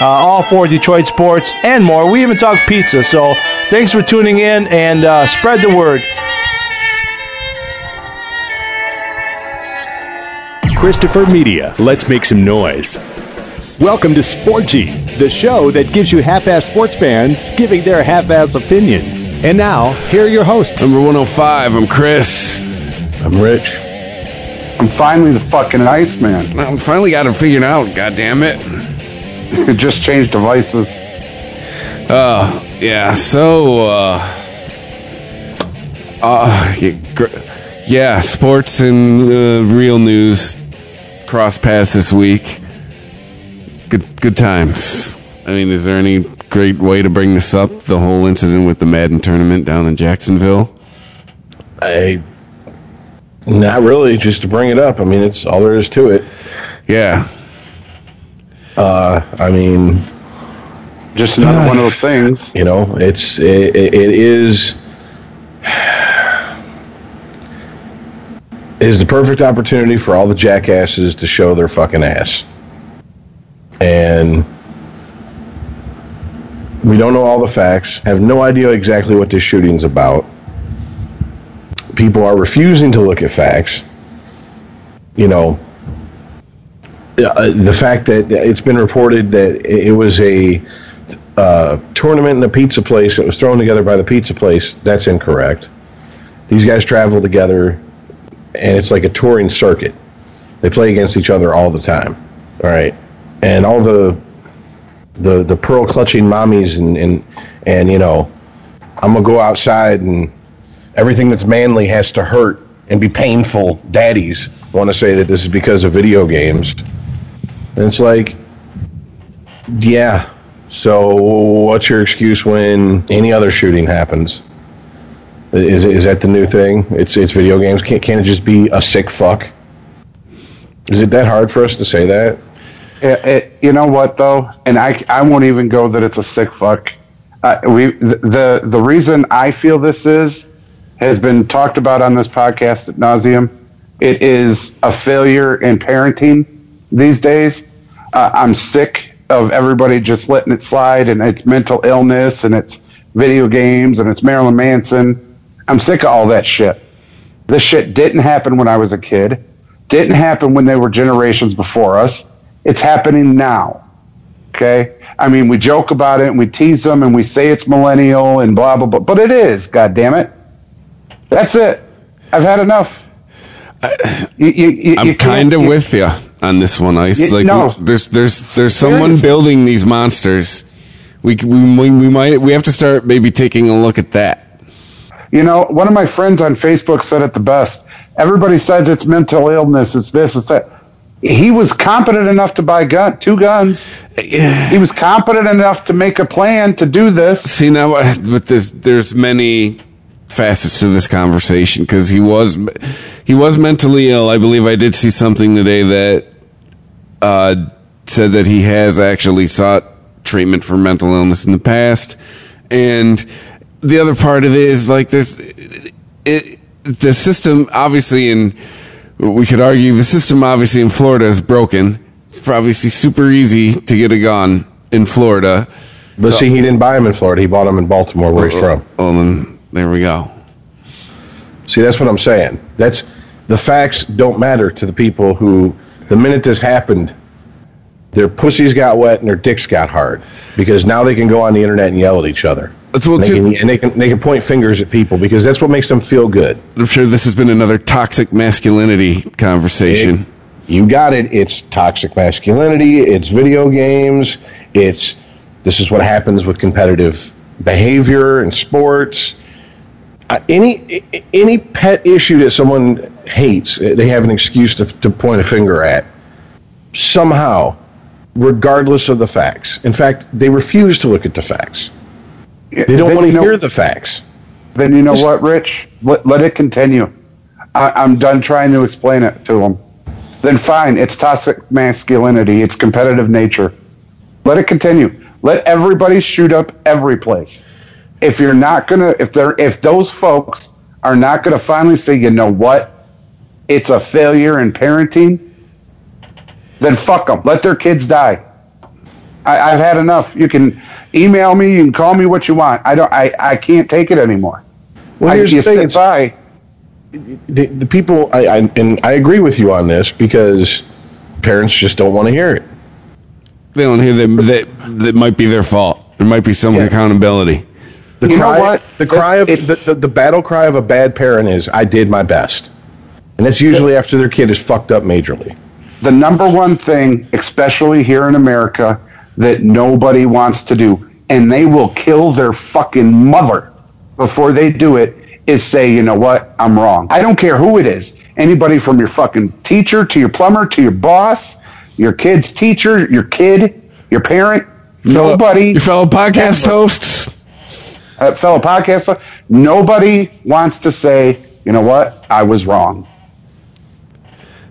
uh, all for Detroit sports and more. We even talk pizza. So thanks for tuning in and uh, spread the word. Christopher Media. Let's make some noise. Welcome to Sporgy, the show that gives you half-ass sports fans giving their half-ass opinions. And now, here are your hosts. Number 105, I'm Chris. I'm Rich. I'm finally the fucking Iceman. I'm finally got it figured out, God damn it. It just change devices. Uh, yeah, so, uh, uh, yeah, gr- yeah sports and uh, real news cross paths this week. Good, good times. I mean, is there any great way to bring this up? The whole incident with the Madden tournament down in Jacksonville? I not really just to bring it up. I mean, it's all there is to it. Yeah. Uh, I mean, Just another one of those things. you know, it's it, it it is it is the perfect opportunity for all the jackasses to show their fucking ass. And we don't know all the facts, have no idea exactly what this shooting's about. People are refusing to look at facts. You know, uh, the fact that it's been reported that it was a uh, tournament in a pizza place that was thrown together by the pizza place, that's incorrect. These guys travel together, and it's like a touring circuit. They play against each other all the time. All right, and all the the the pearl clutching mommies and and and you know, I'm gonna go outside and everything that's manly has to hurt and be painful. Daddies want to say that this is because of video games, and it's like, yeah. So what's your excuse when any other shooting happens? Is is that the new thing? It's it's video games. Can't can't it just be a sick fuck? Is it that hard for us to say that? It, it, you know what though, and I I won't even go that it's a sick fuck. Uh, we the the reason I feel this is has been talked about on this podcast at nauseum. It is a failure in parenting these days. Uh, I'm sick of everybody just letting it slide, and it's mental illness, and it's video games, and it's Marilyn Manson. I'm sick of all that shit. This shit didn't happen when I was a kid. Didn't happen when there were generations before us. It's happening now. Okay? I mean, we joke about it and we tease them and we say it's millennial and blah, blah, blah. But it is, God damn it. That's it. I've had enough. You I'm kind of with you on this one, Ice. Like, no. there's there's there's someone Seriously. building these monsters. We, we we might we have to start maybe taking a look at that. You know, one of my friends on Facebook said it the best. Everybody says it's mental illness, it's this, it's that. He was competent enough to buy gun, two guns. He was competent enough to make a plan to do this. See now, uh, but there's there's many facets to this conversation because he was he was mentally ill. I believe I did see something today that uh, said that he has actually sought treatment for mental illness in the past, and the other part of it is like there's it, the system obviously in we could argue the system obviously in Florida is broken. It's probably super easy to get a gun in Florida. But see, he didn't buy them in Florida. He bought them in Baltimore, where he's from. Well, then there we go. See, that's what I'm saying. That's the facts don't matter to the people who, the minute this happened, their pussies got wet and their dicks got hard because now they can go on the internet and yell at each other. That's what And they, can, and they can they can point fingers at people because that's what makes them feel good. I'm sure this has been another toxic masculinity conversation. You got it. It's toxic masculinity. It's video games. It's this is what happens with competitive behavior in sports. Uh, any any pet issue that someone hates, uh, they have an excuse to, to point a finger at. Somehow, regardless of the facts. In fact, they refuse to look at the facts. They don't Then want to know- hear the facts. Then you know what, Rich? Let, let it continue. I, I'm done trying to explain it to them. Then fine, it's toxic masculinity, it's competitive nature. Let it continue. Let everybody shoot up every place. If you're not gonna, if they're, if those folks are not gonna finally say, you know what, it's a failure in parenting, then fuck them. Let their kids die. I, I've had enough. You can email me, you can call me what you want. I don't, I, I can't take it anymore. Well, I, here's you the thing. it's- by. the, the people, I, I, and I agree with you on this because parents just don't want to hear it. They don't hear that that that might be their fault. There might be some Yeah. accountability. The You know what? The cry of It's- the, the, the battle cry of a bad parent is "I did my best," and that's usually after their kid is fucked up majorly. the number one thing, especially here in America, that nobody wants to do, and they will kill their fucking mother before they do it, is say, you know what, I'm wrong. I don't care who it is. Anybody from your fucking teacher to your plumber to your boss, your kid's teacher, your kid, your parent, Fellow- nobody, your fellow podcast ever. hosts. Uh, fellow podcaster, nobody wants to say, you know what, I was wrong.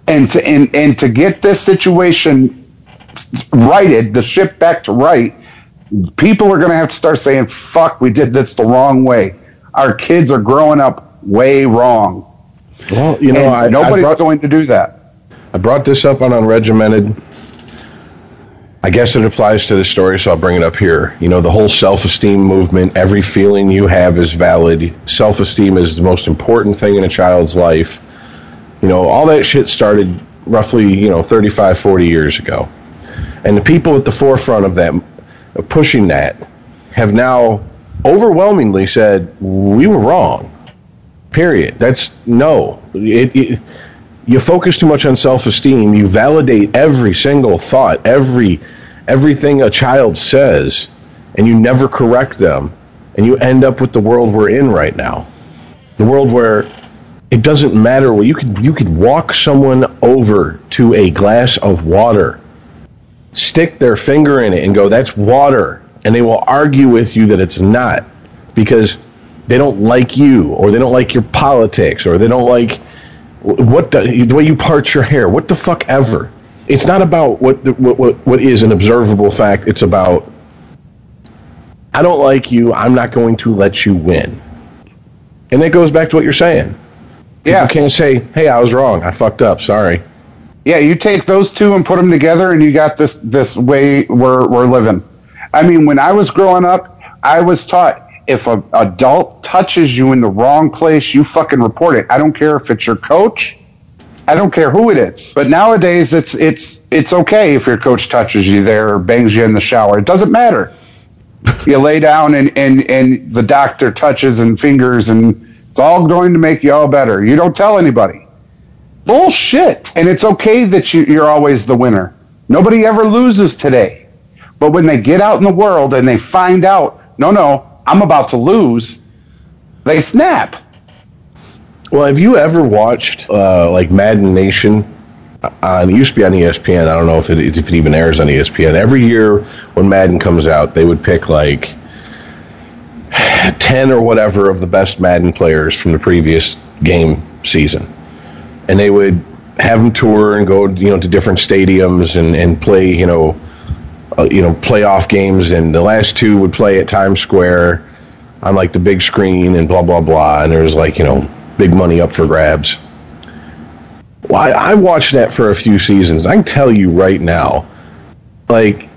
And to and, and to get this situation righted, the ship back to right, people are going to have to start saying, "Fuck, we did this the wrong way." Our kids are growing up way wrong, Well, you know, I, I, nobody's brought, going to do that. I brought this up on Unregimented. I guess it applies to this story, so I'll bring it up here. You know, the whole self esteem movement, every feeling you have is valid. Self esteem is the most important thing in a child's life. You know, all that shit started roughly, you know, 35, 40 years ago. And the people at the forefront of that, pushing that, have now overwhelmingly said, we were wrong. Period. That's no. It, it, you focus too much on self-esteem. You validate every single thought, every everything a child says, and you never correct them, and you end up with the world we're in right now. The world where it doesn't matter what you could you could walk someone over to a glass of water, stick their finger in it, and go, "That's water," and they will argue with you that it's not because they don't like you or they don't like your politics or they don't like what the, the way you part your hair what the fuck ever. It's not about what, the, what what what is an observable fact it's about i don't like you i'm not going to let you win. And that goes back to what you're saying. Yeah, you can't say hey i was wrong i fucked up sorry. Yeah, you take those two and put them together, and you got this this way we're we're living. I mean, when I was growing up, I was taught if an adult touches you in the wrong place, you fucking report it. I don't care if it's your coach. I don't care who it is. But nowadays, it's it's it's okay if your coach touches you there or bangs you in the shower. It doesn't matter. you lay down and, and, and the doctor touches and fingers and it's all going to make you all better. You don't tell anybody bullshit. And it's okay that you, you're always the winner. Nobody ever loses today. But when they get out in the world and they find out, no, no, I'm about to lose, they snap. well have you ever watched uh, like madden nation on it used to be on espn i don't know if it, if it even airs on espn every year when madden comes out they would pick like 10 or whatever of the best Madden players from the previous game season. And they would have them tour and go, you know, to different stadiums and, and play, you know, uh, you know, playoff games. And the last two would play at Times Square on like the big screen and blah, blah, blah. And there was like, you know, big money up for grabs. Well, I, I watched that for a few seasons. I can tell you right now, like,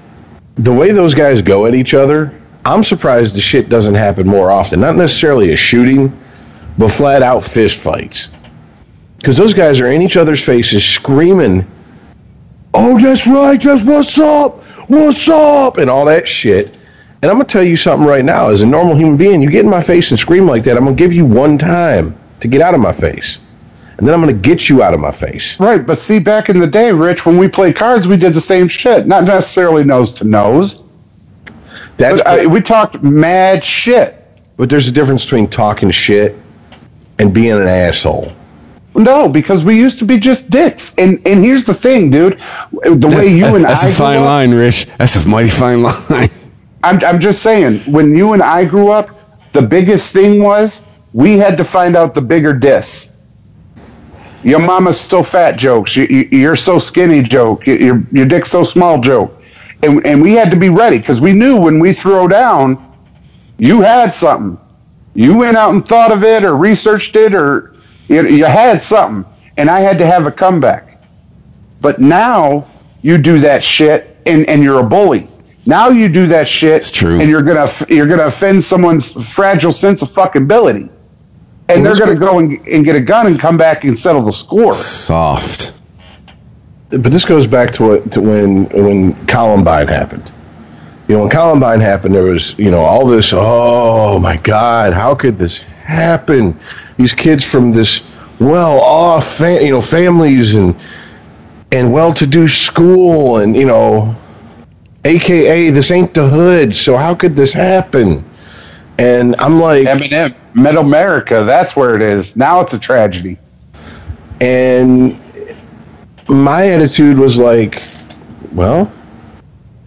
the way those guys go at each other, I'm surprised the shit doesn't happen more often. Not necessarily a shooting, but flat out fist fights. Because those guys are in each other's faces screaming, Oh, that's right, that's what's up, what's up, and all that shit. And I'm going to tell you something right now. As a normal human being, you get in my face and scream like that, I'm going to give you one time to get out of my face. And then I'm going to get you out of my face. Right, but see, back in the day, Rich, when we played cards, we did the same shit. Not necessarily nose to nose, That's uh, we talked mad shit. But there's a difference between talking shit and being an asshole. No, because we used to be just dicks. And and here's the thing, dude. The way you and That's a fine grew up- line, Rich. That's a mighty fine line. I'm I'm just saying, when you and I grew up, the biggest thing was we had to find out the bigger diss. Your mama's so fat jokes. You, you, you're so skinny joke. Your, your your dick's so small joke. And and we had to be ready because we knew when we throw down, you had something. You went out and thought of it or researched it or you, you had something. And I had to have a comeback. But now you do that shit and, and you're a bully. Now you do that shit It's true. and you're gonna you're gonna offend someone's fragile sense of fucking ability. And they're gonna go- go and, and get a gun and come back and settle the score. Soft. but this goes back to what to when when Columbine happened. You know, when Columbine happened, there was you know all this. Oh my God, how could this happen? These kids from this well-off, fa- you know, families and and well-to-do school, and you know, AKA this ain't the hood. So how could this happen? And I'm like, Eminem, Middle America, that's where it is. Now it's a tragedy. And my attitude was like, well,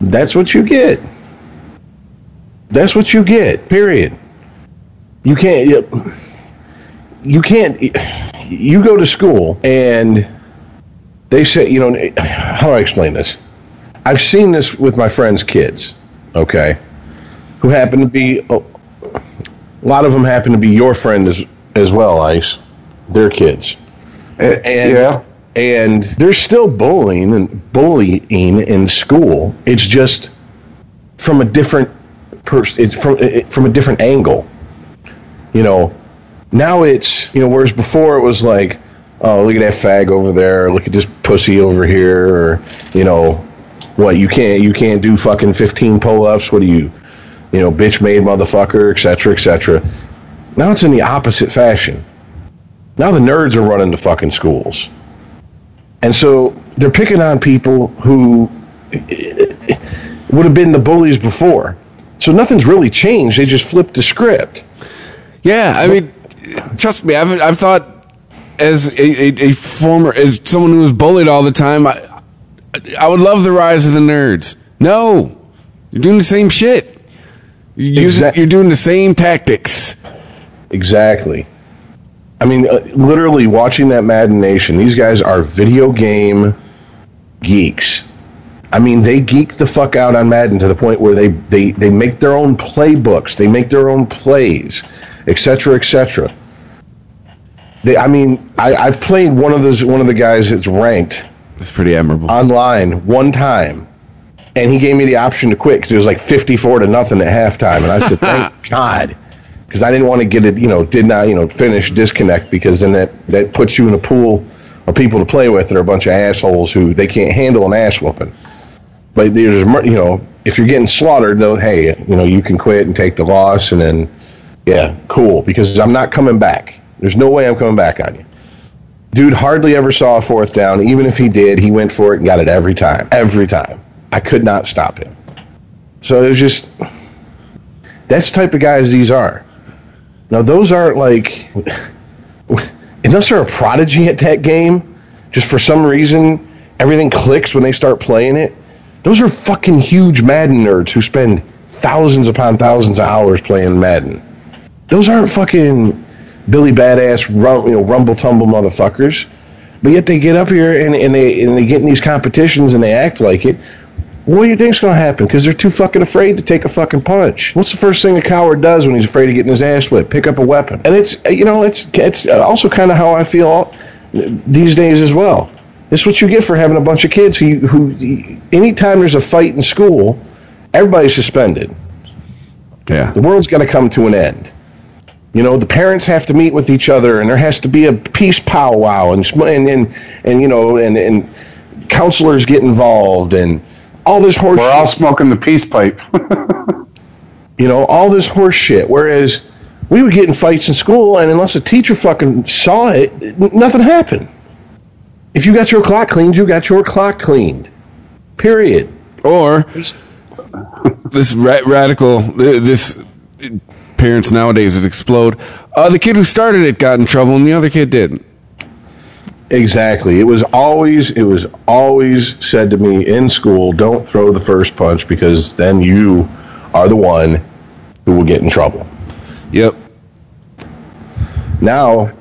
that's what you get. That's what you get. Period. You can't. You, you can't. You go to school and they say, you know, how do I explain this? I've seen this with my friends' kids. Okay, who happen to be oh, a lot of them happen to be your friend as as well, Ice. Their kids eh, and yeah. and there's still bullying and bullying in school. It's just from a different pers- It's from it, from a different angle. You know, now it's you know whereas before it was like, oh look at that fag over there, look at this pussy over here, or you know, what you can't you can't do fucking 15 pull-ups. What do you, you know, bitch made motherfucker, etc. etc. Now it's in the opposite fashion. Now the nerds are running the fucking schools. And so they're picking on people who would have been the bullies before. So nothing's really changed. They just flipped the script. Yeah, I mean, trust me, I've I've thought as a, a, a former as someone who was bullied all the time, I I would love the rise of the nerds. No, you're doing the same shit. You're, using, you're doing the same tactics. Exactly. I mean, uh, literally watching that Madden Nation, these guys are video game geeks. I mean, they geek the fuck out on Madden to the point where they, they, they make their own playbooks, they make their own plays, etc., etc. They, I mean, I, I've played one of those one of the guys that's ranked That's pretty admirable. online one time, and he gave me the option to quit because it was like fifty-four to nothing at halftime, and I said, "Thank God," because I didn't want to get it. You know, did not you know finish disconnect because then that that puts you in a pool of people to play with that are a bunch of assholes who they can't handle an ass whooping. But there's you know if you're getting slaughtered though, hey, you know you can quit and take the loss, and then yeah, cool because I'm not coming back. There's no way I'm coming back on you. Dude hardly ever saw a fourth down. Even if he did, he went for it and got it every time. Every time. I could not stop him. So it was just that's the type of guys these are. Now those aren't like unless they're a prodigy at that game, just for some reason everything clicks when they start playing it. Those are fucking huge Madden nerds who spend thousands upon thousands of hours playing Madden. Those aren't fucking Billy Badass, rum, you know, rumble tumble motherfuckers. But yet they get up here and, and they and they get in these competitions and they act like it. What do you think's going to happen? Because they're too fucking afraid to take a fucking punch. What's the first thing a coward does when he's afraid of getting his ass whipped? Pick up a weapon. And it's uh, you know it's it's also kind of how I feel these days as well. It's what you get for having a bunch of kids who who anytime there's a fight in school, everybody's suspended. Yeah. The world's got to come to an end. You know, the parents have to meet with each other, and there has to be a peace powwow, and and and, and you know, and and counselors get involved, and all this horse. We're all smoking the peace pipe. you know, all this horse shit. Whereas we would get in fights in school, and unless a teacher fucking saw it, nothing happened. If you got your clock cleaned, you got your clock cleaned. Period. Or this ra- radical, this parents nowadays would explode. Uh, the kid who started it got in trouble, and the other kid didn't. Exactly. It was always it was always said to me in school, don't throw the first punch because then you are the one who will get in trouble. Yep. Now,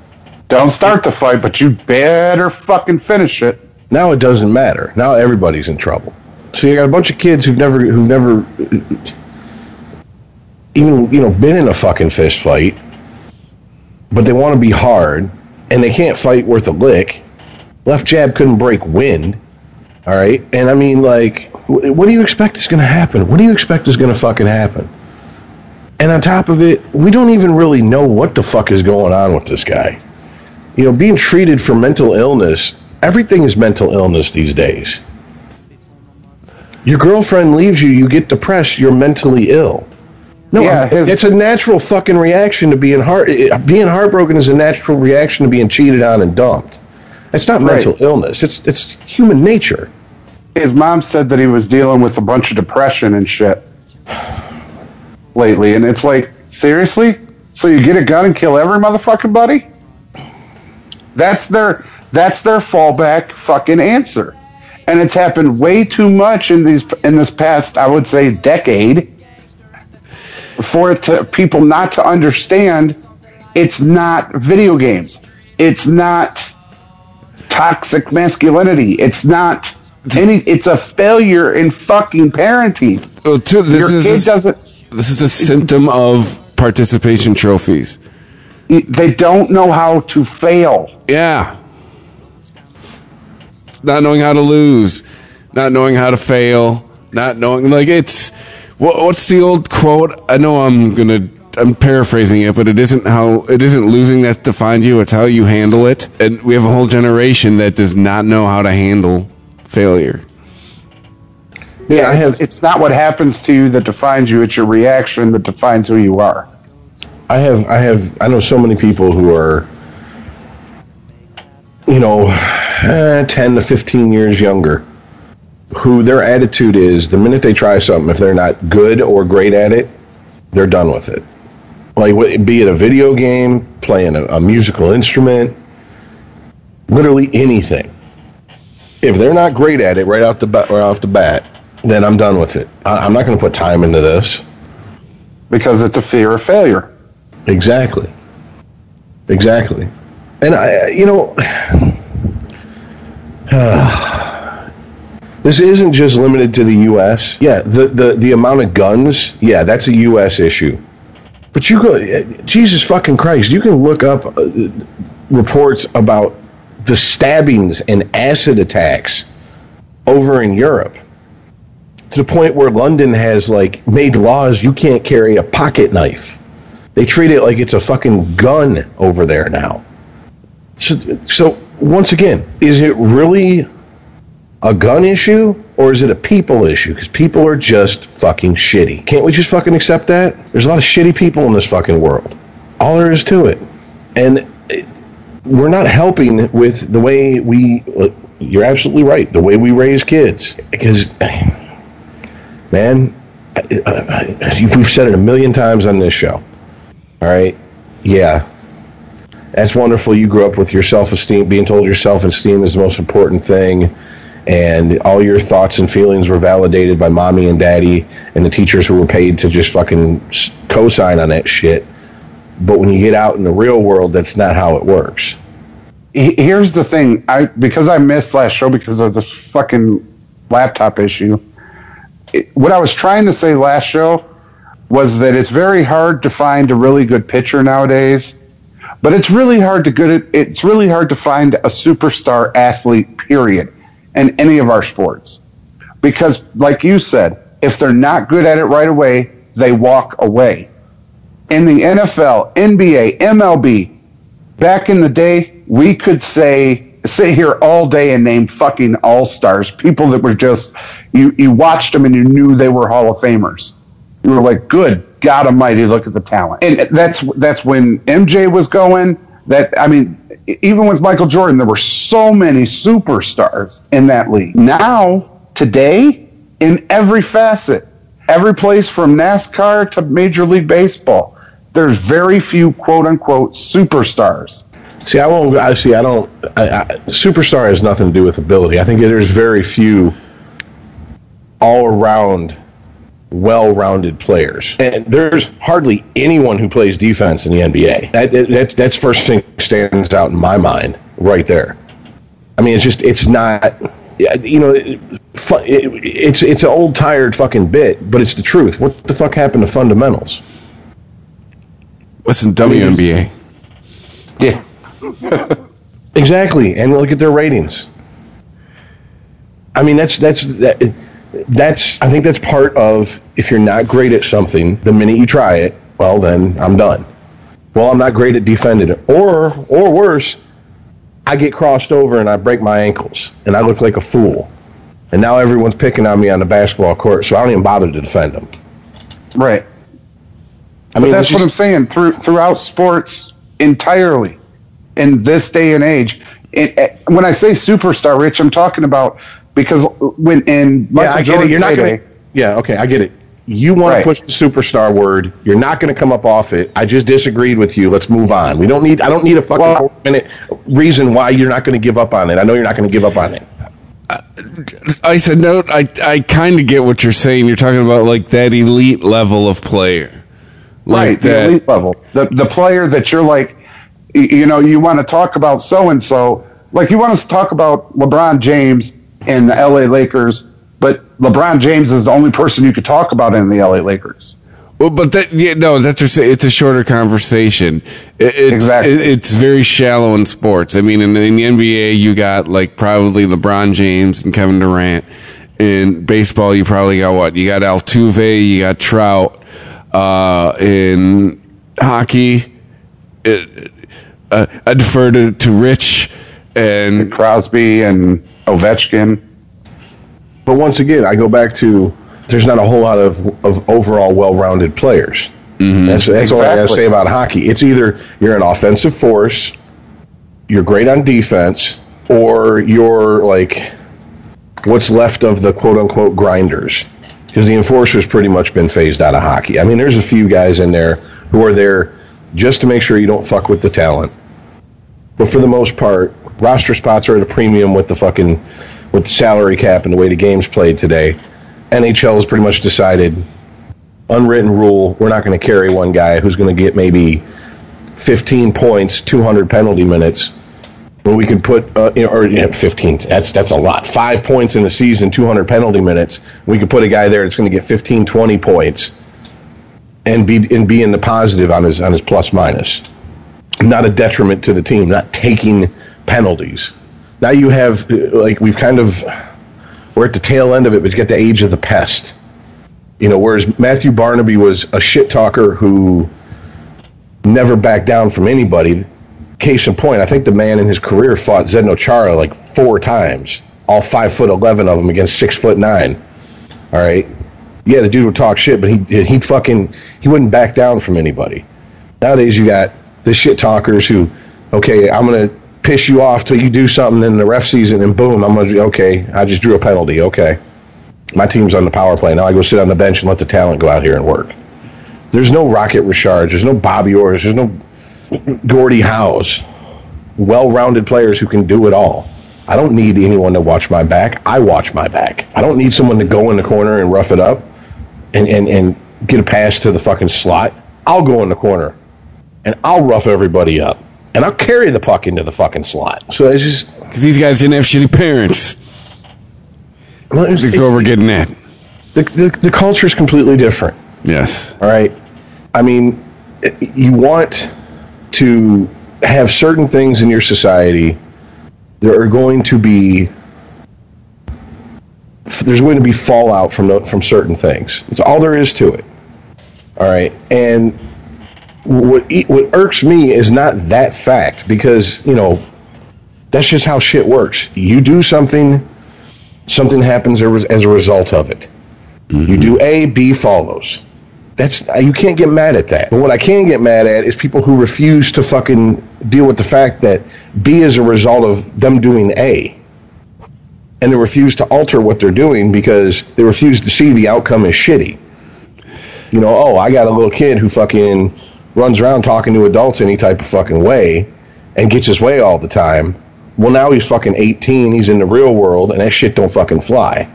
Don't start the fight, but you better fucking finish it. now it doesn't matter. Now everybody's in trouble. So you got a bunch of kids who've never who've never even you know been in a fucking fist fight, but they want to be hard and they can't fight worth a lick. Left jab couldn't break wind. All right, and I mean like, wh- what do you expect is going to happen? What do you expect is going to fucking happen? And on top of it, we don't even really know what the fuck is going on with this guy. You know, being treated for mental illness, everything is mental illness these days. Your girlfriend leaves you, you get depressed, you're mentally ill. No, Yeah, his- it's a natural fucking reaction to being heart. Eh, eh, being heartbroken is a natural reaction to being cheated on and dumped. It's not Right. mental illness. It's it's human nature. His mom said that he was dealing with a bunch of depression and shit lately, and it's like, seriously? So you get a gun and kill every motherfucking buddy? That's their that's their fallback fucking answer. And it's happened way too much in these in this past, I would say, decade for it to people not to understand it's not video games. It's not toxic masculinity. It's not any. It's a failure in fucking parenting. Well, too, this Your is kid doesn't. this is a symptom of participation trophies. They don't know how to fail. Yeah. Not knowing how to lose, not knowing how to fail, not knowing like it's what, what's the old quote? I know I'm gonna I'm paraphrasing it, but it isn't how it isn't losing that defined you. It's how you handle it. And we have a whole generation that does not know how to handle failure. Yeah, I it's, have it's not what happens to you that defines you. It's your reaction that defines who you are. I have I have I know so many people who are you know eh, 10 to 15 years younger who their attitude is the minute they try something if they're not good or great at it they're done with it like be it a video game playing a, a musical instrument literally anything if they're not great at it right off the bat right off the bat then I'm done with it I, I'm not going to put time into this because it's a fear of failure. Exactly. Exactly. And I, you know, this isn't just limited to the U.S. Yeah, the, the, the amount of guns, yeah, that's a U.S. issue. But you go, Jesus fucking Christ, you can look up uh, reports about the stabbings and acid attacks over in Europe to the point where London has like made laws you can't carry a pocket knife. They treat it like it's a fucking gun over there now. So, so once again, is it really a gun issue or is it a people issue? Because people are just fucking shitty. Can't we just fucking accept that? There's a lot of shitty people in this fucking world. All there is to it. And it, we're not helping with the way we. You're absolutely right. The way we raise kids, because man, I- I- we've said it a million times on this show. All right, yeah, that's wonderful. You grew up with your self-esteem, being told your self-esteem is the most important thing, and all your thoughts and feelings were validated by mommy and daddy and the teachers who were paid to just fucking co-sign on that shit. But when you get out in the real world, that's not how it works. Here's the thing. I because I missed last show because of the fucking laptop issue. It, what I was trying to say last show was that it's very hard to find a really good pitcher nowadays, but it's really hard to good. It's really hard to find a superstar athlete. Period, in any of our sports, because like you said, if they're not good at it right away, they walk away. In the NFL, NBA, MLB, back in the day, we could say sit here all day and name fucking all stars, people that were just you you watched them and you knew they were Hall of Famers. You were like, good God Almighty, look at the talent. And that's that's when MJ was going. That I mean, even with Michael Jordan, there were so many superstars in that league. Now, today, in every facet, every place from NASCAR to Major League Baseball, there's very few quote unquote superstars. See, I won't. I see. I don't. I, I, superstar has nothing to do with ability. I think there's very few all-around, well-rounded players, and there's hardly anyone who plays defense in the NBA. That, that that's first thing stands out in my mind right there. I mean, it's just it's not. You know, it, it's it's an old tired fucking bit, but it's the truth. What the fuck happened to fundamentals? What's in WNBA. Yeah. exactly, and look at their ratings. I mean, that's that's that, that's. I think that's part of if you're not great at something, the minute you try it, well, then I'm done. Well, I'm not great at defending it, or or worse, I get crossed over and I break my ankles and I look like a fool, and now everyone's picking on me on the basketball court, so I don't even bother to defend them. Right. I mean, that's what I'm saying. Through throughout sports entirely, in this day and age. It, when I say superstar, Rich, I'm talking about because when and Michael yeah, I get it. You're not going to. Yeah, okay, I get it. You want right. to push the superstar word. You're not going to come up off it. I just disagreed with you. Let's move on. We don't need. I don't need a fucking well, minute reason why you're not going to give up on it. I know you're not going to give up on it. Uh, I said no. I I kind of get what you're saying. You're talking about like that elite level of player, like right? The elite level, the the player that you're like you know, you want to talk about so and so, like you want to talk about LeBron James and the LA Lakers, but LeBron James is the only person you could talk about in the LA Lakers. Well, but that yeah, no, that's just, it's a shorter conversation. It, it's, exactly, it, it's very shallow in sports. I mean, in, in, the NBA, you got like probably LeBron James and Kevin Durant. In baseball, you probably got what? You got Altuve, you got Trout. Uh, in hockey, it, uh, I defer to, to Rich and Crosby and Ovechkin. But once again, I go back to there's not a whole lot of, of overall well-rounded players. Mm-hmm. That's, that's exactly. all I got to say about hockey. It's either you're an offensive force, you're great on defense, or you're like what's left of the quote-unquote grinders. Because the enforcer's pretty much been phased out of hockey. I mean, there's a few guys in there who are there just to make sure you don't fuck with the talent but for the most part, roster spots are at a premium with the fucking with the salary cap and the way the game's played today. NHL has pretty much decided unwritten rule, we're not going to carry one guy who's going to get maybe 15 points, 200 penalty minutes. But we can put, uh, you know, or you know, 15. That's that's a lot. Five points in the season, 200 penalty minutes. We could put a guy there that's going to get 15, 20 points, and be and be in the positive on his on his plus minus not a detriment to the team, not taking penalties. Now you have like we've kind of we're at the tail end of it, but you get the age of the pest. You know, whereas Matthew Barnaby was a shit talker who never backed down from anybody. Case in point, I think the man in his career fought Zdeno Chara like four times, all five foot eleven of them against six foot nine. All right, yeah, the dude would talk shit, but he he fucking he wouldn't back down from anybody. Nowadays, you got the shit talkers who, okay, I'm gonna piss you off till you do something in the ref season, and boom, I'm gonna okay, I just drew a penalty. Okay, my team's on the power play now. I go sit on the bench and let the talent go out here and work. There's no Rocket Richard. There's no Bobby Orrs. There's no Gordie Howes. Well-rounded players who can do it all. I don't need anyone to watch my back. I watch my back. I don't need someone to go in the corner and rough it up and, and, and get a pass to the fucking slot. I'll go in the corner and I'll rough everybody up. And I'll carry the puck into the fucking slot. So it's just. Because these guys didn't have shitty parents. Well, it's, That's what we're getting at. The, the, the culture is completely different. Yes. All right. I mean, you want to have certain things in your society. There are going to be there's going to be fallout from from certain things. That's all there is to it. All right, and what what irks me is not that fact because you know that's just how shit works. You do something, something happens as a result of it. Mm-hmm. You do A, B follows. That's you can't get mad at that. But what I can get mad at is people who refuse to fucking deal with the fact that B is a result of them doing A. And they refuse to alter what they're doing because they refuse to see the outcome is shitty. You know, oh, I got a little kid who fucking runs around talking to adults any type of fucking way, and gets his way all the time. Well, now he's fucking 18. He's in the real world, and that shit don't fucking fly.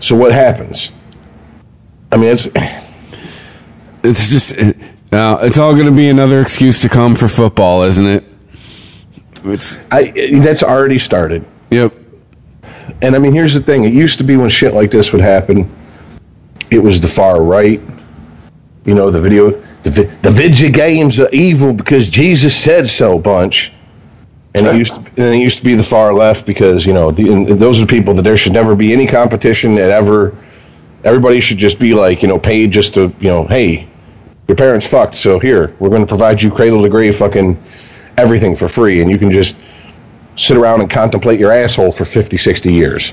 So what happens? I mean, it's It's just now it's all going to be another excuse to come for football, isn't it? It's I that's already started. yep. And I mean, here's the thing: it used to be when shit like this would happen, it was the far right. You know, the video, the vi- the video games are evil because Jesus said so. Bunch. And it used to, and it used to be the far left because you know the, those are the people that there should never be any competition that ever. Everybody should just be like you know paid just to you know hey, your parents fucked so here we're going to provide you cradle to grave fucking everything for free and you can just sit around and contemplate your asshole for 50, 60 years.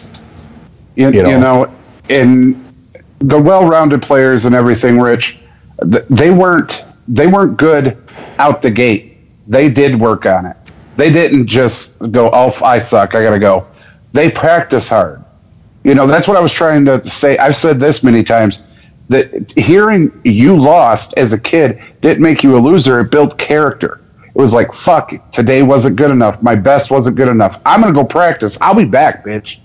You, You know. you know, and the well-rounded players and everything, Rich, they weren't they weren't good out the gate. They did work on it. They didn't just go, "Oh, I suck. I gotta go." They practice hard. You know, that's what I was trying to say. I've said this many times that hearing you lost as a kid didn't make you a loser. It built character. It was like, fuck, today wasn't good enough. My best wasn't good enough. I'm going to go practice. I'll be back, bitch.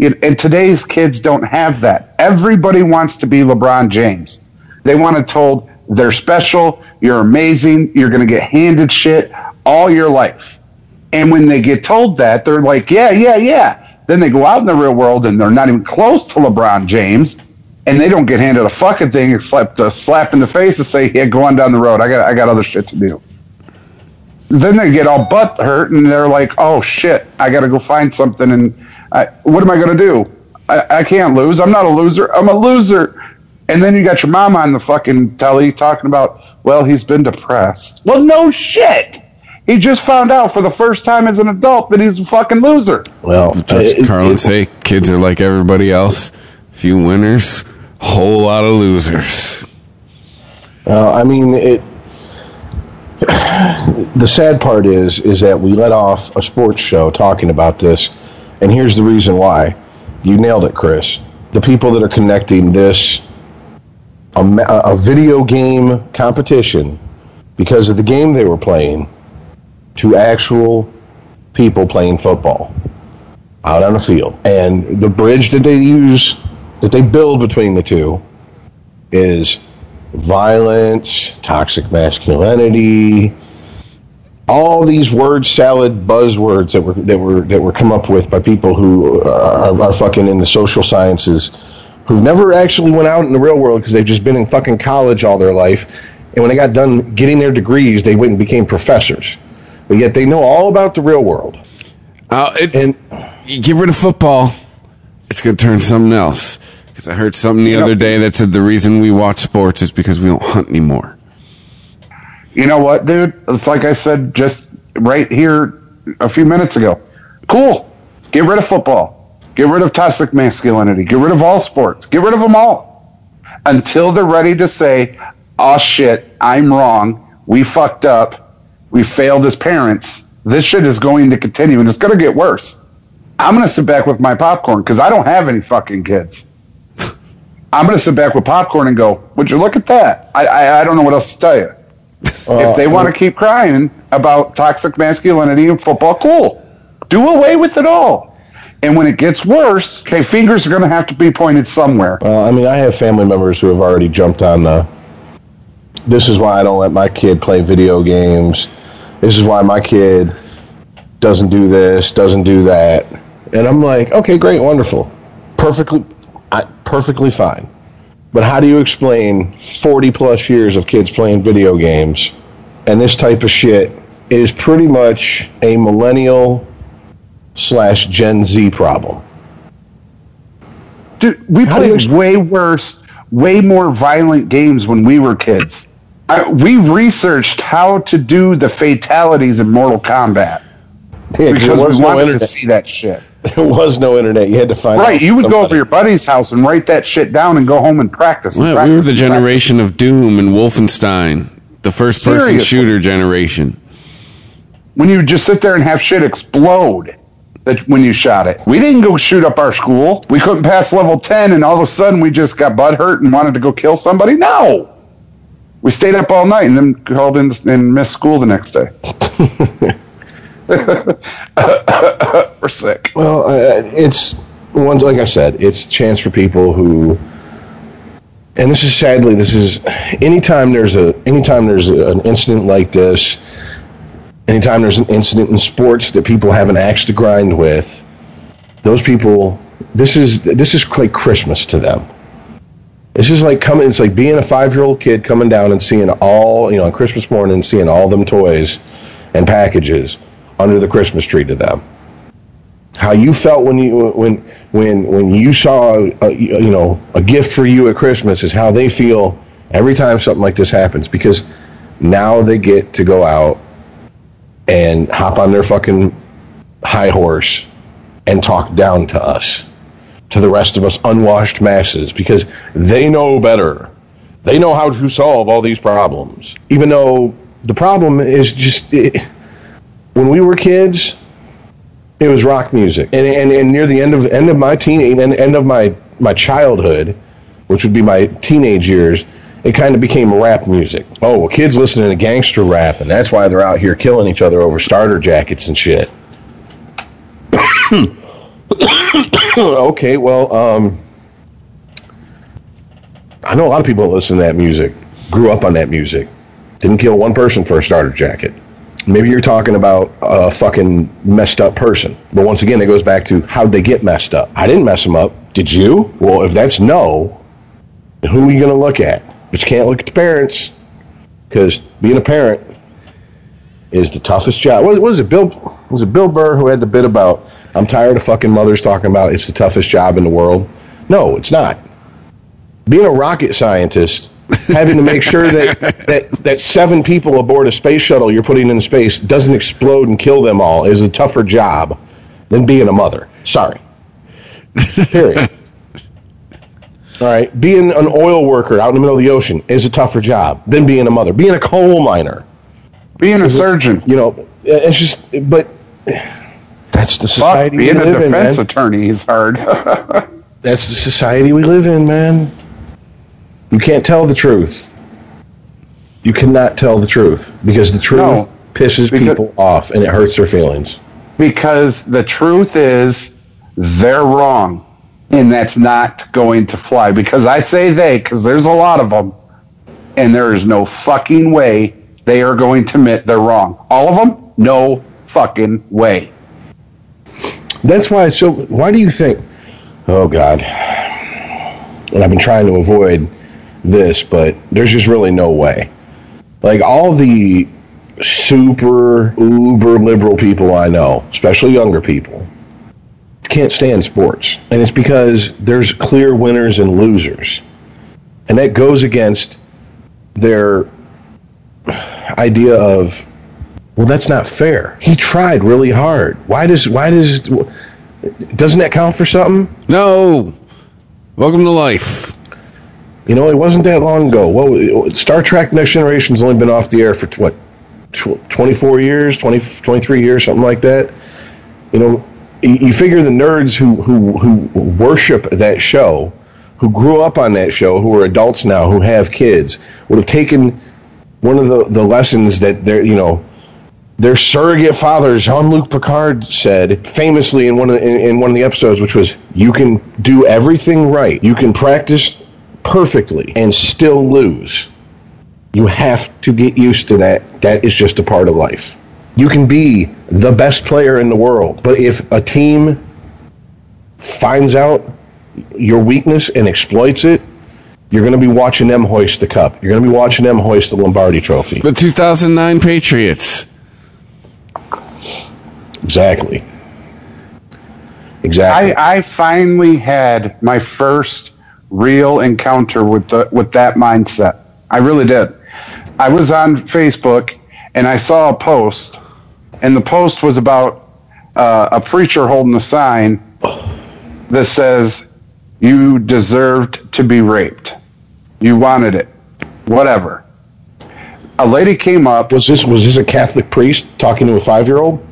And today's kids don't have that. Everybody wants to be LeBron James. They want to told they're special, you're amazing, you're going to get handed shit all your life. And when they get told that, they're like, yeah, yeah, yeah. Then they go out in the real world and they're not even close to LeBron James and they don't get handed a fucking thing except a slap in the face and say, "Yeah, go on down the road. I got I got other shit to do." Then they get all butt hurt and they're like, "Oh shit, I got to go find something." And I, what am I going to do? I, I can't lose. I'm not a loser. I'm a loser. And then you got your mom on the fucking telly talking about, "Well, he's been depressed." Well, no shit. He just found out for the first time as an adult that he's a fucking loser. Well, Just it- Carlin it- say kids are like everybody else. Few winners, whole lot of losers. Uh, I mean, it. The sad part is, is that we let off a sports show talking about this, and here's the reason why. You nailed it, Chris. The people that are connecting this, a, a video game competition, because of the game they were playing, to actual people playing football out on the field, and the bridge that they use, that they build between the two, is violence, toxic masculinity, all these word salad buzzwords that were that were that were come up with by people who are, are fucking in the social sciences, who've never actually went out in the real world because they've just been in fucking college all their life, and when they got done getting their degrees, they went and became professors, but yet they know all about the real world. Uh, it, And you get rid of football, it's going to turn something else. Because I heard something the You know- other day that said the reason we watch sports is because we don't hunt anymore. You know what, dude? It's like I said just right here a few minutes ago. Cool. Get rid of football. Get rid of toxic masculinity. Get rid of all sports. Get rid of them all. Until they're ready to say, oh shit, I'm wrong. We fucked up. We failed as parents. This shit is going to continue and it's going to get worse. I'm going to sit back with my popcorn because I don't have any fucking kids. I'm going to sit back with popcorn and go, would you look at that? I, I, I don't know what else to tell you uh, if they want to keep crying about toxic masculinity in football, cool. Do away with it all. And when it gets worse, okay, fingers are going to have to be pointed somewhere. Well, I mean, I have family members who have already jumped on the. This is why I don't let my kid play video games. This is why my kid doesn't do this, doesn't do that. And I'm like, okay, great, wonderful, perfectly, I, perfectly fine. But how do you explain 40 plus years of kids playing video games and this type of shit is pretty much a millennial slash Gen Z problem? Dude, we How do you played way worse, way more violent games when we were kids. I, we researched how to do the fatalities in Mortal Kombat Yeah, 'cause because there was we no wanted to see that shit. There was no internet. You had to find Right, out you would go somebody. over your buddy's house and write that shit down and go home and practice. and Well, we were the and practice. generation of Doom and Wolfenstein, the first person Seriously. shooter generation. when you just sit there and have shit explode that when you shot it. We didn't go shoot up our school. We couldn't pass level 10 and all of a sudden we just got butt hurt and wanted to go kill somebody. No. We stayed up all night and then called in and missed school the next day. We're sick. Well, uh, it's ones like I said. It's a chance for people who, and this is sadly, this is anytime there's a anytime there's an incident like this, anytime there's an incident in sports that people have an axe to grind with, those people. This is this is like Christmas to them. It's just like coming. It's like being a five-year-old kid coming down and seeing all you know on Christmas morning, seeing all them toys and packages under the Christmas tree to them. How you felt when you when when when you saw uh, a, you know a gift for you at Christmas is how they feel every time something like this happens because now they get to go out and hop on their fucking high horse and talk down to us to the rest of us unwashed masses because they know better. They know how to solve all these problems. Even though the problem is just it, when we were kids, it was rock music. And, and, and near the end of end of my teen end, end of my, my childhood, which would be my teenage years, it kind of became rap music. Oh, well, kids listening to gangster rap, and that's why they're out here killing each other over starter jackets and shit. okay, well, um, I know a lot of people that listen to that music, grew up on that music, didn't kill one person for a starter jacket. Maybe you're talking about a fucking messed up person. But once again, it goes back to how'd they get messed up? I didn't mess them up. Did you? Well, if that's no, who are you going to look at? But you can't look at the parents because being a parent is the toughest job. What was it? Bill was it Bill Burr who had the bit about I'm tired of fucking mothers talking about it's the toughest job in the world. No, it's not. Being a rocket scientist, having to make sure that, that, that seven people aboard a space shuttle you're putting in space doesn't explode and kill them all is a tougher job than being a mother. Sorry. Period. All right. Being an oil worker out in the middle of the ocean is a tougher job than being a mother. Being a coal miner, Being a surgeon. you know, it's just, but that's the Fuck, society we being a live in, man. defense attorney is hard. That's the society we live in, man. You can't tell the truth. You cannot tell the truth because the truth No, pisses people off and it hurts their feelings. because the truth is they're wrong and that's not going to fly because i say they because there's a lot of them and there is no fucking way they are going to admit they're wrong all of them no fucking way That's why so. Why do you think? Oh God. And I've been trying to avoid this, but there's just really no way. Like all the super uber liberal people I know, especially younger people, can't stand sports, and it's because there's clear winners and losers, and that goes against their idea of well, that's not fair. He tried really hard. Why does why does doesn't that count for something? No. Welcome to life. You know, it wasn't that long ago. What Star Trek Next Generation's only been off the air for what tw- 24 years, 20 23 years, something like that. You know, you figure the nerds who who who worship that show, who grew up on that show, who are adults now, who have kids, would have taken one of the the lessons that they're, you know, their surrogate father, Jean-Luc Picard, said famously in one of the, in, in one of the episodes, which was, "You can do everything right. You can practice perfectly and still lose. You have to get used to that. That is just a part of life. You can be the best player in the world, but if a team finds out your weakness and exploits it." You're going to be watching them hoist the cup. You're going to be watching them hoist the Lombardi Trophy. The 2009 Patriots. Exactly. Exactly. I, I finally had my first real encounter with the with that mindset. I really did. I was on Facebook and I saw a post, and the post was about uh, a preacher holding a sign that says, "You deserved to be raped. You wanted it. Whatever." A lady came up. was this was this a Catholic priest talking to a five year old?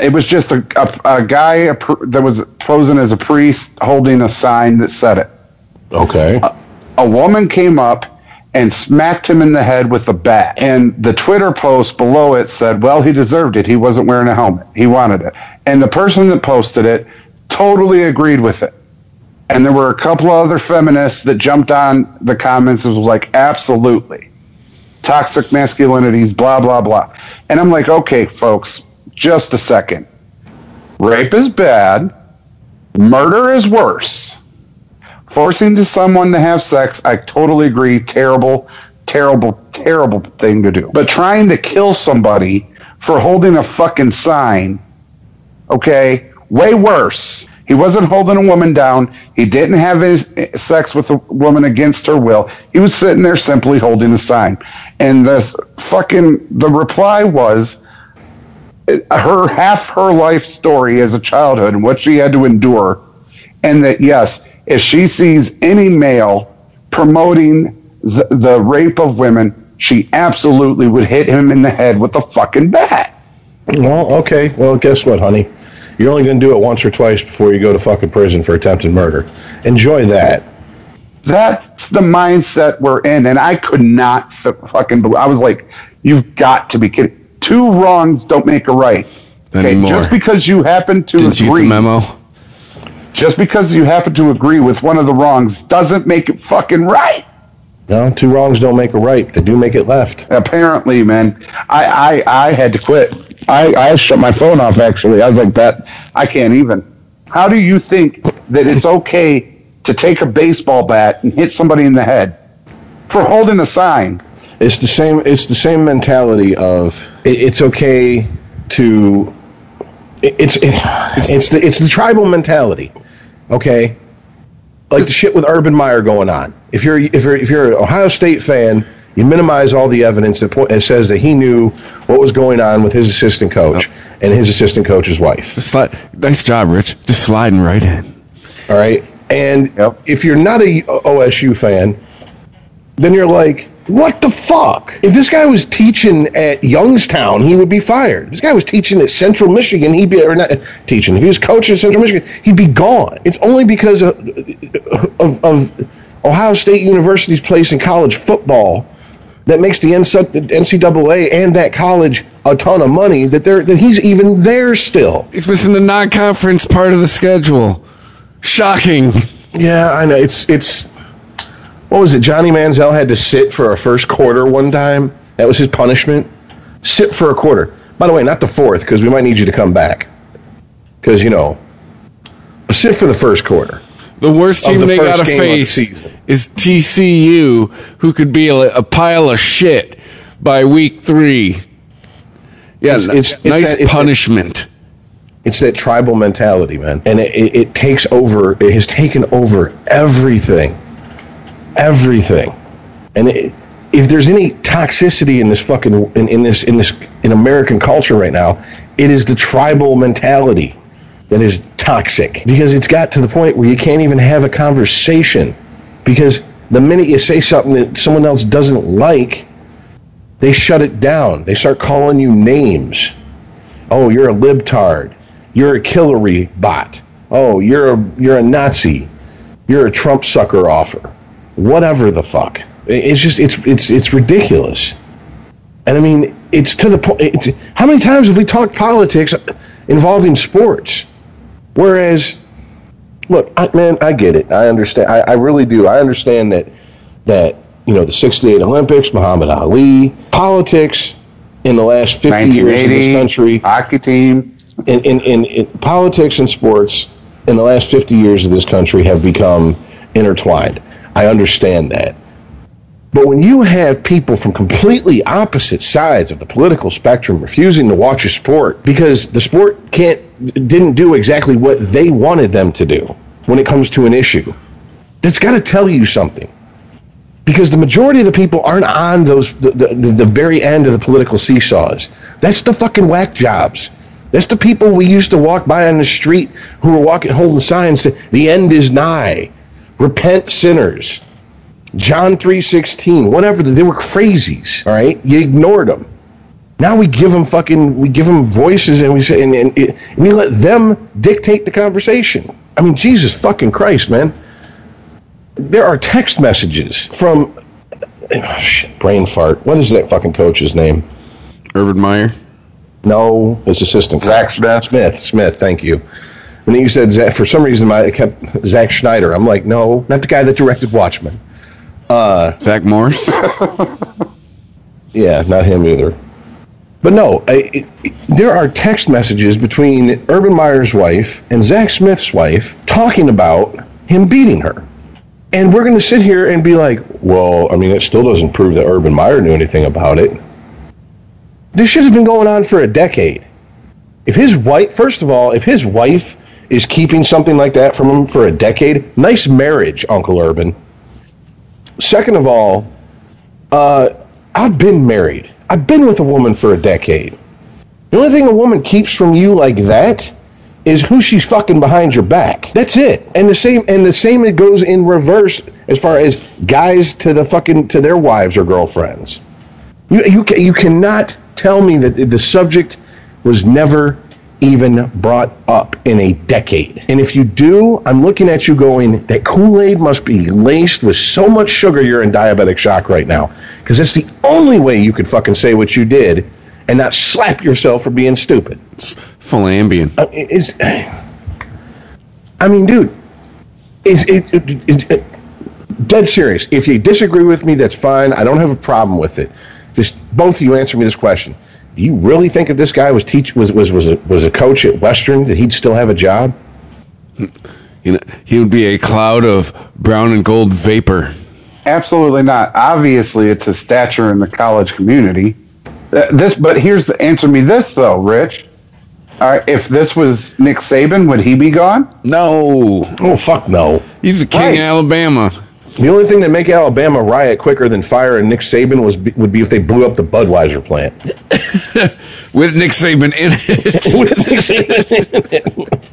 It was just a, a, a guy a, pr- that was posing as a priest holding a sign that said it. Okay. a woman came up and smacked him in the head with a bat. And the Twitter post below it said, well, he deserved it. He wasn't wearing a helmet. He wanted it. And the person that posted it totally agreed with it. And there were a couple of other feminists that jumped on the comments and was like, absolutely. Toxic masculinities, blah, blah, blah. And I'm like, okay, folks, just a second. Rape is bad. Murder is worse. Forcing someone to have sex, I totally agree. Terrible, terrible, terrible thing to do. But trying to kill somebody for holding a fucking sign, okay, way worse. He wasn't holding a woman down. He didn't have any sex with a woman against her will. He was sitting there simply holding a sign. And this fucking the reply was uh, her half her life story as a childhood and what she had to endure. And that yes, if she sees any male promoting the, the rape of women, she absolutely would hit him in the head with a fucking bat. Well, okay. Well, guess what, honey? You're only going to do it once or twice before you go to fucking prison for attempted murder. Enjoy that. That's the mindset we're in, and I could not f- fucking. Believe, I was like, "You've got to be kidding! Two wrongs don't make a right." Okay, Anymore. just because you happen to Didn't you get the memo? Just because you happen to agree with one of the wrongs, doesn't make it fucking right. No, two wrongs don't make a right. They do make it left. Apparently, man, I I, I had to quit. I, I shut my phone off. Actually, I was like, "That I can't even." How do you think that it's okay to take a baseball bat and hit somebody in the head for holding a sign? It's the same. It's the same mentality of it, it's okay to. it- It's it, it's the it's the tribal mentality, okay. Like the shit with Urban Meyer going on. If you're if you're if you're an Ohio State fan, you minimize all the evidence that, po- that says that he knew what was going on with his assistant coach and his assistant coach's wife. Just slide. Nice job, Rich. Just sliding right in. All right. And Yep. if you're not a OSU fan, then you're like, what the fuck? If this guy was teaching at Youngstown, he would be fired. This guy was teaching at Central Michigan, he'd be, or not teaching, if he was coaching at Central Michigan, he'd be gone. It's only because of, of, of Ohio State University's place in college football that makes the NCAA and that college a ton of money that they're that he's even there still. He's missing the non-conference part of the schedule. Shocking. Yeah, I know. It's it's what was it? Johnny Manziel had to sit for a first quarter one time. That was his punishment. Sit for a quarter. By the way, not the fourth, because we might need you to come back. Because you know, sit for the first quarter. The worst team the they got to game of the face is TCU, who could be a, a pile of shit by week three. Yeah, It's- it's- it's nice that- it's that- punishment. It's that tribal mentality, man, and it, it, it takes over. It has taken over everything, everything. And it, if there's any toxicity in this fucking in, in this in this in American culture right now, it is the tribal mentality that is toxic because it's got to the point where you can't even have a conversation because the minute you say something that someone else doesn't like, they shut it down. They start calling you names. Oh, you're a libtard. You're a Hillary bot. Oh, you're a you're a Nazi. You're a Trump sucker offer. Whatever the fuck. It's just it's it's it's ridiculous. And I mean, it's to the point. How many times have we talked politics involving sports? Whereas, look, I, man, I get it. I understand. I, I really do. I understand that that you know the '68 Olympics, Muhammad Ali, politics in the last 50 years in this country hockey team. in, in, in, in politics and sports in the last 50 years of this country have become intertwined. I understand that. But when you have people from completely opposite sides of the political spectrum refusing to watch a sport because the sport can't didn't do exactly what they wanted them to do when it comes to an issue, that's got to tell you something. Because the majority of the people aren't on those the, the, the very end of the political seesaws. That's the fucking whack jobs. That's the people we used to walk by on the street who were walking holding signs that the end is nigh. Repent sinners. John 3:16, whatever, they were crazies, all right? You ignored them. Now we give them fucking we give them voices and we say and, and, and we let them dictate the conversation. I mean, Jesus fucking Christ, man. There are text messages from oh, shit, brain fart. What is that fucking coach's name? Urban Meyer. No, his assistant. Zach Smith. Smith. Smith. Thank you. And then you said Zach, for some reason I kept Zack Snyder. I'm like, no, not the guy that directed Watchmen. Uh, Zach Morris. Yeah, not him either. But no, I, it, it- there are text messages between Urban Meyer's wife and Zach Smith's wife talking about him beating her. And we're going to sit here and be like, well, I mean, it still doesn't prove that Urban Meyer knew anything about it. This shit has been going on for a decade. If his wife, first of all, if his wife is keeping something like that from him for a decade, nice marriage, Uncle Urban. Second of all, uh, I've been married. I've been with a woman for a decade. The only thing a woman keeps from you like that is who she's fucking behind your back. That's it. And the same and the same it goes in reverse as far as guys to the fucking to their wives or girlfriends. You you you cannot tell me that the subject was never even brought up in a decade. And if you do, I'm looking at you going, that Kool-Aid must be laced with so much sugar you're in diabetic shock right now. Because that's the only way you could fucking say what you did and not slap yourself for being stupid. Full Ambien. Uh, Is I mean, dude, is it, it, it, it dead serious? If you disagree with me, that's fine. I don't have a problem with it. Just both of you answer me this question: Do you really think if this guy was teach was was was a, was a coach at Western that he'd still have a job? You know, he would be a cloud of brown and gold vapor. Absolutely not. Obviously, it's his stature in the college community. Uh, This, but here's the answer me this though, Rich. All right, if this was Nick Saban, would he be gone? No, Oh fuck no! he's the king Right. of Alabama. The only thing that make Alabama riot quicker than fire and Nick Saban was would be if they blew up the Budweiser plant. With Nick Saban in it.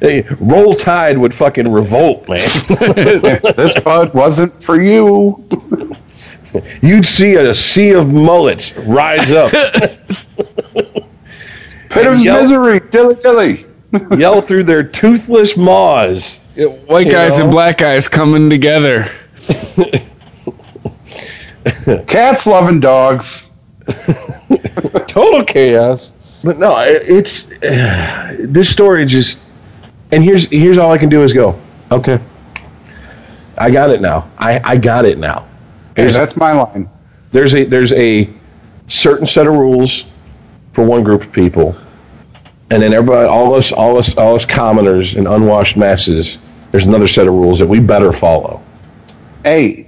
Hey, Roll Tide would fucking revolt, man. this bud wasn't for you. You'd see a sea of mullets rise up, Pit of Yep. misery, dilly dilly. Yell through their toothless maws. White guys know? and black guys coming together. Cats loving dogs. Total chaos. But no, it- it's this story just. And here's here's all I can do is go. Okay, I got it now. I I got it now. Hey, that's my line. there's a there's a certain set of rules for one group of people, and then everybody, all us, all us, all us commoners and unwashed masses, there's another set of rules that we better follow. Hey,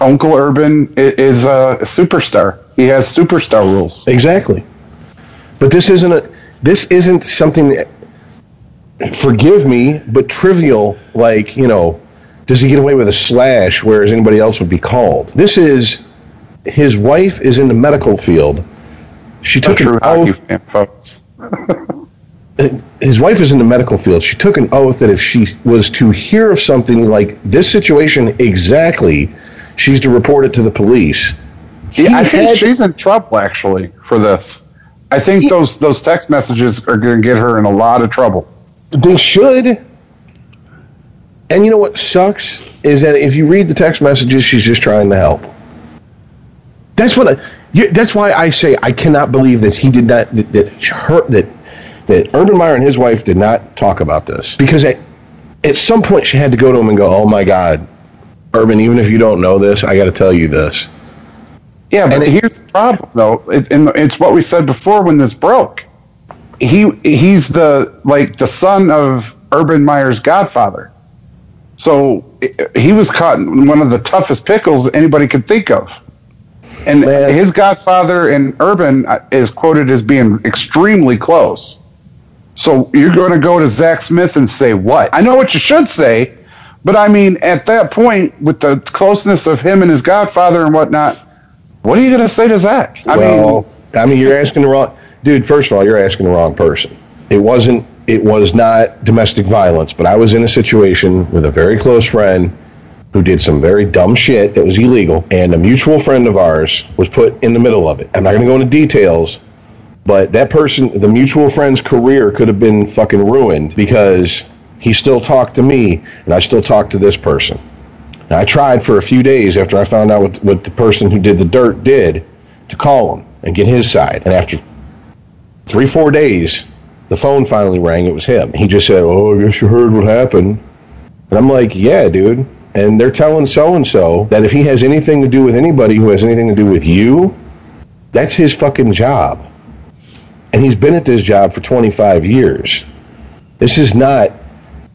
Uncle Urban is a superstar. He has superstar rules. Exactly. But this isn't a this isn't something that, forgive me, but trivial like, you know, does he get away with a slash whereas anybody else would be called? This is his wife is in the medical field. She took True an oath. his wife is in the medical field. She took an oath that if she was to hear of something like this situation exactly, she's to report it to the police. He Yeah, I think she's in trouble actually for this. I think those those text messages are going to get her in a lot of trouble. They should. And you know what sucks is that if you read the text messages, she's just trying to help. That's what. I, you, that's why I say I cannot believe that he did not that, that her that that Urban Meyer and his wife did not talk about this because at at some point she had to go to him and go, "Oh my God, Urban, even if you don't know this, I got to tell you this." Yeah, but And here's the problem, though. It, and it's what we said before when this broke. He he's the like the son of Urban Meyer's godfather, so he was caught in one of the toughest pickles anybody could think of. And Man. his godfather and Urban uh, is quoted as being extremely close. So you're going to go to Zach Smith and say what? I know what you should say, but I mean, at that point, with the closeness of him and his godfather and whatnot, what are you going to say to Zach? I well, mean, I mean, you're asking the wrong dude. First of all, you're asking the wrong person. It wasn't. It was not domestic violence, but I was in a situation with a very close friend who did some very dumb shit that was illegal, and a mutual friend of ours was put in the middle of it. I'm not going to go into details, but that person, the mutual friend's career could have been fucking ruined because he still talked to me, and I still talked to this person. I tried for a few days after I found out what, what the person who did the dirt did to call him and get his side. And after three, four days, the phone finally rang. It was him. He just said, Oh, I guess you heard what happened. And I'm like, Yeah, dude. And they're telling so and so that if he has anything to do with anybody who has anything to do with you, that's his fucking job. And he's been at this job for 25 years. This is not,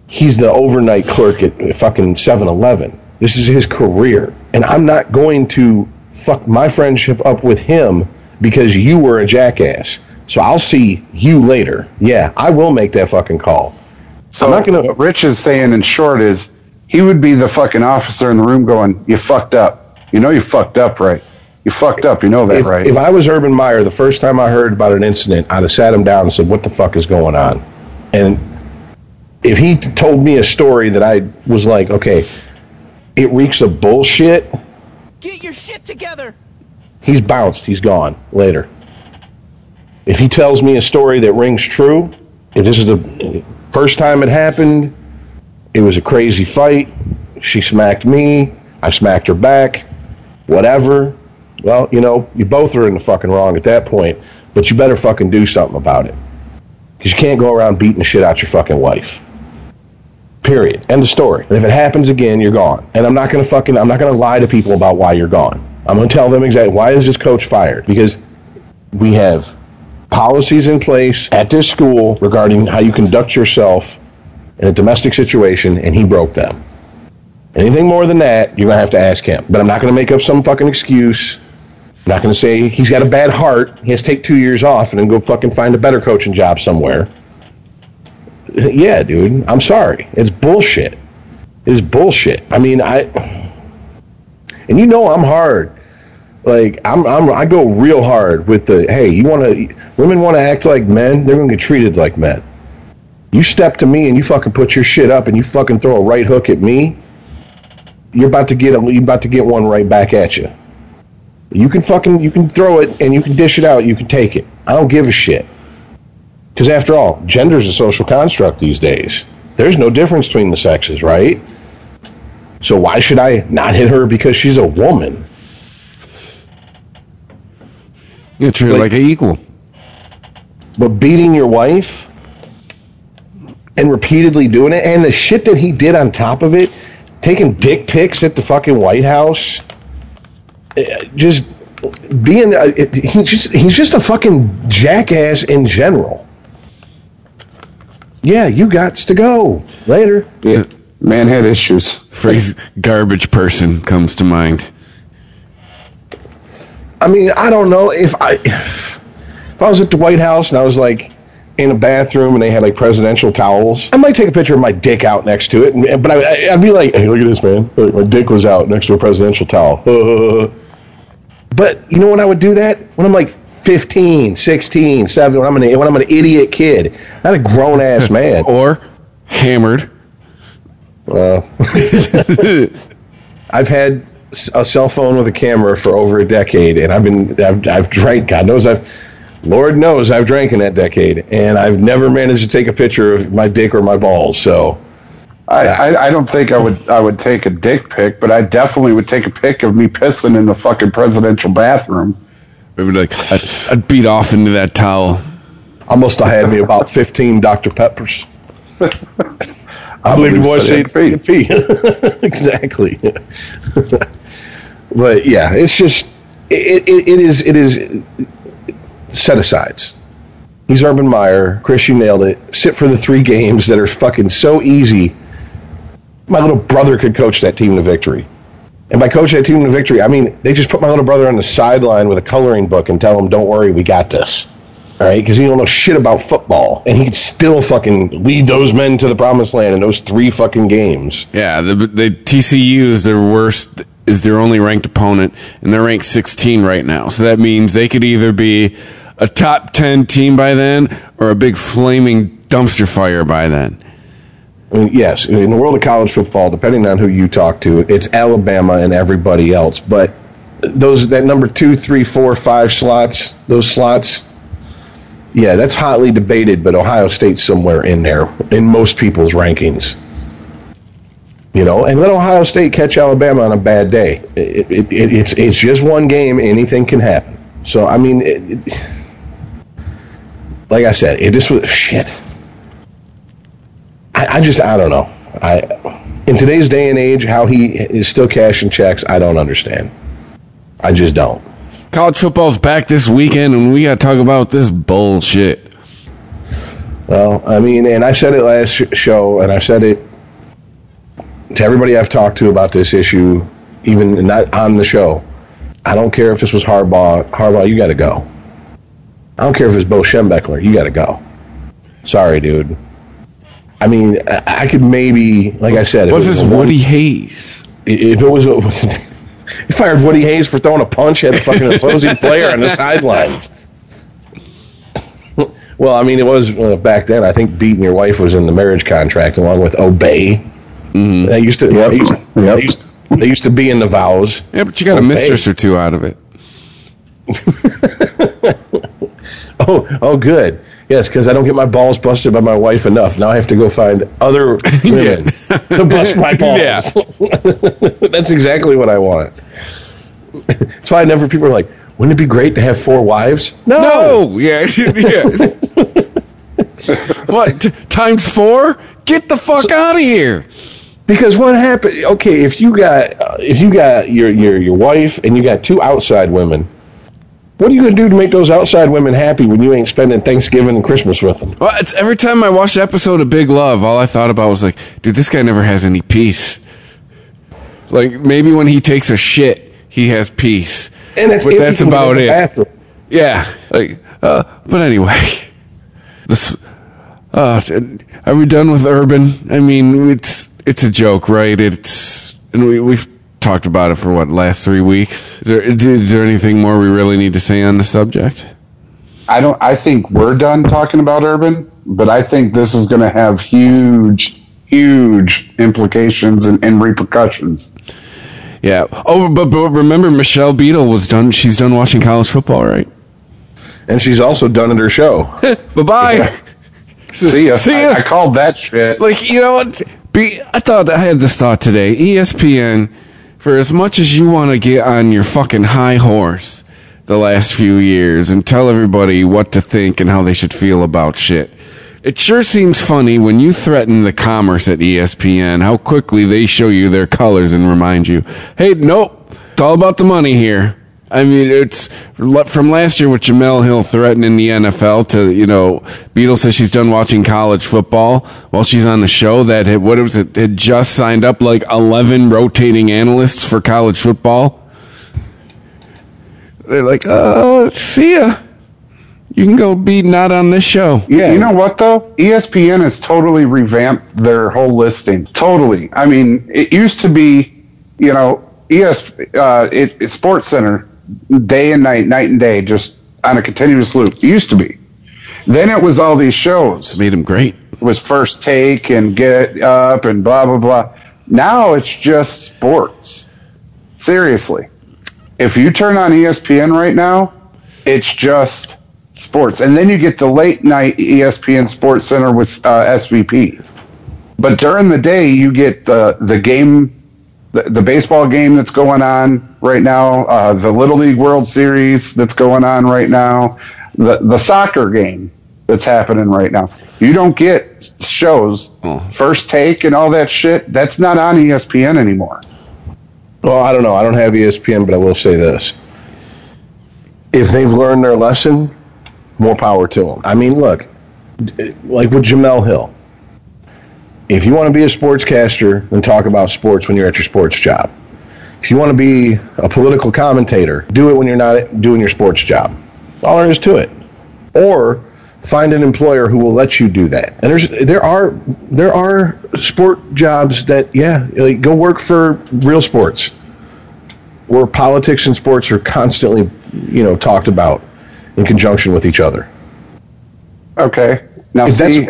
he's the overnight clerk at fucking 7 Eleven. This is his career. And I'm not going to fuck my friendship up with him because you were a jackass. So I'll see you later. Yeah, I will make that fucking call. So I'm not gonna- what Rich is saying in short is he would be the fucking officer in the room going, "You fucked up. You know you fucked up, right? You fucked up. You know that, If, right?" if I was Urban Meyer, the first time I heard about an incident, I'd have sat him down and said, What the fuck is going on? And if he told me a story that I was like, Okay, it reeks of bullshit, Get your shit together! he's bounced. He's gone later. If he tells me a story that rings true, if this is the first time it happened, it was a crazy fight. She smacked me. I smacked her back. Whatever. Well, you know, you both are in the fucking wrong at that point, but you better fucking do something about it. Because you can't go around beating the shit out your fucking wife. Period. End of story. And if it happens again, you're gone. And I'm not gonna fucking I'm not gonna lie to people about why you're gone. I'm gonna tell them exactly why is this coach fired? Because we have policies in place at this school regarding how you conduct yourself in a domestic situation, and he broke them. Anything more than that, you're gonna have to ask him. But I'm not gonna make up some fucking excuse. Not gonna say he's got a bad heart. He has to take two years off and then go fucking find a better coaching job somewhere. Yeah, dude. I'm sorry. It's bullshit. It's bullshit. I mean, I and you know I'm hard. Like I'm, I'm I go real hard with the hey, you want to women want to act like men, they're going to get treated like men. You step to me and you fucking put your shit up and you fucking throw a right hook at me, you're about to get a, you're about to get one right back at you. You can fucking you can throw it and you can dish it out, you can take it. I don't give a shit. Cuz after all, gender's a social construct these days. There's no difference between the sexes, right? So why should I not hit her because she's a woman? You treat her Like- like an equal. But beating your wife and repeatedly doing it, and the shit that he did on top of it, taking dick pics at the fucking White House, just being uh, he's just he's just a fucking jackass in general. Yeah, you got to go later. Yeah, man had issues. Phrase garbage person comes to mind. I mean, I don't know if I if I was at the White House and I was like in a bathroom and they had like presidential towels, I might take a picture of my dick out next to it, and, but I, I'd be like, "Hey, look at this, man! My dick was out next to a presidential towel." but you know when I would do that when I'm like 15, 16, 17, when I'm an when I'm an idiot kid, not a grown ass man. Or hammered. Well, I've had a cell phone with a camera for over a decade, and I've been I've, I've drank. God knows I've, Lord knows I've drank in that decade, and I've never managed to take a picture of my dick or my balls. So I, I, I don't think I would I would take a dick pic, but I definitely would take a pic of me pissing in the fucking presidential bathroom. Maybe like I'd, I'd beat off into that towel. I must have had me about fifteen Dr Peppers. I believe the boy said said pee. exactly. but yeah, it's just it, it, it is it is set asides. He's Urban Meyer. Chris, you nailed it. Sit for the three games that are fucking so easy. My little brother could coach that team to victory. And by coach that team to victory, I mean they just put my little brother on the sideline with a coloring book and tell him, "Don't worry, we got this." All right, because he don't know shit about football, and he could still fucking lead those men to the promised land in those three fucking games. Yeah, the, the TCU is their worst, is their only ranked opponent, and they're ranked 16 right now. So that means they could either be a top 10 team by then or a big flaming dumpster fire by then. I mean, yes, in the world of college football, depending on who you talk to, it's Alabama and everybody else. But those that number two, three, four, five slots, those slots, yeah, that's hotly debated. But Ohio State's somewhere in there in most people's rankings. You know, and let Ohio State catch Alabama on a bad day. It, it, it, it's it's just one game. Anything can happen. So I mean, like I said, it just was shit. I, I just I don't know. I in today's day and age, how he is still cashing checks, I don't understand. I just don't. College football's back this weekend, and we got to talk about this bullshit. Well, I mean, and I said it last show, and I said it to everybody I've talked to about this issue, even not on the show. I don't care if this was Harbaugh. Harbaugh, you got to go. I don't care if it's Bo Schembechler. You got to go. Sorry, dude. I mean, I, I could maybe, like I said, What if was it's a one- Woody Hayes? if it was, a, he fired Woody Hayes for throwing a punch at a fucking opposing player on the sidelines. Well, I mean, it was uh, back then. I think beating your wife was in the marriage contract, along with obey. Mm-hmm. They used to. They, used, they, used, they used to be in the vows. Yeah, but you got a mistress or two out of it. Oh, oh, good. Yes, because I don't get my balls busted by my wife enough. Now I have to go find other women to bust my balls. Yeah. That's exactly what I want. That's why I never people are like, wouldn't it be great to have four wives? No. No, yeah, yeah. what t- times four? Get the fuck out of here! Because what happened? Okay, if you got uh, if you got your your your wife and you got two outside women, what are you gonna do to make those outside women happy when you ain't spending Thanksgiving and Christmas with them? Well, it's every time I watched the episode of Big Love, all I thought about was like, dude, this guy never has any peace. Like maybe when he takes a shit, he has peace, And it's but that's you can get in about it. bathroom. Yeah, like, uh, but anyway, this. Uh, are we done with urban? I mean, it's it's a joke, right? It's and we we've talked about it for what last three weeks. Is there is there anything more we really need to say on the subject? I don't. I think we're done talking about urban, but I think this is going to have huge, huge implications and, and repercussions. Yeah. Oh, but, but remember, Michelle Beadle was done. She's done watching college football, right? And she's also done at her show. Bye bye. See ya. See I, ya. I called that shit. like you know what? Be, I thought I had this thought today. ESPN, for as much as you want to get on your fucking high horse the last few years and tell everybody what to think and how they should feel about shit. It sure seems funny when you threaten the commerce at ESPN how quickly they show you their colors and remind you, hey, nope, it's all about the money here. I mean, it's from last year with Jemele Hill threatening the NFL to, you know, Beadle says she's done watching college football while she's on the show that had, what was it, had just signed up like 11 rotating analysts for college football. They're like, oh, see ya. You can go be not on this show. Yeah, you know what though? ESPN has totally revamped their whole listing. Totally. I mean, it used to be, you know, ES uh, it, it Sports Center day and night, night and day, just on a continuous loop. It used to be. Then it was all these shows. Made them great. It was First Take and Get Up and blah blah blah. Now it's just sports. Seriously, if you turn on ESPN right now, it's just sports, and then you get the late night ESPN Sports Center with uh, SVP. But during the day, you get the the game, the, the baseball game that's going on right now, uh, the Little League World Series that's going on right now, the the soccer game that's happening right now. You don't get shows, first take and all that shit. That's not on ESPN anymore. Well, I don't know. I don't have ESPN, but I will say this: if they've learned their lesson, more power to them. I mean, look, like with Jemele Hill. If you want to be a sportscaster, then talk about sports when you're at your sports job. If you want to be a political commentator, do it when you're not doing your sports job. All there is to it. Or find an employer who will let you do that. And there's there are there are sport jobs that yeah, like go work for real sports where politics and sports are constantly, you know, talked about in conjunction with each other. Okay. Now If that's- see,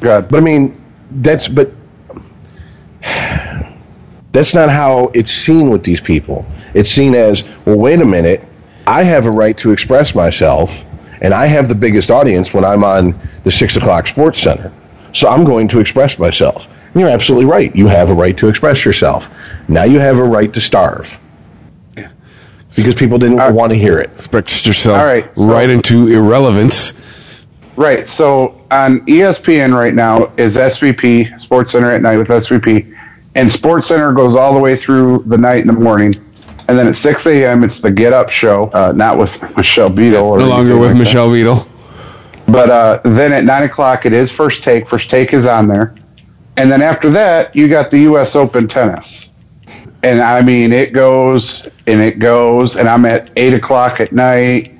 good. But I mean, that's but that's not how it's seen with these people. It's seen as, well, wait a minute, I have a right to express myself, and I have the biggest audience when I'm on the six o'clock Sports Center. So I'm going to express myself. And you're absolutely right. You have a right to express yourself. Now you have a right to starve. Because people didn't want to hear it. Express yourself All right, so- right into irrelevance. Right. So on ESPN right now is SVP Sports Center at night with SVP, and Sports Center goes all the way through the night and the morning, and then at 6 a.m. it's the Get Up show, uh, not with Michelle Beadle or No longer with like that. Michelle Beadle. But uh, then at nine o'clock, it is first take. First take is on there, and then after that, you got the U.S. Open tennis, and I mean it goes and it goes, and I'm at eight o'clock at night,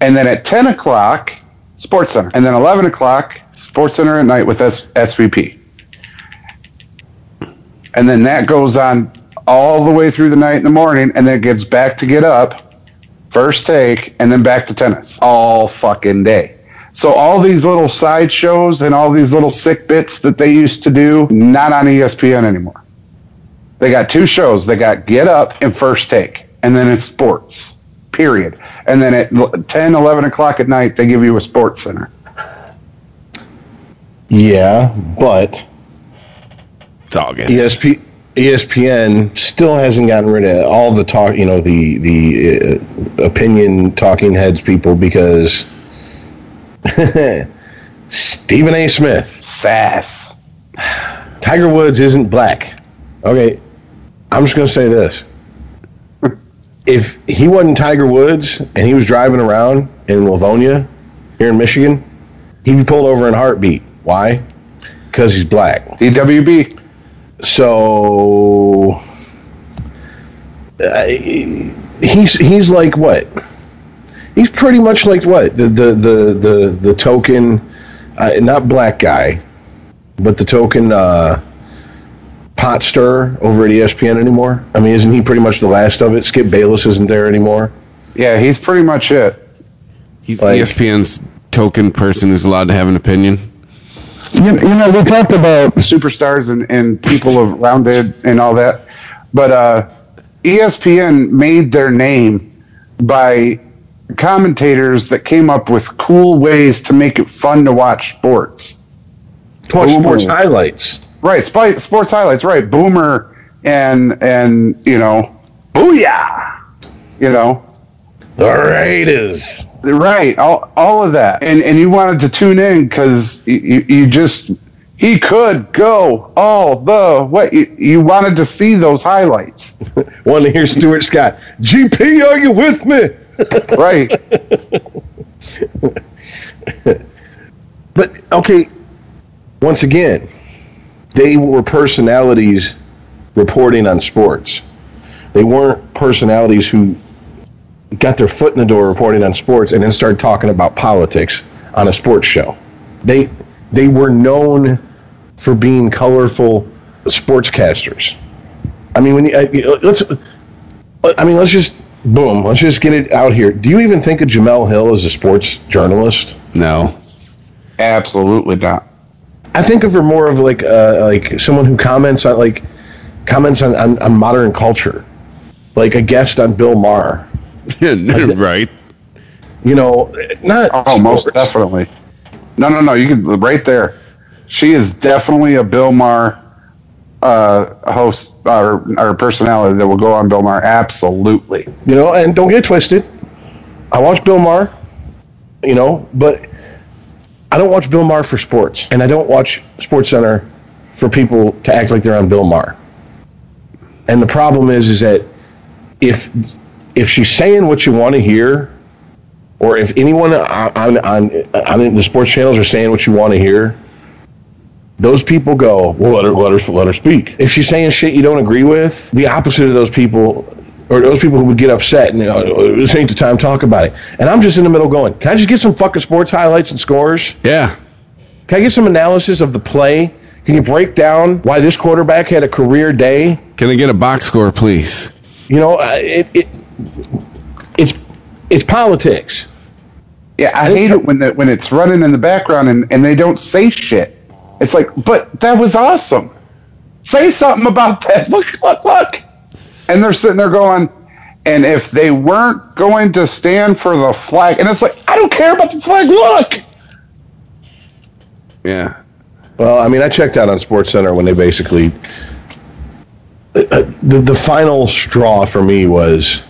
and then at ten o'clock, Sports Center, and then eleven o'clock, Sports Center at night with S- SVP, and then that goes on all the way through the night and the morning, and then it gets back to get up, first take, and then back to tennis all fucking day. So all these little side shows and all these little sick bits that they used to do, not on ESPN anymore. They got two shows. They got Get Up and First Take, and then it's sports, period. And then at l- 10, 11 o'clock at night, they give you a sports center. Yeah, but It's August. ESP, ESPN still hasn't gotten rid of all the talk, you know, the the uh, opinion talking heads people because Stephen A. Smith, Sass. Tiger Woods isn't black. Okay, I'm just gonna say this: if he wasn't Tiger Woods and he was driving around in Livonia, here in Michigan, he'd be pulled over in a heartbeat. Why? Because he's black. DWB. So uh, he's he's like what? He's pretty much like what the the the the, the token, uh, not black guy, but the token uh, pot stir over at ESPN anymore. I mean, isn't he pretty much the last of it? Skip Bayless isn't there anymore. Yeah, he's pretty much it. He's Like- ESPN's token person who's allowed to have an opinion. You, you know, we talked about superstars and, and people around it and all that, but uh, ESPN made their name by commentators that came up with cool ways to make it fun to watch sports. Watch Boomer. sports highlights. Right, spi- sports highlights. Right, Boomer and and you know, booyah, you know, The Raiders. Right, all, all of that, and and you wanted to tune in because you, you just he could go all the way. You, you wanted to see those highlights, Want to hear Stuart Scott? GP, are you with me? right? But okay, once again, they were personalities reporting on sports. They weren't personalities who got their foot in the door reporting on sports and then started talking about politics on a sports show. They they were known for being colorful sportscasters. I mean, when you, uh, let's, I mean, let's just boom, let's just get it out here. Do you even think of Jemele Hill as a sports journalist? No. Absolutely not. I think of her more of like uh, like someone who comments on like comments on, on, on modern culture, like a guest on Bill Maher. right. You know, not Oh, most definitely. No, no, no. You can right there. She is definitely a Bill Maher uh, host or, or personality that will go on Bill Maher. Absolutely. You know, and don't get twisted. I watch Bill Maher, you know, but I don't watch Bill Maher for sports, and I don't watch Sports Center for people to act like they're on Bill Maher. And the problem is, is that if if she's saying what you want to hear, or if anyone on on on, the sports channels are saying what you want to hear, those people go, well, let her, let her, let her speak. If she's saying shit you don't agree with, the opposite of those people, or those people who would get upset and, you know, this ain't the time to talk about it. And I'm just in the middle going, can I just get some fucking sports highlights and scores? Yeah. Can I get some analysis of the play? Can you break down why this quarterback had a career day? Can I get a box score, please? You know, it, it it's it's politics. Yeah, I hate it when the, when it's running in the background and, and they don't say shit. It's like, but that was awesome. Say something about that. Look, look, look. And they're sitting there going, and if they weren't going to stand for the flag, and it's like, I don't care about the flag. Look. Yeah. Well, I mean, I checked out on Sports Center when they basically uh, the the final straw for me was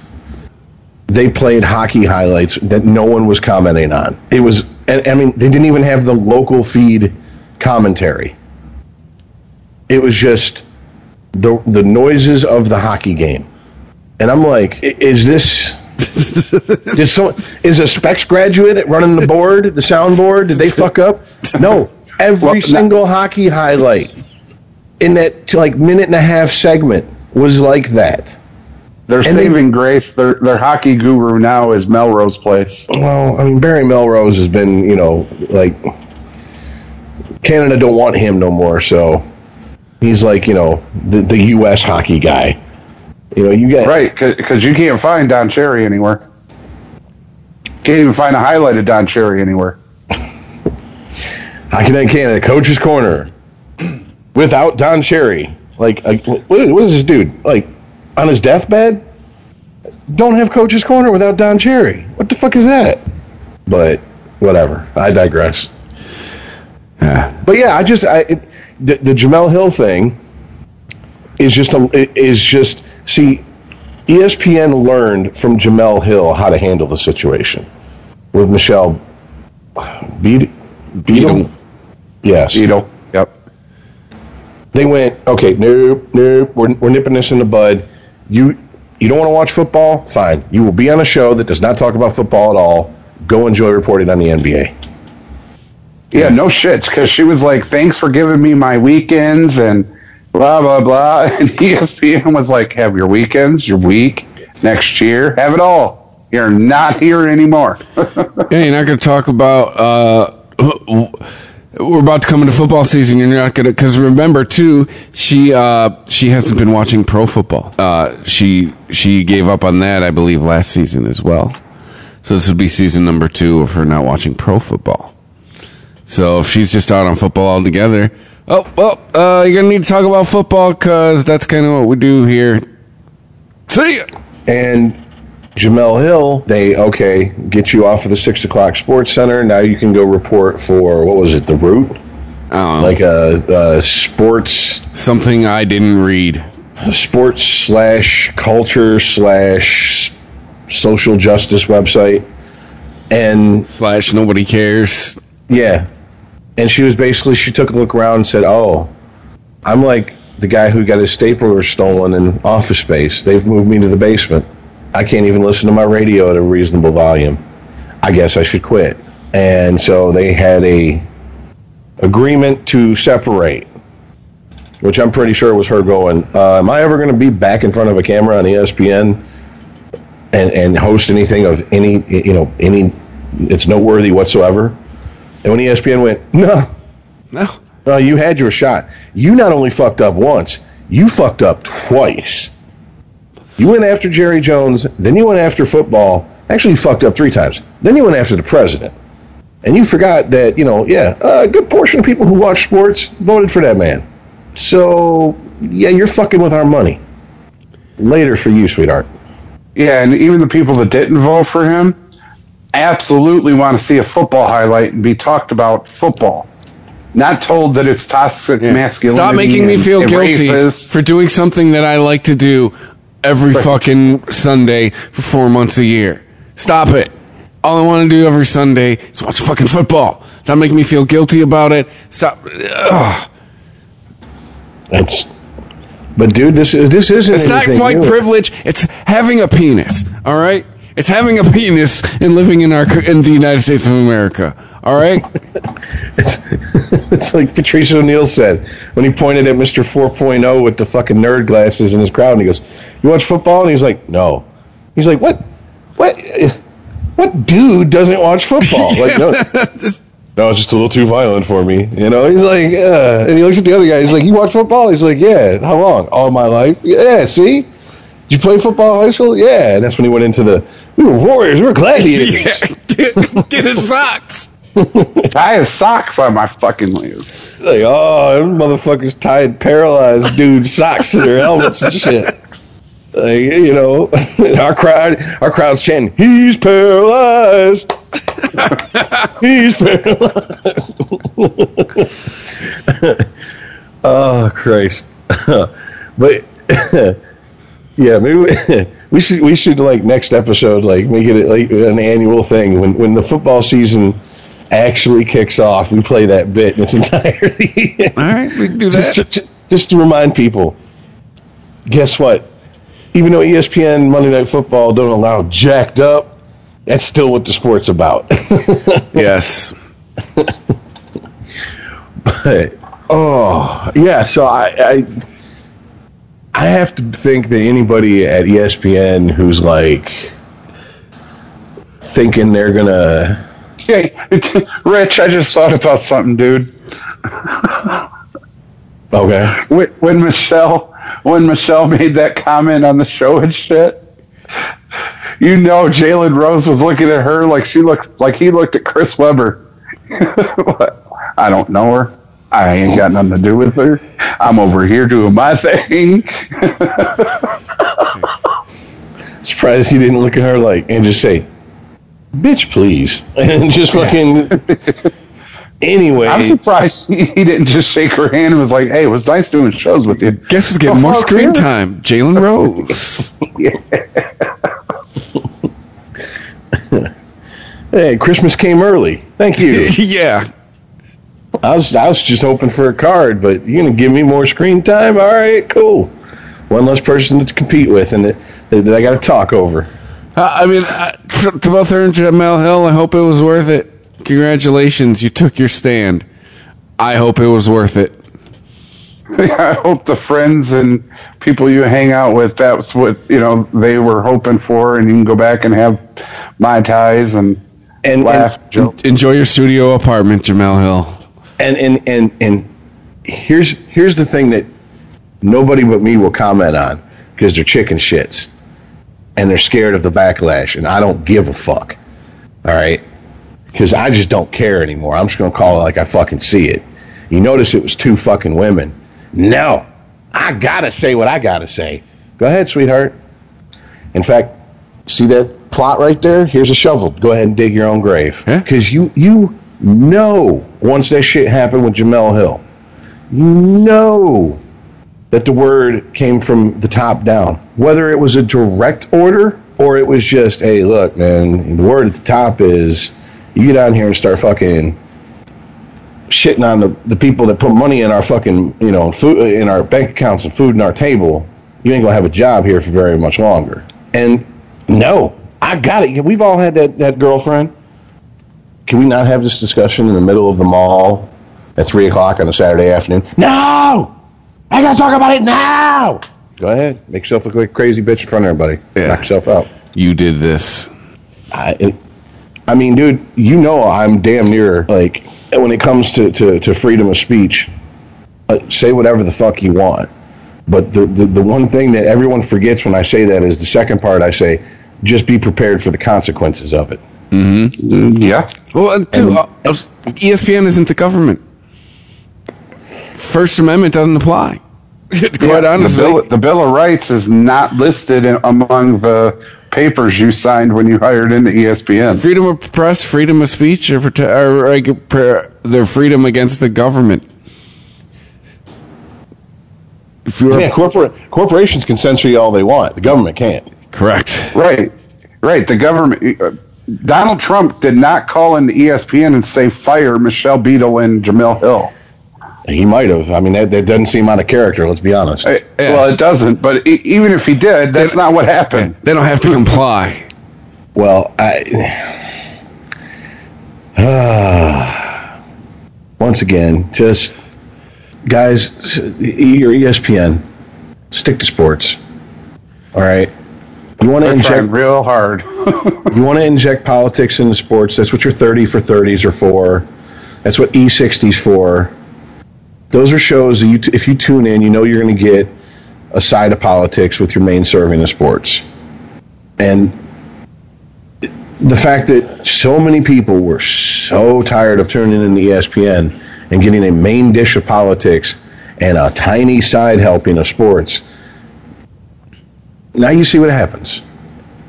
they played hockey highlights that no one was commenting on. It was, I mean, they didn't even have the local feed commentary. It was just the the noises of the hockey game, and I'm like, is this? Did so, is a specs graduate running the board, the soundboard? Did they fuck up? No. Every Well, single hockey highlight in that like minute and a half segment was like that. Their And they- saving grace, their their hockey guru now is Melrose Place. Well, I mean Barry Melrose has been, you know, like Canada don't want him no more, so he's like, you know, the the U.S. hockey guy. You know, you get Right, because you can't find Don Cherry anywhere. Can't even find a highlight of Don Cherry anywhere. Hockey Night Canada, Coach's Corner, without Don Cherry. Like, like what is this dude like on his deathbed? Don't have Coach's Corner without Don Cherry. What the fuck is that? But whatever. I digress. Yeah. But yeah, I just I it, the, the Jemele Hill thing is just a is just see ESPN learned from Jemele Hill how to handle the situation with Michelle Beat Beadle. Beadle. Yes, Ito. Yep. they went okay. Nope, nope. We're, we're nipping this in the bud. You you don't want to watch football? Fine. You will be on a show that does not talk about football at all. Go enjoy reporting on the NBA. Yeah, no shit. Because she was like, "Thanks for giving me my weekends," and blah blah blah. And ESPN was like, "Have your weekends, your week next year, have it all. You're not here anymore." Yeah, you're not going to talk about. Uh, we're about to come into football season. And you're not to because remember too, she uh, she hasn't been watching pro football. Uh, she she gave up on that, I believe, last season as well. So this would be season number two of her not watching pro football. So if she's just out on football altogether, oh well, uh, you're gonna need to talk about football because that's kind of what we do here. See ya. And Jemele Hill, they okay, get you off of the six o'clock sports center. Now you can go report for what was it, the root? I don't know, Like a, a sports something I didn't read. sports slash culture slash social justice website. And Slash nobody cares. yeah. And she was basically she took a look around and said, Oh, I'm like the guy who got his stapler stolen in office space. They've moved me to the basement. I can't even listen to my radio at a reasonable volume. I guess I should quit. And so they had a agreement to separate, which I'm pretty sure was her going, uh, am I ever going to be back in front of a camera on ESPN and, and host anything of any, you know, any, it's noteworthy whatsoever? And when ESPN went, no, No. no, you had your shot. You not only fucked up once, you fucked up twice. You went after Jerry Jones, then you went after football. Actually, you fucked up three times. Then you went after the president. And you forgot that, you know, yeah, a good portion of people who watch sports voted for that man. So, yeah, you're fucking with our money. Later for you, sweetheart. Yeah, and even the people that didn't vote for him absolutely want to see a football highlight and be talked about football. Not told that it's toxic masculinity. Stop making me feel guilty racist. for doing something that I like to do every fucking Sunday for four months a year. Stop it. All I want to do every Sunday is watch fucking football. Stop making me feel guilty about it. Stop. Ugh. That's. But dude, this is this isn't. It's not white new. privilege. It's having a penis. All right. It's having a penis and living in our in the United States of America. All right. It's, it's like Patrice O'Neal said when he pointed at Mr. 4.0 with the fucking nerd glasses in his crowd, and he goes, "You watch football?" And he's like, "No." He's like, "What? What? What dude doesn't watch football?" Like, no, no, it's just a little too violent for me. You know? He's like, uh, and he looks at the other guy. He's like, "You watch football?" He's like, "Yeah." How long? All my life. Yeah. See. Did you play football in high school? Yeah. And that's when he went into the. We were warriors. We were gladiators. Yeah. Get, get his socks. I have socks on my fucking legs. Like, oh, them motherfuckers tied paralyzed dude socks to their helmets and shit. Like, you know, our crowd, our crowd's chanting, "He's paralyzed." He's paralyzed. oh Christ! but yeah, maybe we, we should we should like next episode like make it like an annual thing when when the football season actually kicks off. We play that bit in its entirety. All right, we can do that. just, just, just to remind people. Guess what? Even though ESPN Monday Night Football don't allow jacked up, that's still what the sport's about. yes. But, oh yeah, so I, I I have to think that anybody at ESPN who's like thinking they're gonna Hey, Rich, I just thought about something, dude. okay When, when Michelle, when Michelle made that comment on the show and shit, you know, Jalen Rose was looking at her like she looked like he looked at Chris Webber. I don't know her. I ain't got nothing to do with her. I'm over here doing my thing. surprised he didn't look at her like and just say, "Bitch, please," and just fucking. Anyway, I'm surprised he, he didn't just shake her hand and was like, "Hey, it was nice doing shows with you." Guess who's getting more Oh, screen yeah. time? Jalen Rose. hey, Christmas came early. Thank you. yeah. I was I was just hoping for a card, but you're gonna give me more screen time. All right, cool. One less person to compete with, and that, that I got to talk over. Uh, I mean, uh, to to both her and Jemele Hill, I hope it was worth it. Congratulations, you took your stand. I hope it was worth it. I hope the friends and people you hang out with, that's what, you know, they were hoping for, and you can go back and have my ties and, And- laugh, and- joke. Enjoy your studio apartment, Jemele Hill. And and and and here's here's the thing that nobody but me will comment on because they're chicken shits and they're scared of the backlash, and I don't give a fuck. All right, because I just don't care anymore. I'm just gonna call it like I fucking see it. You notice it was two fucking women. No, I gotta say what I gotta say. Go ahead, sweetheart. In fact, see that plot right there? Here's a shovel. Go ahead and dig your own grave. Yeah. Because you you know once that shit happened with Jemele Hill, you know that the word came from the top down. Whether it was a direct order or it was just, hey, look, man, the word at the top is you get out here and start fucking shitting on the, the people that put money in our fucking, you know, food in our bank accounts and food in our table, you ain't gonna have a job here for very much longer. And no, I got it. We've all had that, that girlfriend. Can we not have this discussion in the middle of the mall at three o'clock on a Saturday afternoon? No! I gotta talk about it now! Go ahead. Make yourself look like a crazy bitch in front of everybody. Yeah. Knock yourself out. You did this. I, it, I mean, dude, you know I'm damn near like when it comes to, to, to freedom of speech, uh, say whatever the fuck you want. But the, the, the one thing that everyone forgets when I say that is the second part I say, just be prepared for the consequences of it. Yeah. Well, and two, uh, uh, ESPN isn't the government. First Amendment doesn't apply. Quite Yeah, honestly. The bill, the bill of Rights is not listed in, among the papers you signed when you hired into ESPN. freedom of press, freedom of speech, are, prote- are like, per- their freedom against the government. If you're Yeah, corporate corporations can censor you all they want. The government can't. correct, Right. Right. The government. uh, Donald Trump did not call in the ESPN and say fire Michelle Beadle and Jemele Hill. He might have. I mean, that, that doesn't seem out of character. Let's be honest. Uh, Well, it doesn't. But e- even if he did, that's not what happened. they don't have to comply. Well, I. once again, just guys, you're E ESPN. Stick to sports. All right. You want to inject. real hard. You want to inject politics into sports. That's what your 30 for 30s are for. That's what E60's for. Those are shows that you, t- if you tune in, you know you're going to get a side of politics with your main serving of sports. And the fact that so many people were so tired of tuning in to E ESPN and getting a main dish of politics and a tiny side helping of sports. Now you see what happens.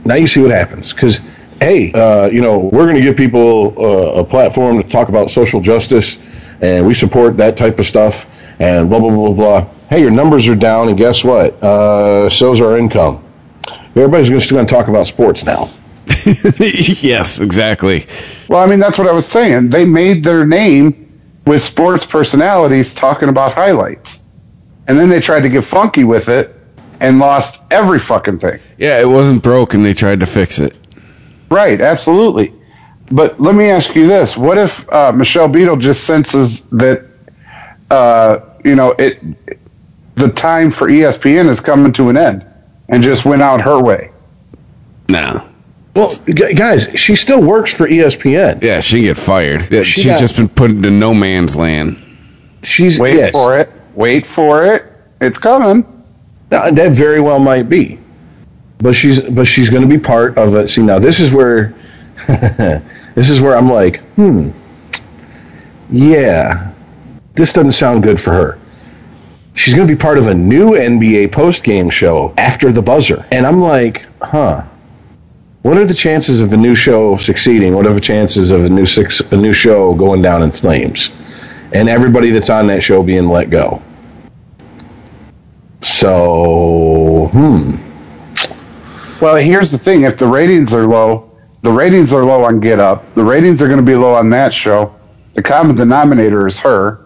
Now you see what happens because hey, uh, you know, we're going to give people uh, a platform to talk about social justice, and we support that type of stuff, and blah blah blah blah. Hey, your numbers are down, and guess what? Uh, so's our income. Everybody's just going to talk about sports now. yes, exactly. Well, I mean, that's what I was saying. They made their name with sports personalities talking about highlights. And then they tried to get funky with it and lost every fucking thing. Yeah, it wasn't broken. They tried to fix it. Right, absolutely. But let me ask you this: What if uh, Michelle Beadle just senses that, uh, you know, it, the time for ESPN is coming to an end, and just went out her way? No. Well, gu- guys, she still works for ESPN. Yeah, she get fired. Yeah, She she's got- just been put into no man's land. She's Wait yes. for it. Wait for it. It's coming. Now, that very well might be, but she's but she's going to be part of it. See, now this is where this is where I'm like, hmm, yeah, this doesn't sound good for her. She's going to be part of a new NBA post game show after the buzzer, and I'm like, huh. What are the chances of a new show succeeding? What are the chances of a new six, a new show going down in flames, and everybody that's on that show being let go? So, hmm. Well, here's the thing: if the ratings are low, the ratings are low on Get Up. The ratings are going to be low on that show. The common denominator is her.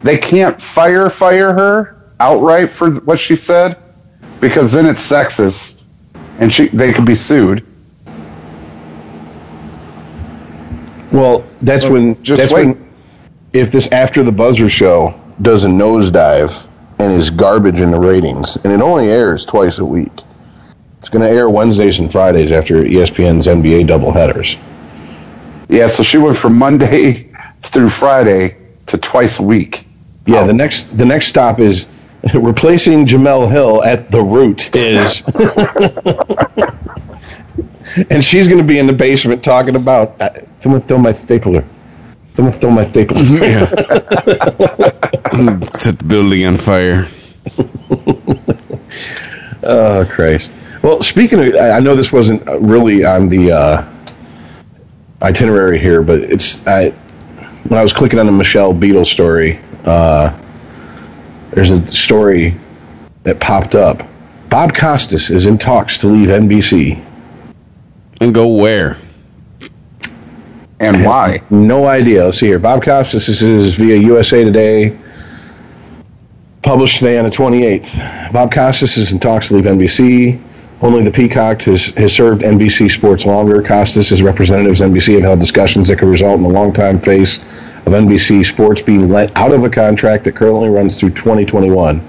They can't fire fire her outright for what she said because then it's sexist, and she they could be sued. Well, that's when just that's wait. when if this after the buzzer show does a nosedive and is garbage in the ratings, and it only airs twice a week. It's going to air Wednesdays and Fridays after ESPN's NBA doubleheaders. Yeah, so she went from Monday through Friday to twice a week. Yeah, the next the next stop is replacing Jemele Hill at the root is, and she's going to be in the basement talking about. Uh, someone throw my stapler. Someone throw my stapler. Yeah. Set the building on fire. Oh Christ! Well, speaking of, I I know this wasn't uh, really on the uh, itinerary here, but it's I, when I was clicking on the Michelle Beadle story. Uh, there's a story that popped up. Bob Costas is in talks to leave NBC. And go where? And why? No idea. Let's see here. Bob Costas this is via USA Today. Published today on the 28th. Bob Costas is in talks to leave NBC. Only the Peacock has, has served NBC Sports longer. Costas, his representatives, NBC, have held discussions that could result in a long-time face of NBC Sports being let out of a contract that currently runs through 2021.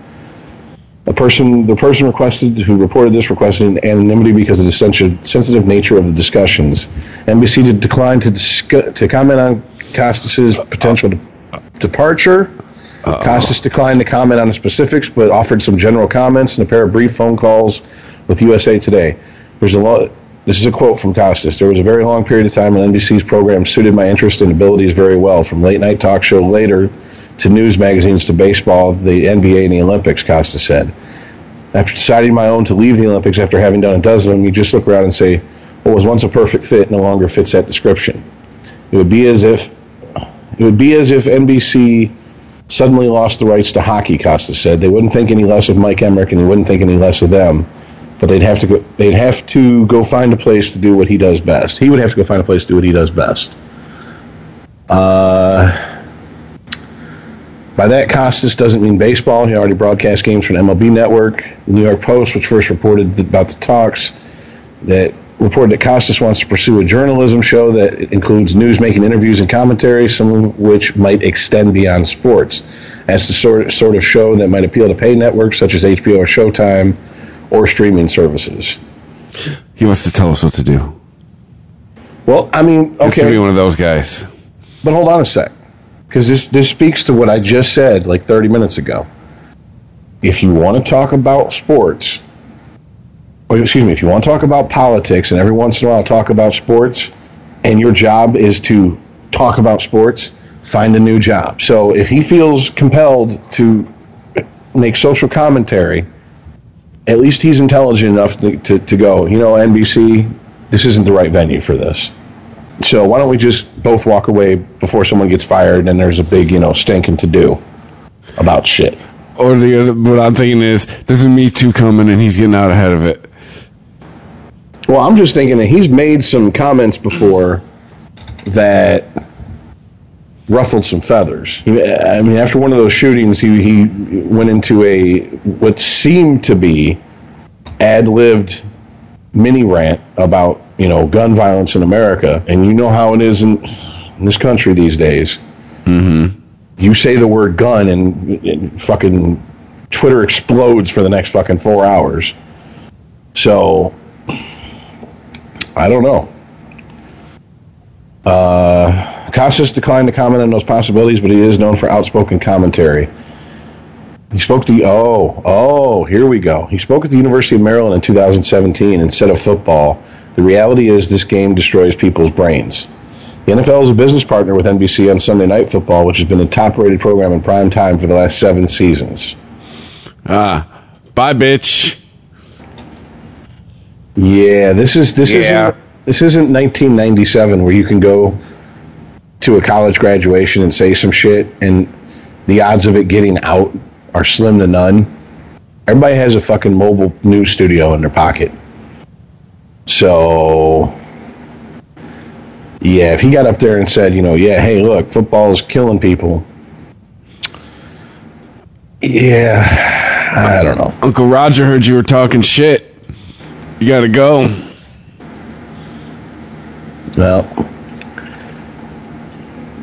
The person, the person requested who reported this requested anonymity because of the sensitive, sensitive nature of the discussions. NBC did decline to discuss, to comment on Costas's potential de- departure. Costas declined to comment on the specifics, but offered some general comments and a pair of brief phone calls with USA Today. There's a lot. This is a quote from Costas. There was a very long period of time when NBC's program suited my interest and abilities very well, from late night talk show later to news magazines to baseball, the NBA, and the Olympics, Costas said. After deciding my own to leave the Olympics after having done a dozen of them, you just look around and say, what was once a perfect fit no longer fits that description. It would be as if it would be as if NBC suddenly lost the rights to hockey, Costa said. They wouldn't think any less of Mike Emrick and they wouldn't think any less of them. But they'd have to go they'd have to go find a place to do what he does best. He would have to go find a place to do what he does best. Uh by that, Costas doesn't mean baseball. He already broadcast games from MLB Network. The New York Post, which first reported about the talks, that reported that Costas wants to pursue a journalism show that includes news making interviews and commentary, some of which might extend beyond sports, as the sort sort of show that might appeal to pay networks such as HBO or Showtime or streaming services. He wants to tell us what to do. Well, I mean, Wants to be one of those guys. but hold on a sec, because this this speaks to what I just said like 30 minutes ago. If you want to talk about sports, or excuse me, if you want to talk about politics and every once in a while talk about sports, and your job is to talk about sports, find a new job. So if he feels compelled to make social commentary, at least he's intelligent enough to, to, to go, you know, NBC, this isn't the right venue for this. So why don't we just both walk away before someone gets fired and there's a big, you know, stinking to do about shit. Or the other, what I'm thinking is, there's a Me Too coming and he's getting out ahead of it. Well, I'm just thinking that he's made some comments before that ruffled some feathers. He- I mean, after one of those shootings, he, he went into a what seemed to be ad-libbed mini rant about you know gun violence in America, and you know how it is in, in this country these days. Mm-hmm. You say the word gun, and, and fucking Twitter explodes for the next fucking four hours. So I don't know. Uh, Costas declined to comment on those possibilities, but he is known for outspoken commentary. He spoke to the oh oh here we go. He spoke at the University of Maryland in 2017 instead of football. The reality is this game destroys people's brains. The NFL is a business partner with NBC on Sunday Night Football, which has been the top-rated program in prime time for the last seven seasons. Ah, bye, bitch. Yeah, this is this Yeah. isn't this isn't 1997 where you can go to a college graduation and say some shit and the odds of it getting out are slim to none. Everybody has a fucking mobile news studio in their pocket. So yeah, if he got up there and said, you know, yeah, hey, look, football's killing people. Yeah, I don't know. Uncle Roger heard you were talking shit. You gotta go. Well,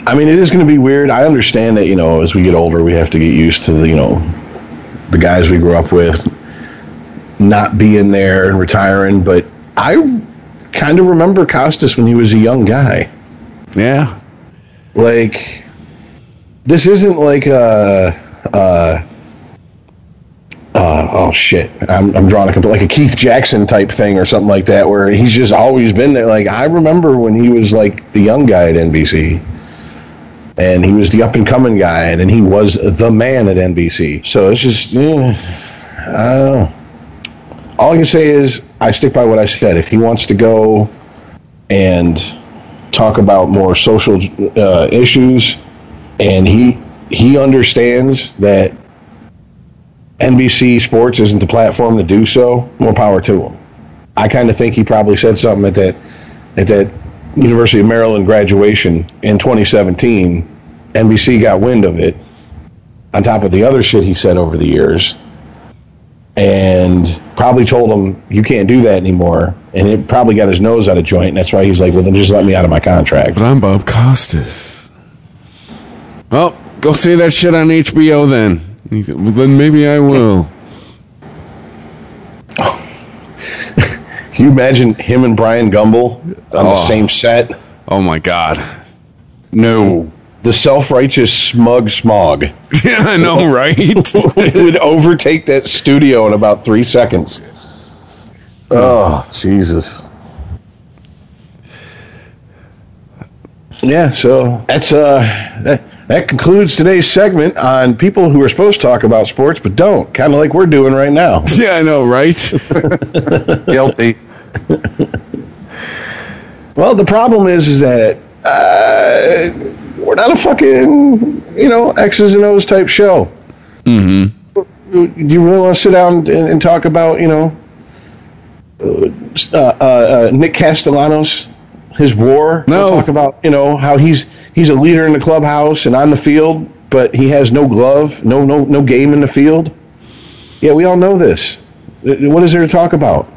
I mean, it is going to be weird. I understand that you know, as we get older, we have to get used to the you know, the guys we grew up with not being there and retiring. But I kind of remember Costas when he was a young guy. Yeah. Like, this isn't like a. Uh, uh, oh shit! I'm, I'm drawing a compl- like a Keith Jackson type thing or something like that, where he's just always been there. Like I remember when he was like the young guy at NBC, and he was the up and coming guy, and then he was the man at NBC. So it's just, eh, I don't know. All I can say is I stick by what I said. If he wants to go and talk about more social uh, issues, and he he understands that NBC Sports isn't the platform to do so, more power to him. I kind of think he probably said something at that at that University of Maryland graduation in 2017. NBC got wind of it, on top of the other shit he said over the years, and probably told him you can't do that anymore. And it probably got his nose out of joint. And that's why he's like, well, then just let me out of my contract. But I'm Bob Costas. Well, go say that shit on HBO then. Then maybe I will. Can you imagine him and Bryant Gumbel on the Oh. same set? Oh my god. No. The self-righteous smug smog Yeah, I know, right? it would overtake that studio in about three seconds. Oh, Jesus. Yeah, so that's uh that, that concludes today's segment on people who are supposed to talk about sports but don't, kind of like we're doing right now. yeah, I know, right? Guilty. Well, the problem is, is that uh, we're not a fucking you know X's and O's type show. Mm-hmm. Do you really want to sit down and, and talk about you know uh, uh, uh, Nick Castellanos, his war? No. We'll talk about you know how he's he's a leader in the clubhouse and on the field, but he has no glove, no no no game in the field. Yeah, we all know this. Uh, What is there to talk about?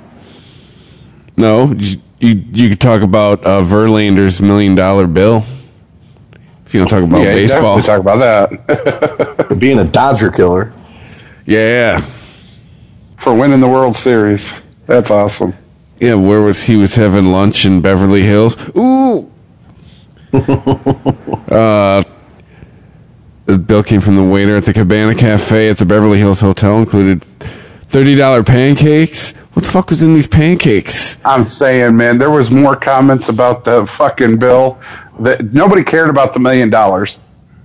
no, you, you you could talk about uh, Verlander's million dollar bill. If you don't talk about yeah, baseball. definitely talk about that. Being a Dodger killer. Yeah. For winning the World Series. That's awesome. Yeah, where was he was having lunch in Beverly Hills? Ooh. uh, the bill came from the waiter at the Cabana Cafe at the Beverly Hills Hotel. Included thirty dollar pancakes. What the fuck was in these pancakes? I'm saying, man, there was more comments about the fucking bill that nobody cared about the million dollars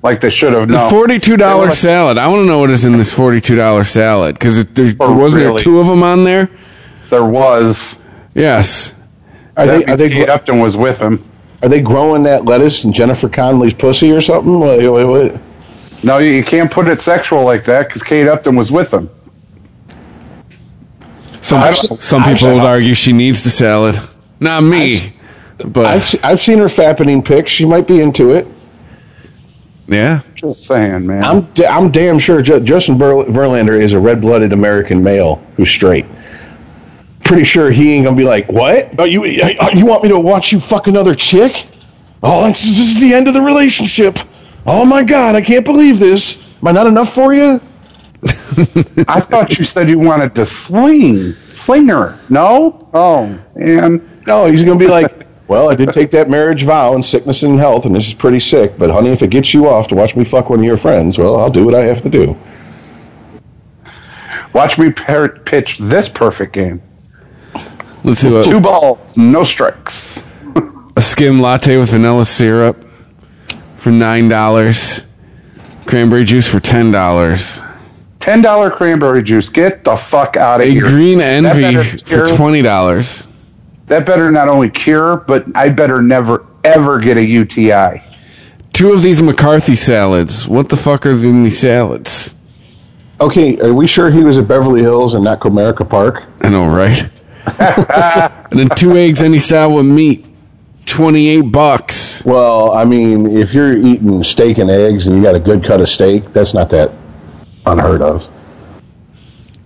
like they should have. The No. forty-two dollar like- salad. I want to know what is in this forty-two dollar salad because there, there Oh, wasn't there two of them on there. There was. Yes. Are that they are they Kate gro- Upton was with him. are they growing that lettuce in Jennifer Connelly's pussy or something? Wait, wait, wait. No, you, you can't put it sexual like that because Kate Upton was with him. Some, some people se- would argue she needs the salad. Not me. But I've I've seen her fappening pics. She might be into it. yeah. Just saying, man. I'm I'm damn sure Justin Verlander is a red-blooded American male who's straight. Pretty sure he ain't gonna be like, "What? Oh, you you want me to watch you fuck another chick? Oh, this is, this is the end of the relationship. Oh my god, I can't believe this. Am I not enough for you? I thought you said you wanted to sling, slinger. No? Oh, and No, he's gonna be like, "Well, I did take that marriage vow in sickness and health, and this is pretty sick. But honey, if it gets you off to watch me fuck one of your friends, well, I'll do what I have to do." Watch me per- pitch this perfect game. Let's do Two balls, no strikes. a skim latte with vanilla syrup for nine dollars. Cranberry juice for ten dollars. Ten dollar cranberry juice. Get the fuck out of A here. A green envy for twenty dollars. That better not only cure, but I better never ever get a UTI. Two of these McCarthy salads. What the fuck are these salads? Okay, are we sure he was at Beverly Hills and not Comerica Park? I know, right? and then two eggs any style with meat. Twenty-eight bucks. Well, I mean, if you're eating steak and eggs and you got a good cut of steak, that's not that unheard of.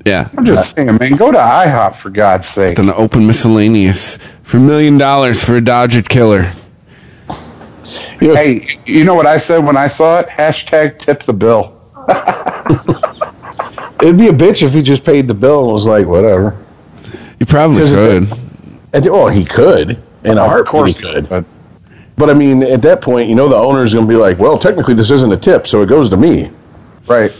Yeah. I'm just saying, man. Go to IHOP for God's sake. An open miscellaneous for a million dollars for a Dodger killer. Hey, you know what I said when I saw it? Hashtag tip the bill. it'd be a bitch if he just paid the bill and was like, whatever. You probably could. it- And, oh, he could. In a Of heartbeat, course he could. but But I mean, at that point, you know, the owner's going to be like, well, technically, this isn't a tip, so it goes to me. right.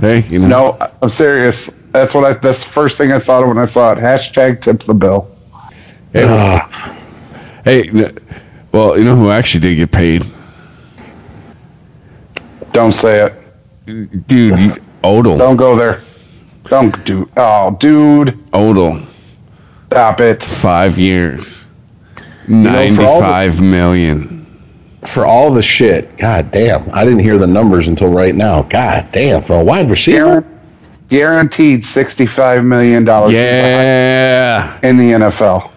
Hey, you know. No, I'm serious. That's what I. That's the first thing I thought of when I saw it. Hashtag tip the bill. Hey, hey, well, you know who actually did get paid? Don't say it. Dude, you, Odell. Don't go there. Don't do. Oh, dude, Odell. stop it. Five years. for all the- Ninety-five million. For all the shit, god damn, I didn't hear the numbers until right now. God damn, for a wide receiver, Guaran- Guaranteed sixty-five million dollars Yeah. in the NFL.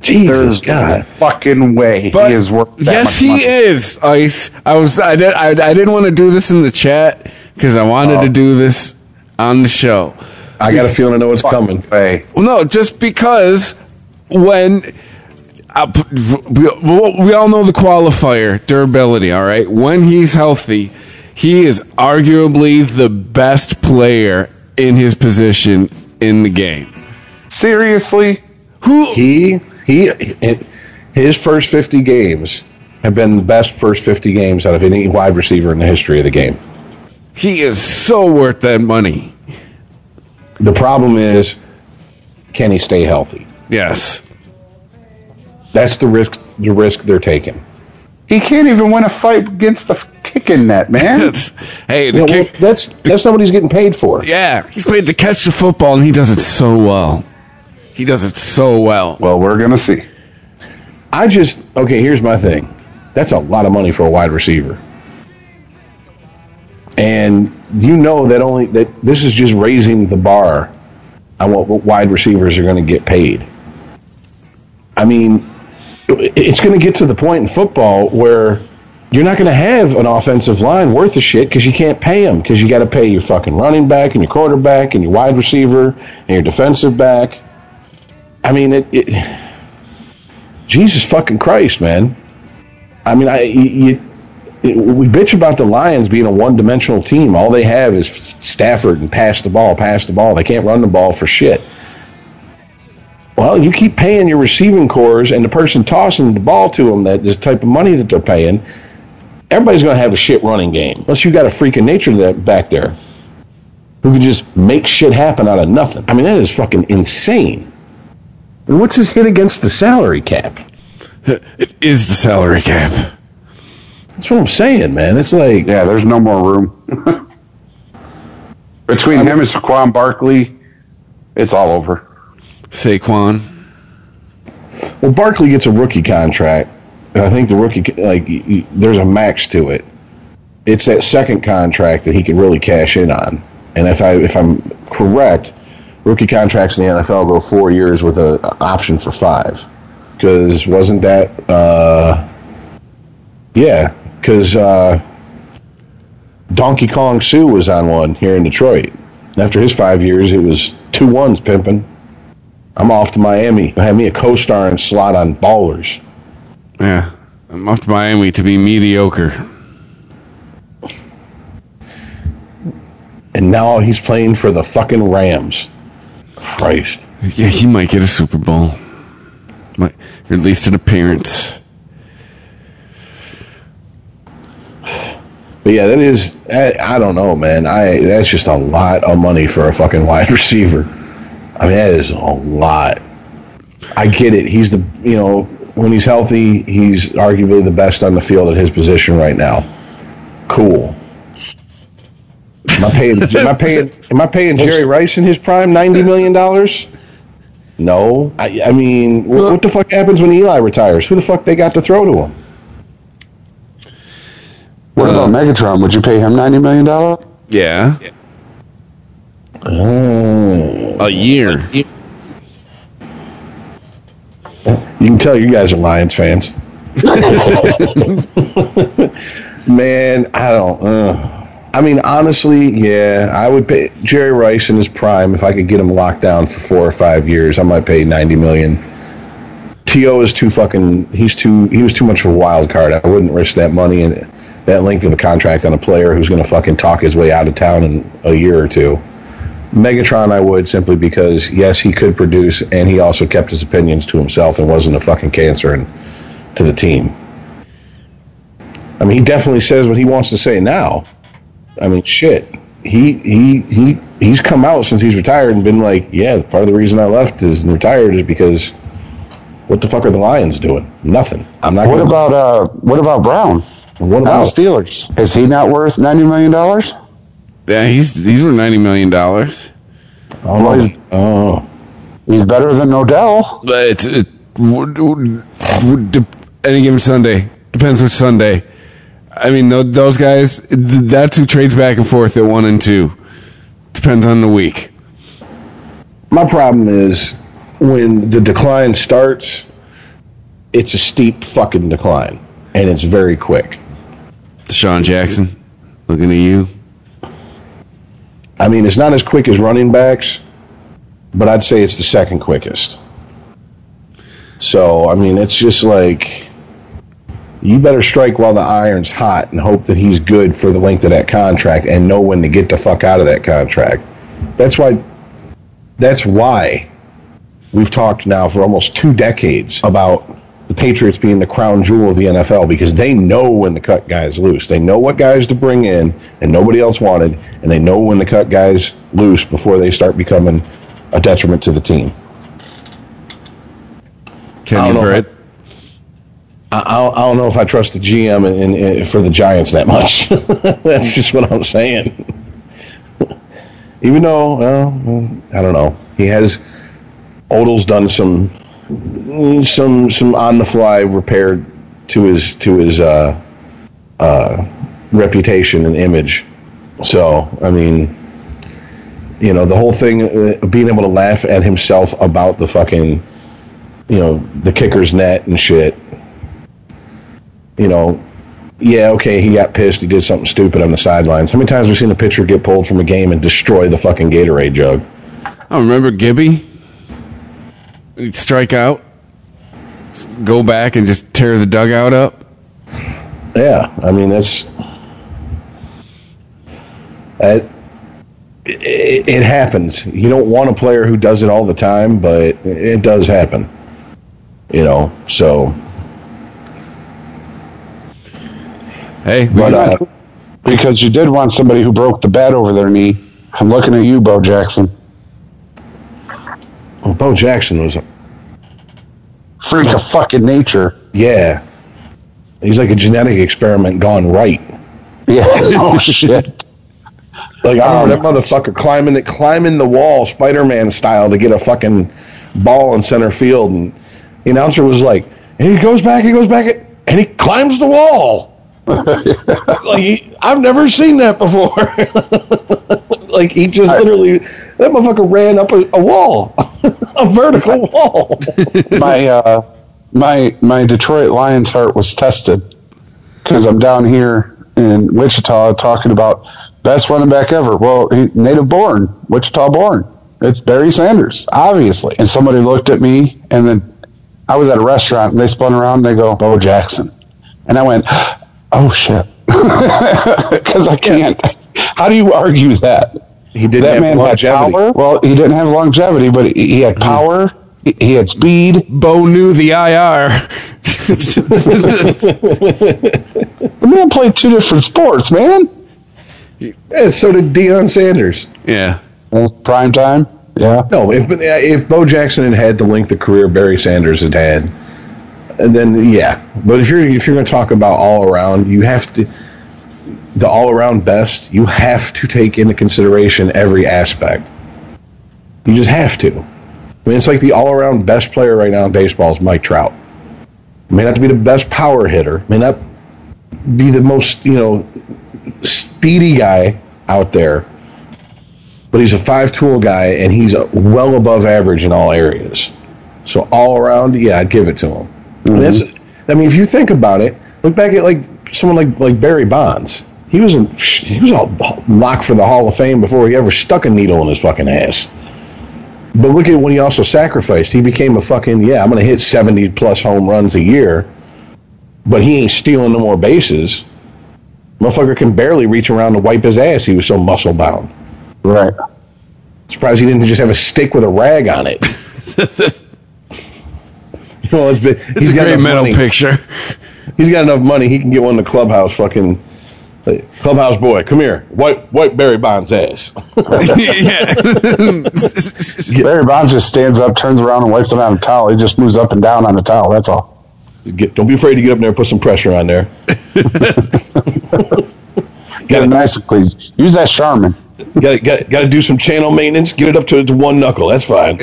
Jesus There's God. no fucking way But he is worth that yes, he money. is. Ice. I was. I did. I, I didn't want to do this in the chat because I wanted Oh. to do this on the show. I got a feeling I know what's coming. Way. Well, no, just because when uh, p- we, we all know the qualifier durability. All right, when he's healthy, he is arguably the best player in his position in the game. Seriously, Who? He he, his first fifty games have been the best first fifty games out of any wide receiver in the history of the game. He is so worth that money. The problem is, can he stay healthy? Yes. That's the risk. The risk they're taking. he can't even win a fight against the kicking net, man. Hey, the You know, kick. well, that's that's not what he's getting paid for. Yeah, he's paid to catch the football, and he does it so well. He does it so well. well, we're gonna see. I just okay. Here's my thing. That's a lot of money for a wide receiver, and you know that only that this is just raising the bar on what, what wide receivers are going to get paid. I mean, it's going to get to the point in football where you're not going to have an offensive line worth a shit because you can't pay them because you got to pay your fucking running back and your quarterback and your wide receiver and your defensive back. I mean, it, it Jesus fucking Christ, man. I mean, I you, you, we bitch about the Lions being a one-dimensional team. All they have is Stafford and pass the ball, pass the ball. They can't run the ball for shit. Well, you keep paying your receiving cores and the person tossing the ball to them that this type of money that they're paying. Everybody's going to have a shit running game unless you got a freak of nature that back there who can just make shit happen out of nothing. I mean, that is fucking insane. What's his hit against the salary cap? It is the salary cap. That's what I'm saying, man. It's like Yeah, there's no more room. Between him and Saquon Barkley, it's all over. Saquon. Well, Barkley gets a rookie contract, and I think the rookie like y- y- there's a max to it. It's that second contract that he can really cash in on. And if I if I'm correct, rookie contracts in the NFL go four years with a a option for five. Because wasn't that uh, yeah? Because uh, Donkey Kong Suh was on one here in Detroit. After his five years, it was two ones pimping. I'm off to Miami. I have me a co-star and slot on Ballers. Yeah. I'm off to Miami to be mediocre. And now he's playing for the fucking Rams. Christ. Yeah, he might get a Super Bowl. Might, or at least an appearance. But yeah, that is I, I don't know, man. I that's just a lot of money for a fucking wide receiver. I mean, that is a lot. I get it. He's the you know when he's healthy, he's arguably the best on the field at his position right now. Cool. Am I paying? am I paying? Am I paying Jerry Rice in his prime ninety million dollars? No. I, I mean, what, what the fuck happens when Eli retires? Who the fuck they got to throw to him? What about Megatron? Would you pay him ninety million dollars? Yeah. Oh, A year. You can tell you guys are Lions fans. Man, I don't. Uh, I mean, honestly, yeah, I would pay Jerry Rice in his prime if I could get him locked down for four or five years. I might pay ninety million. To is too fucking. He's too. He was too much of a wild card. I wouldn't risk that money and that length of a contract on a player who's going to fucking talk his way out of town in a year or two. Megatron, I would simply because yes, he could produce, and he also kept his opinions to himself and wasn't a fucking cancer and to the team. I mean, he definitely says what he wants to say now. I mean, shit. He he he he's come out since he's retired and been like, yeah, part of the reason I left is and retired is because what the fuck are the Lions doing? Nothing. I'm not. What gonna, about uh? What about Brown? What Oh, Steelers. Is he not worth ninety million dollars? Yeah, he's these were ninety million dollars. Oh, no. oh, He's better than Odell. But it's it, would, would, would de- any given Sunday depends which Sunday. I mean, those guys. That's who trades back and forth at one and two. Depends on the week. My problem is when the decline starts, it's a steep fucking decline, and it's very quick. DeSean Jackson, looking at you. I mean, it's not as quick as running backs, but I'd say it's the second quickest. So, I mean, it's just like you better strike while the iron's hot and hope that he's good for the length of that contract and know when to get the fuck out of that contract. That's why that's why we've talked now for almost two decades about the Patriots being the crown jewel of the NFL because they know when to cut guys loose. They know what guys to bring in and nobody else wanted, and they know when to cut guys loose before they start becoming a detriment to the team. Know if Britt. I, I, don't- I don't know if I trust the GM in, in, for the Giants that much. That's just what I'm saying. Even though, well, I don't know, he has. Odell's done some some some on the fly repair to his to his uh, uh, reputation and image. So I mean, you know, the whole thing, uh, being able to laugh at himself about the fucking, you know, the kicker's net and shit. You know, yeah, okay, he got pissed. He did something stupid on the sidelines. How many times have we seen a pitcher get pulled from a game and destroy the fucking Gatorade jug? I remember Gibby. He'd strike out, go back and just tear the dugout up. Yeah, I mean that's that. It, it happens. You don't want a player who does it all the time, but it does happen. You know, so Hey, but uh, Because you did want somebody who broke the bat over their knee. I'm looking at you, Bo Jackson. Well, Bo Jackson was a Freak of fucking nature. yeah. He's like a genetic experiment gone right. Yeah. oh shit. Like I remember Um, that motherfucker climbing it, climbing the wall, Spider-Man style, to get a fucking ball in center field, and The announcer was like, he goes back, he goes back, and he climbs the wall. like he, I've never seen that before. like he just literally, that motherfucker ran up a, a wall, a vertical wall. my uh, my my Detroit Lions heart was tested because I'm down here in Wichita talking about best running back ever. Well, he, native born, Wichita born. It's Barry Sanders, obviously. And somebody looked at me, and then I was at a restaurant, and they spun around and they go, Bo Jackson, and I went, oh shit, because I can't. How do you argue that? He didn't that have man longevity. had power. Well, he didn't have longevity, but he, he had mm-hmm. power. He, he had speed. Bo knew the IR. The man played two different sports, man. Yeah, so did Deion Sanders. yeah. Uh, prime time. Yeah. No, if if Bo Jackson had had the length of career Barry Sanders had had, and then yeah. But if you're if you're going to talk about all around, you have to the all around best. You have to take into consideration every aspect. You just have to. I mean, it's like the all around best player right now in baseball is Mike Trout. May not be the best power hitter. May not be the most you know speedy guy out there but he's a five tool guy and he's well above average in all areas. So all around, yeah, I'd give it to him. And that's, mm-hmm. I mean, if you think about it, look back at like someone like like Barry Bonds. He was a, he was a lock for the Hall of Fame before he ever stuck a needle in his fucking ass. But look at what he also sacrificed. He became a fucking yeah. I'm gonna hit 70 plus home runs a year, but he ain't stealing no more bases. Motherfucker can barely reach around to wipe his ass. He was so muscle bound. Right. Surprised he didn't just have a stick with a rag on it. you know, it's been, It's he's a got great enough mental money. picture. He's got enough money. He can get one in the clubhouse. Fucking like, clubhouse boy, come here. Wipe wipe Barry Bonds' ass. yeah. Barry Bonds just stands up, turns around, and wipes it on a towel. He just moves up and down on the towel. That's all. Get, don't be afraid to get up there and put some pressure on there. Get it nice and clean. Use that Charmin. Got got got to do some channel maintenance. Get it up to, to one knuckle. That's fine.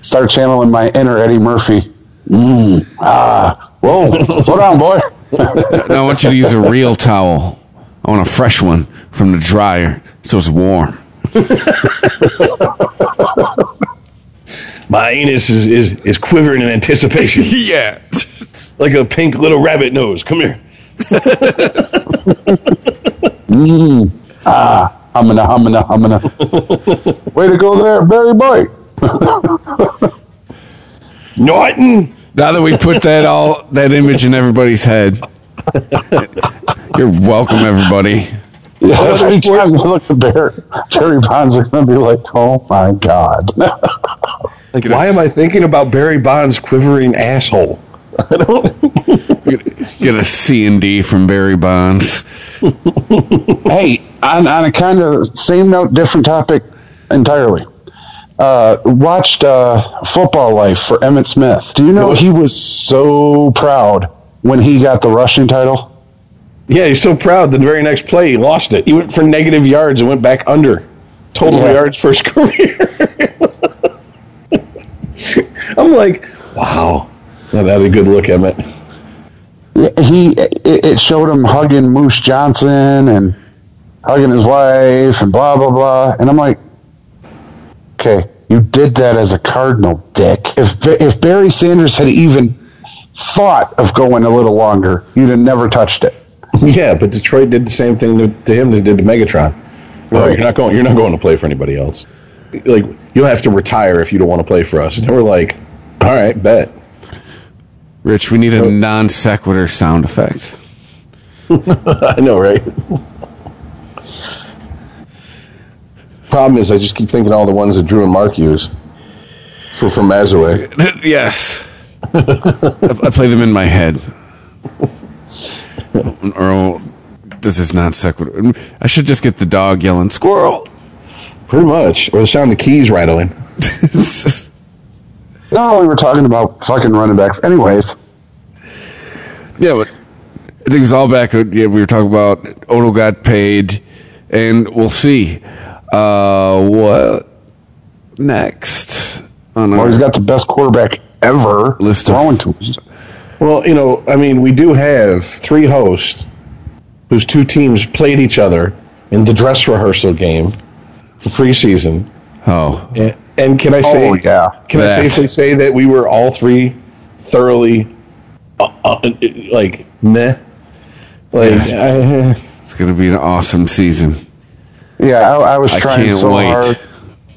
Start channeling my inner Eddie Murphy. Mm, ah, whoa, slow down, boy. Now I want you to use a real towel. I want a fresh one from the dryer so it's warm. My anus is, is, is quivering in anticipation, Yeah. like a pink little rabbit nose. Come here. Ah, humming, ah, humming, humming. Way to go there, Barry boy. Norton. Now that we put that all that image in everybody's head, you're welcome, everybody. Every time you look at Barry, Barry Bonds are going to be like, oh my God. Like, why am I thinking about Barry Bonds' quivering asshole? I don't. Get a C and D from Barry Bonds. hey, on, on a kind of same note, different topic entirely. Uh, watched uh, Football Life for Emmitt Smith. Do you know he was so proud when he got the rushing title? Yeah, he's so proud. The very next play, he lost it. He went for negative yards and went back under total Yeah. yards for his career. I'm like, wow, Well, that'd be a good look, Emmitt. He it, it showed him hugging Moose Johnston and hugging his wife and blah blah blah. And I'm like, okay, you did that as a Cardinal, dick. If if Barry Sanders had even thought of going a little longer, you'd have never touched it. Yeah, but Detroit did the same thing to, to him they did to Megatron. Well, Right. you're not going. You're not going to play for anybody else. Like you'll have to retire if you don't want to play for us. And they were like, all right, bet. Rich, we need a non sequitur sound effect. I know, right? Problem is, I just keep thinking all the ones that Drew and Mark use for from Mazaway. yes. I, I play them in my head. Earl, this is non sequitur. I should just get the dog yelling squirrel. Pretty much, or the sound of the keys rattling. No, we were talking about fucking running backs. Anyways, Yeah, but I think it's all back. Yeah, we were talking about Odo got paid, and we'll see uh, what next. On well, our, he's got the best quarterback ever List of- to him. Well, you know, I mean, we do have three hosts whose two teams played each other in the dress rehearsal game for preseason. Oh, And, and can I say, Oh, yeah. can I safely say that we were all three thoroughly, uh, uh, like meh, like uh, it's gonna be an awesome season. Yeah, I, I was I trying can't so wait. hard.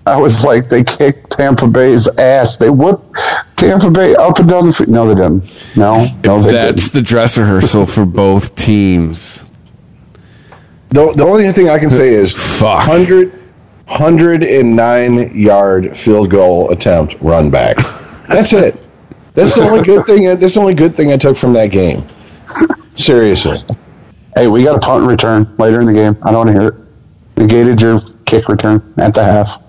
I was like, they kicked Tampa Bay's ass. They whooped Tampa Bay up and down the field. No, they didn't. No, no, they that's didn't. the dress rehearsal for both teams. the the only thing I can say is Fuck. 100, 109 yard field goal attempt run back. That's it. That's the only good thing. That's the only good thing I took from that game. Seriously. Hey, we got a punt and return later in the game. I don't want to hear it. Negated your kick return at the half.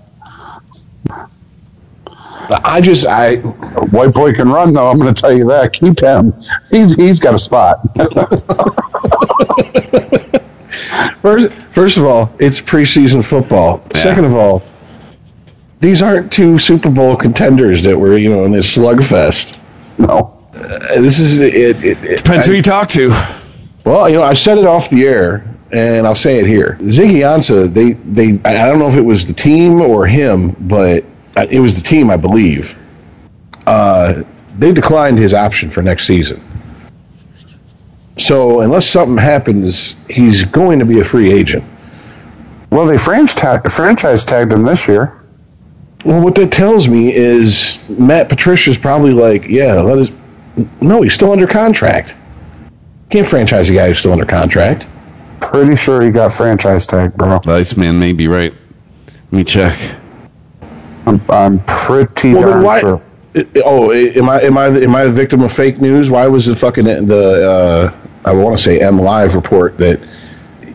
I just I White boy can run though. I'm going to tell you that. Keep him. He's he's got a spot. first first of all, it's preseason football. Second of all, these aren't two Super Bowl contenders that were you know in this slugfest. no. Uh, This is it. it, it Depends who you talk to. Well, you know, I said it off the air, and I'll say it here. Ziggy Ansah, they, they, I don't know if it was the team or him, but it was the team, I believe. Uh, they declined his option for next season. So unless something happens, he's going to be a free agent. Well, they franchise franchise tagged him this year. Well, what that tells me is Matt Patricia's probably like, yeah, let us. No, he's still under contract. Can't franchise a guy who's still under contract. Pretty sure he got franchise tag, bro. This man may be right. Let me check. I'm, I'm pretty Well, darn why? sure. I- Oh, am I am I am I the victim of fake news? Why was the fucking the uh, I want to say M Live report that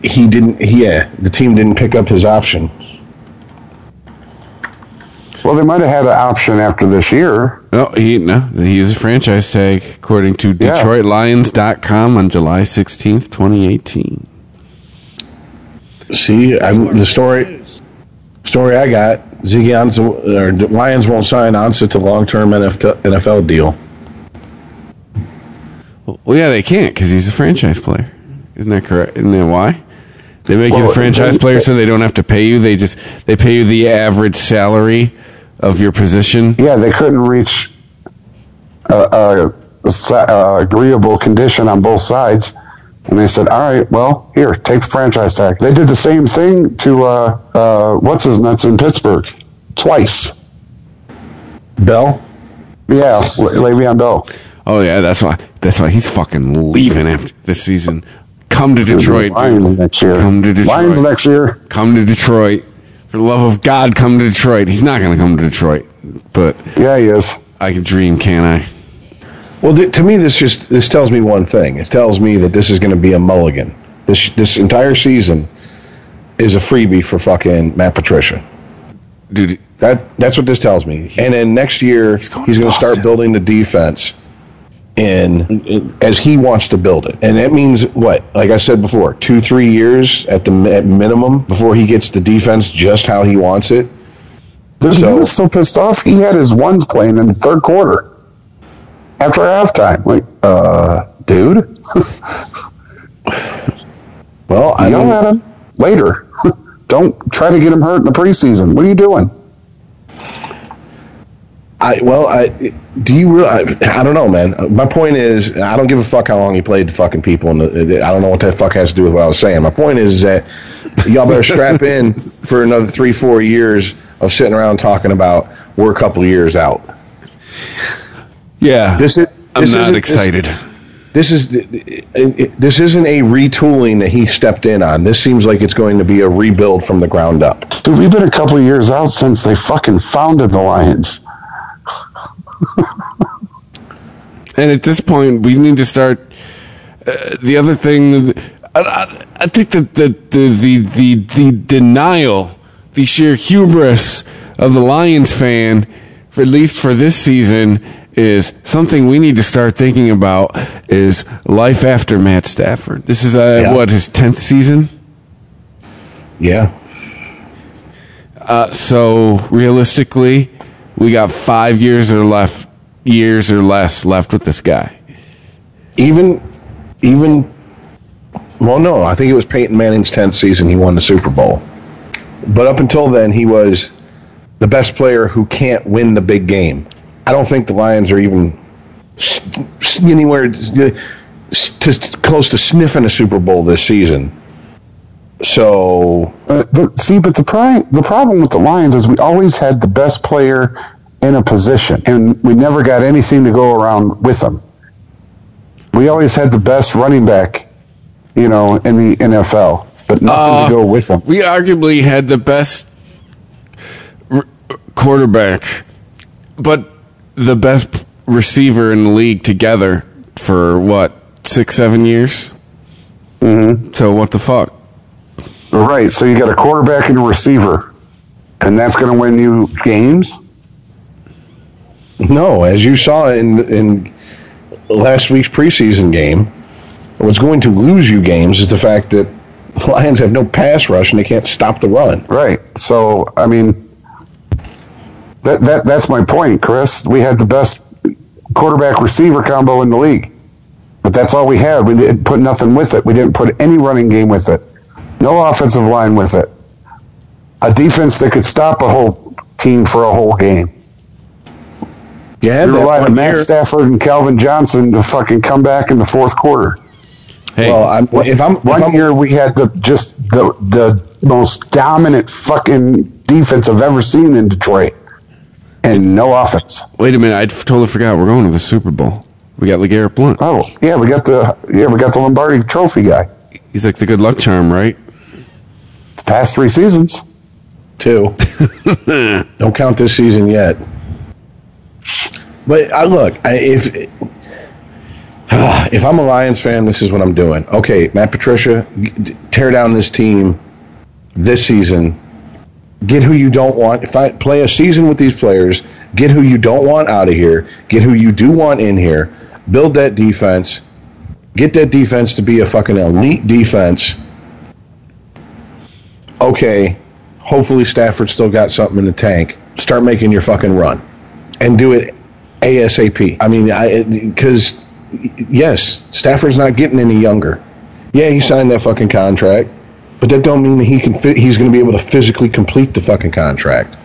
he didn't? Yeah, the team didn't pick up his option. Well, they might have had an option after this year. No, he no, he is a franchise tag according to DetroitLions.com on July sixteenth, twenty eighteen. See, I'm the story. Story I got: Ziggy Ansah or Lions won't sign Ansah to long term NFL, NFL deal. Well, yeah, they can't because he's a franchise player. Isn't that correct? Isn't that why? They make you a franchise they- player so they don't have to pay you. They just they pay you the average salary of your position. Yeah, they couldn't reach a, a, a agreeable condition on both sides, and they said, "All right, well, here, take the franchise tag." They did the same thing to uh, uh, what's his nuts in Pittsburgh twice. Bell. Yeah, Le- Le'Veon Bell. Oh yeah, that's why. That's why he's fucking leaving after this season. Come to Detroit, Lions dude. next year. Come to Detroit. Lions next year. Come to Detroit. For the love of God, come to Detroit. He's not going to come to Detroit, but Yeah, he is. I can dream, can I? Well, th- to me, this just this tells me one thing. It tells me that this is going to be a mulligan. This this entire season is a freebie for fucking Matt Patricia. Dude, That that's what this tells me. And then next year He's he's going going to to start building the defense in, in- as he wants to build it. And that means what? Like I said before, 2 3 years at the at minimum before he gets the defense just how he wants it. Dude, So- he was so pissed off. He had his ones playing in the third quarter after halftime. Like, uh, dude, Well, I yell mean, at him later. Don't try to get him hurt in the preseason. What are you doing? I well, I do you really? I, I don't know, man. My point is, I don't give a fuck how long he played to fucking people, and the, I don't know what that fuck has to do with what I was saying. My point is that y'all better strap in for another three, four years of sitting around talking about we're a couple years out. Yeah. This is. I'm this not excited. This, this is it, it- this isn't a retooling that he stepped in on. This seems like it's going to be a rebuild from the ground up. Dude, we've been a couple of years out since they fucking founded the Lions. And at this point, we need to start. Uh, the other thing, I, I, I think that the, the the the the denial, the sheer hubris of the Lions fan, for at least for this season, is something we need to start thinking about. Is life after Matt Stafford? This is uh, Yeah. what his tenth season. Yeah. Uh, so realistically, we got five years or left years or less left with this guy. even even well no i think it was peyton manning's 10th season he won the super bowl but up until then he was the best player who can't win the big game i don't think the lions are even s- s- anywhere to close to sniffing a super bowl this season so Uh, the, see, but the pri- the problem with the Lions is we always had the best player in a position, and we never got anything to go around with them. We always had the best running back, you know, in the NFL, but nothing Uh, to go with them. We arguably had the best r- quarterback, but the best receiver in the league together for what six, seven years. Mm-hmm. So what the fuck? Right. So you got a quarterback and a receiver, and that's going to win you games. no as you saw in in last week's preseason game what's going to lose you games is the fact that the lions have no pass rush and they can't stop the run Right. So I mean, that that that's my point, Chris. We had the best quarterback receiver combo in the league, but that's all we had. We didn't put nothing with it. We didn't put any running game with it. No offensive line with it. A defense that could stop a whole team for a whole game. you had We that relied on Matt year. Stafford and Calvin Johnson to fucking come back in the fourth quarter. Hey, Well, I'm, if I'm, if One I'm year we had the just the the most dominant fucking defense I've ever seen in Detroit, and no offense. wait a minute! I totally forgot. We're going to the Super Bowl. We got Legarrette Blunt. Oh yeah, we got the yeah we got the Lombardi Trophy guy. He's like the good luck charm, right? The past three seasons. two, don't count this season yet. But I look, I, if if I'm a Lions fan, this is what I'm doing. Okay, Matt Patricia, tear down this team this season. Get who you don't want. If I play a season with these players, get who you don't want out of here. Get who you do want in here. Build that defense. Get that defense to be a fucking elite defense. Okay, hopefully Stafford still got something in the tank. Start making your fucking run, and do it ASAP. I mean, I because yes, Stafford's not getting any younger. Yeah, he signed that fucking contract, but that don't mean that he can. He's going to be able to physically complete the fucking contract.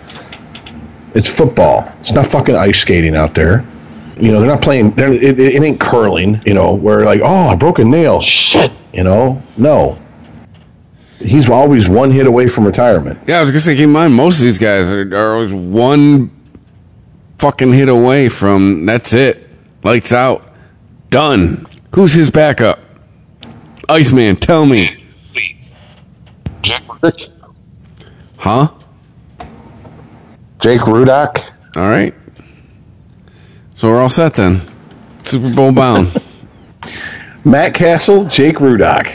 It's football. It's not fucking ice skating out there. You know, they're not playing. They're, it, it ain't curling. You know, where like, oh, I broke a nail. Shit. You know, no. He's always one hit away from retirement. Yeah, I was gonna say, keep in mind, most of these guys are, are always one fucking hit away from that's it, lights out, done. Who's his backup? Iceman, tell me, huh? Jake Rudock. All right, so we're all set then. Super Bowl bound. Matt Cassel, Jake Rudock.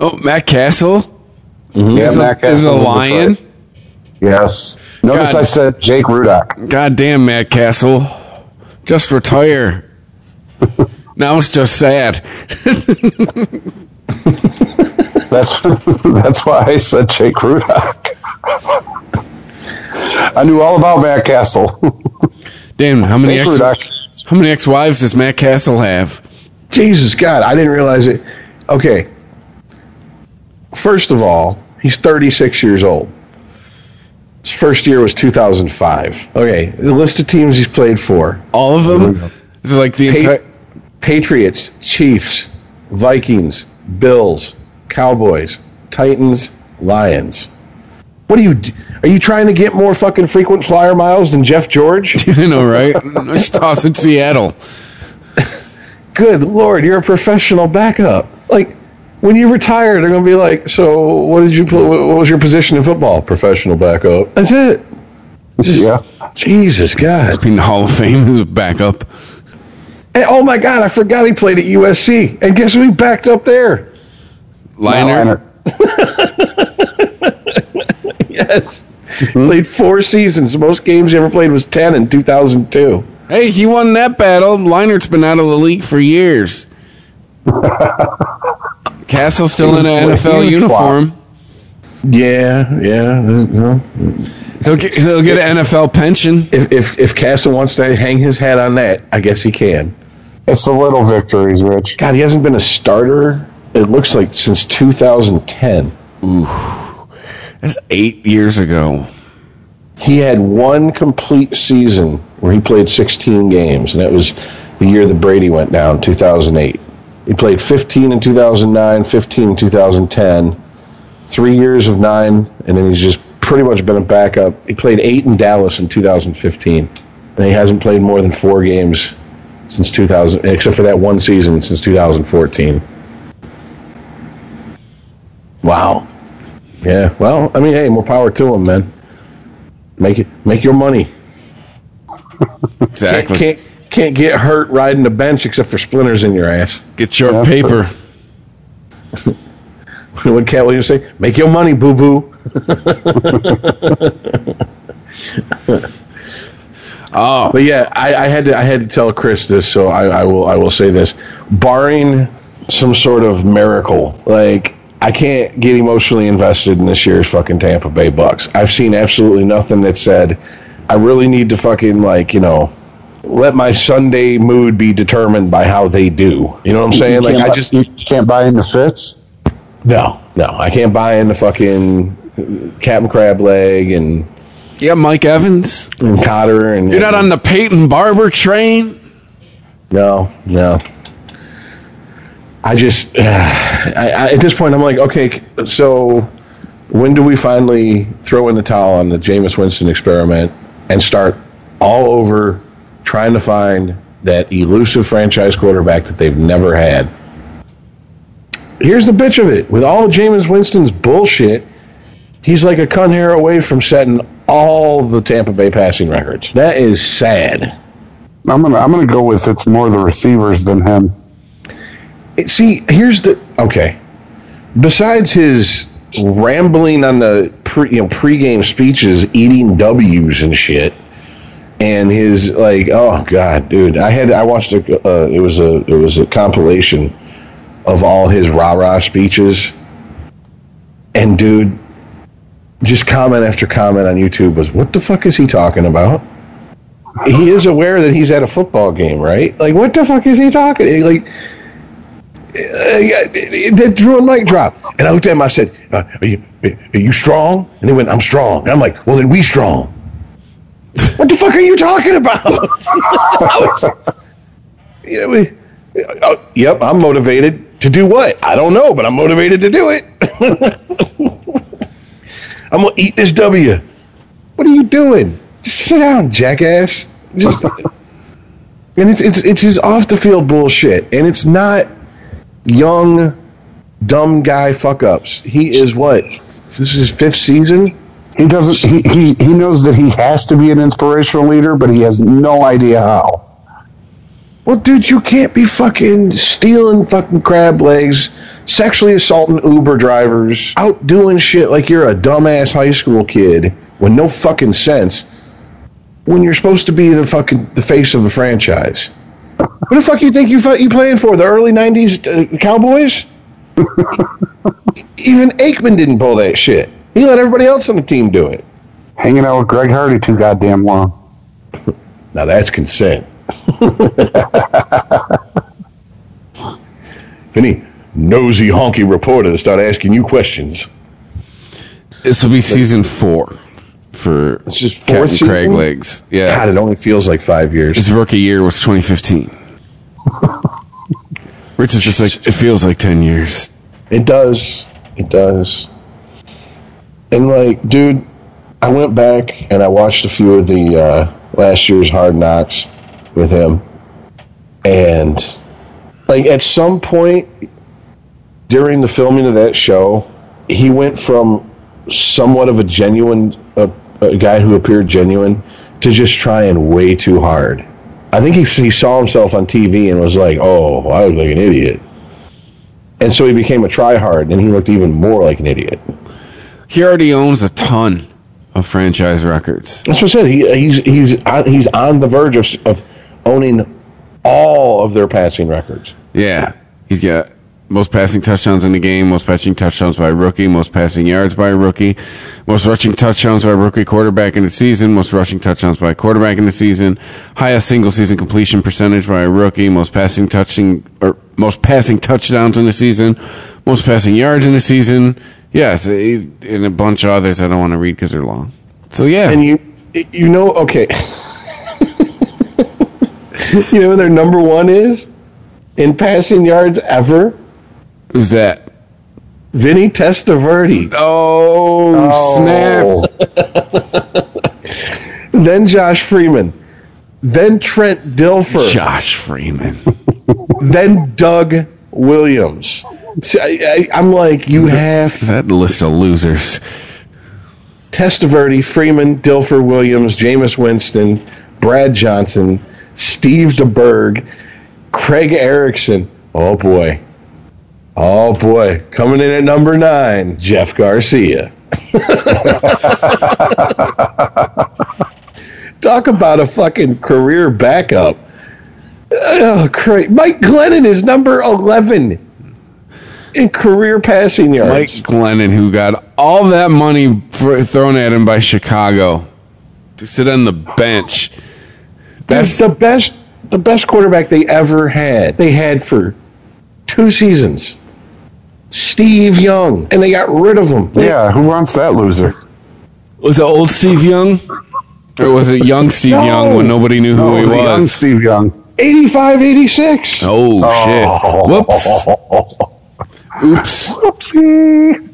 oh, Matt Cassel mm-hmm. Yeah, is, Matt a, is a lion. Detroit. Yes. Notice God. I said Jake Rudock. Goddamn, Matt Cassel, just retire. now it's just sad. That's that's why I said Jake Rudock. I knew all about Matt Cassel. Damn, how many Jake ex- Rudock. how many ex-wives does Matt Cassel have? Jesus God, I didn't realize it. Okay. First of all, he's 36 years old. His first year was 2005. Okay, the list of teams he's played for All of them? Is it like the Pa- entire? Patriots, Chiefs, Vikings, Bills, Cowboys, Titans, Lions. What are you are you trying to get more fucking frequent flyer miles than Jeff George? I know, right? I should toss in Seattle. Good lord, you're a professional backup. Like when you retire, they're going to be like, "So, what did you pl- what was your position in football?" Professional backup. That's it. Just, Yeah. Jesus God. Being the Hall of Fame as a backup. And, oh my God, I forgot he played at USC. And guess who he backed up there? Leinart. Yes. Played four seasons. The most games he ever played was 10 in 2002. Hey, he won that battle. Leinart's been out of the league for years. Cassel's still in an NFL huge uniform. Yeah, yeah. no. He'll get he'll get an NFL pension. if if if Cassel wants to hang his hat on that, I guess he can. It's the little victories, Rich. God, he hasn't been a starter. It looks like since 2010. Ooh, That's eight years ago. He had one complete season where he played 16 games, and that was the year that Brady went down, 2008. He played 15 in 2009, 15 in 2010, three years of nine, and then he's just pretty much been a backup. He played eight in Dallas in 2015, and he hasn't played more than four games since 2000, except for that one season since 2014. Wow. Yeah. Well, I mean, hey, more power to him, man. Make it, make your money. Exactly. Can't can't get hurt riding the bench except for splinters in your ass. Get your Yeah. paper. what Katt Williams say? Make your money, boo boo. Oh, But yeah, I, I had to I had to tell Chris this, so I, I will I will say this. Barring some sort of miracle, like I can't get emotionally invested in this year's fucking Tampa Bay Bucks. I've seen absolutely nothing that said I really need to fucking like, you know, let my Sunday mood be determined by how they do. You know what I'm saying? Like I just you can't buy into fits. No, no, I can't buy into fucking Captain Crab Leg and, yeah, Mike Evans. and Cotter and You're not on the Peyton Barber train. No, no. I just, I, I, at this point, I'm like, okay, so when do we finally throw in the towel on the Jameis Winston experiment and start all over trying to find that elusive franchise quarterback that they've never had? Here's the bitch of it. With all of Jameis Winston's bullshit, he's like a cunt hair away from setting all the Tampa Bay passing records. That is sad. I'm gonna I'm gonna go with it's more the receivers than him. It- see, here's the okay. Besides his rambling on the pre, you know pregame speeches, eating W's and shit, and his like, oh god, dude, I had I watched a uh, it was a it was a compilation of all his rah rah speeches, and dude, just comment after comment on YouTube was, what the fuck is he talking about? He is aware that he's at a football game, right? Like, what the fuck is he talking? Like, uh, yeah, that drew a mic drop. And I looked at him. I said, uh, are, you, "Are you strong?" And he went, "I'm strong." And I'm like, "Well, then we strong." what the fuck are you talking about? Was- we, uh, yep, I'm motivated to do what? I don't know, but I'm motivated to do it. I'm gonna eat this W. What are you doing? Just sit down, jackass. Just. And it's it's it's his off the field bullshit, and it's not young, dumb guy fuck ups. He is what? This is his fifth season. He doesn't. He, he he knows that he has to be an inspirational leader, but he has no idea how. Well, dude, you can't be fucking stealing fucking crab legs, sexually assaulting Uber drivers, out doing shit like you're a dumbass high school kid with no fucking sense. When you're supposed to be the fucking the face of a franchise. What the fuck you think you you playing for? The early '90s uh, Cowboys? Even Aikman didn't pull that shit. He let everybody else on the team do it. Hanging out with Greg Hardy too goddamn long. Now that's consent. If any nosy honky reporter start asking you questions, This will be season four for It's just Captain fourth Craig? Legs. Yeah, God, it only feels like five years. his rookie year was 2015. Rich is just like it feels like 10 years. It does. It does. And like, dude, I went back and I watched a few of the uh, last year's Hard Knocks with him, and like at some point during the filming of that show, he went from somewhat of a genuine uh, a guy who appeared genuine to just trying way too hard. I think he, he saw himself on TV and was like, "Oh, I look like an idiot." And so he became a tryhard, and he looked even more like an idiot. He already owns a ton of franchise records. That's what I said. He, he's he's on, he's on the verge of, of owning all of their passing records. Yeah, he's got most passing touchdowns in the game, most passing touchdowns by a rookie, most passing yards by a rookie, most rushing touchdowns by a rookie quarterback in the season, most rushing touchdowns by a quarterback in the season, highest single season completion percentage by a rookie, most passing touching or most passing touchdowns in the season, most passing yards in the season. Yes, and a bunch of others I don't want to read because they're long. So yeah, And you, you know, okay. you know who their number one is in passing yards ever? who's that? Vinny Testaverde. Oh, oh. snap! Then Josh Freeman. Then Trent Dilfer. Josh Freeman. then Doug Williams. See, I, I, I'm like, you have That list of losers. Testaverde, Freeman, Dilfer Williams, Jameis Winston, Brad Johnson, Steve DeBerg, Craig Erickson. Oh boy. Oh boy. Coming in at number nine, Jeff Garcia. Talk about a fucking career backup. Oh, great. Mike Glennon is number 11 in career passing yards. Mike Glennon, who got all that money for, thrown at him by Chicago to sit on the bench. That's That's the best the best quarterback they ever had. They had for two seasons. Steve Young. And they got rid of him. Yeah, who wants that loser? was it old Steve Young, or was it young Steve No. Young when nobody knew who Oh, he the young was? Steve Young. 85 86. Oh, oh. shit! Whoops! Oops! Oopsie.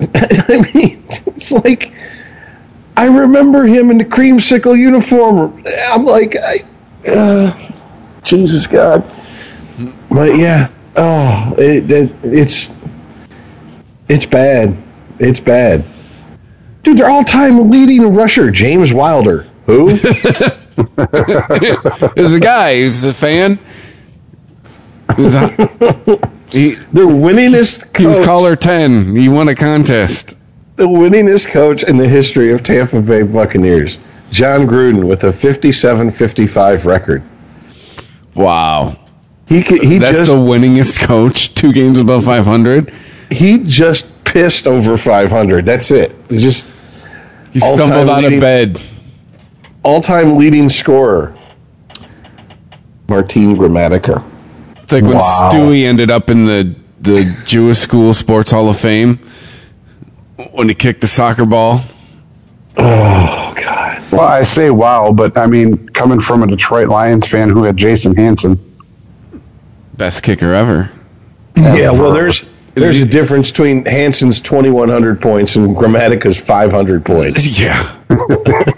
I mean, it's like I remember him in the creamsicle uniform. I'm like, I, uh, Jesus God. But yeah, oh, it, it, it's it's bad. It's bad. Dude, their all-time leading rusher, James Wilder. Who? Is There's a guy. He's a fan. He was, a, he, the winningest he was caller ten. He won a contest. The winningest coach in the history of Tampa Bay Buccaneers, Jon Gruden, with a 57-55 record. Wow, He he that's just the winningest coach. Two games above five hundred. he just pissed over 500. That's it. It's just He stumbled out of bed. all-time leading scorer, Martin Gramatica. It's like when Stewie ended up in the the Jewish School Sports Hall of Fame when he kicked the soccer ball. Oh God. Well, I say wow, but I mean, coming from a Detroit Lions fan who had Jason Hanson. Best kicker ever. Yeah. Well, there's there's a difference between Hanson's 2,100 points and Gramatica's 500 points. Yeah.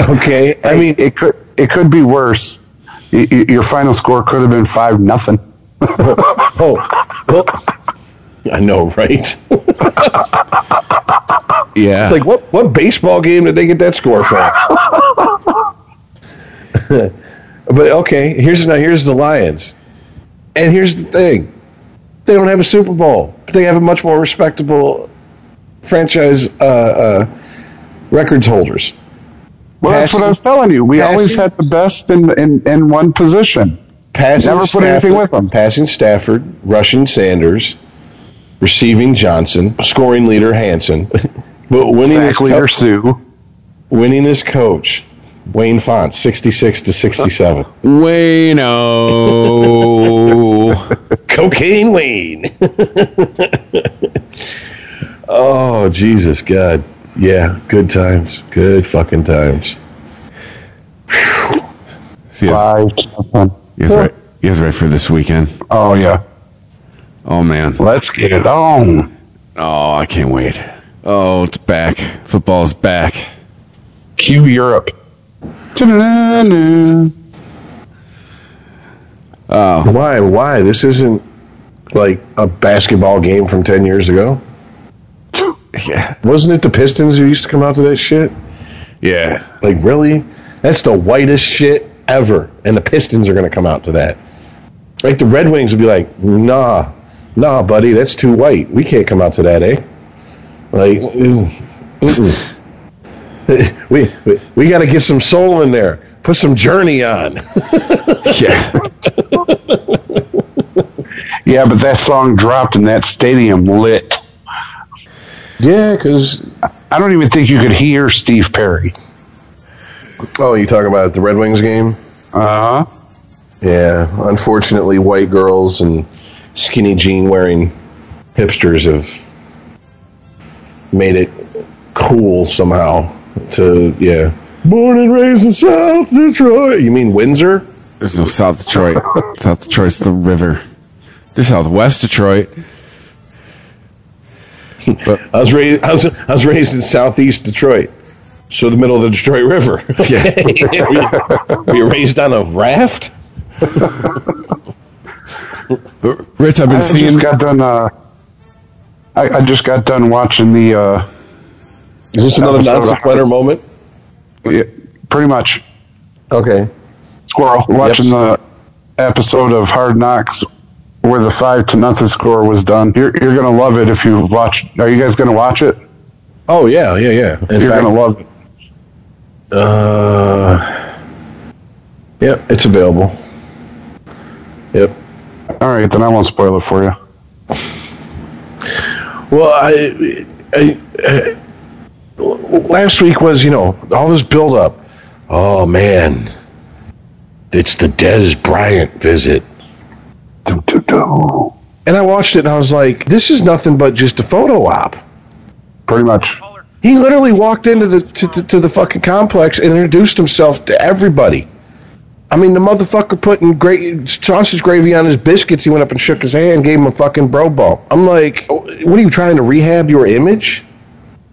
Okay. I mean, It could it could be worse. Y- y- Your final score could have been five nothing. oh, well, I know, right? Yeah. It's like what what baseball game did they get that score from? but okay, here's now here's the Lions, and here's the thing: they don't have a Super Bowl, but they have a much more respectable franchise uh, uh, records holders. Well, that's what I was telling you. We always had the best in, in, in one position. Passing Never put anything with them. Passing Stafford, rushing Sanders, receiving Johnson, scoring leader Hanson, but winning his leader co- Sue. winning his coach Wayne Font, sixty-six to sixty-seven. Wayno. Cocaine Wayne. oh Jesus God, yeah, good times, good fucking times. See, you guys, Five nothing. you guys right, you guys ready for this weekend? Oh yeah. Oh man. Let's get it on. Oh, I can't wait. Oh, it's back. Football's back. Cue Europe. Ta-da-da-da. Why? Why? This isn't like a basketball game from ten years ago. Yeah. Wasn't it the Pistons who used to come out to that shit? Yeah. Like really? That's the whitest shit ever, and the Pistons are going to come out to that. Like the Red Wings would be like, nah, nah, buddy, that's too white. We can't come out to that, eh? Like, mm, mm-mm. we we, we got to get some soul in there. Put some Journey on. Yeah. Yeah, but that song dropped and that stadium lit. Yeah, because I don't even think you could hear Steve Perry. oh, you talk about the Red Wings game. Uh huh. Yeah, unfortunately, white girls and skinny jean wearing hipsters have made it cool somehow to yeah. Born and raised in South Detroit. You mean Windsor? There's no South Detroit. South Detroit's the river. There's Southwest Detroit. But I was raised. I was, I was raised in Southeast Detroit, so the middle of the Detroit River. yeah, were, you, were you raised on a raft? Rich, I've been I seeing. just got done. Uh, I, I just got done watching the. Uh, Is this another Episode non sequitur moment? yeah, pretty much Okay. squirrel watching the episode of Hard Knocks where the five to nothing score was done. You're you're gonna love it if you watch. Are you guys gonna watch it? Oh yeah, yeah, yeah. In you're fact, gonna love it. Uh, yep, it's available. Yep. All right, then I won't spoil it for you. Well, I, I, I last week was you know all this build up. Oh man, it's the Dez Bryant visit, Doo, doo, doo. and I watched it and I was like, this is nothing but just a photo op. Pretty much. He literally walked into the to, to, to the fucking complex and introduced himself to everybody. I mean, the motherfucker putting great sausage gravy on his biscuits. He went up and shook his hand, gave him a fucking bro bump. I'm like, "Oh, what are you trying to rehab your image?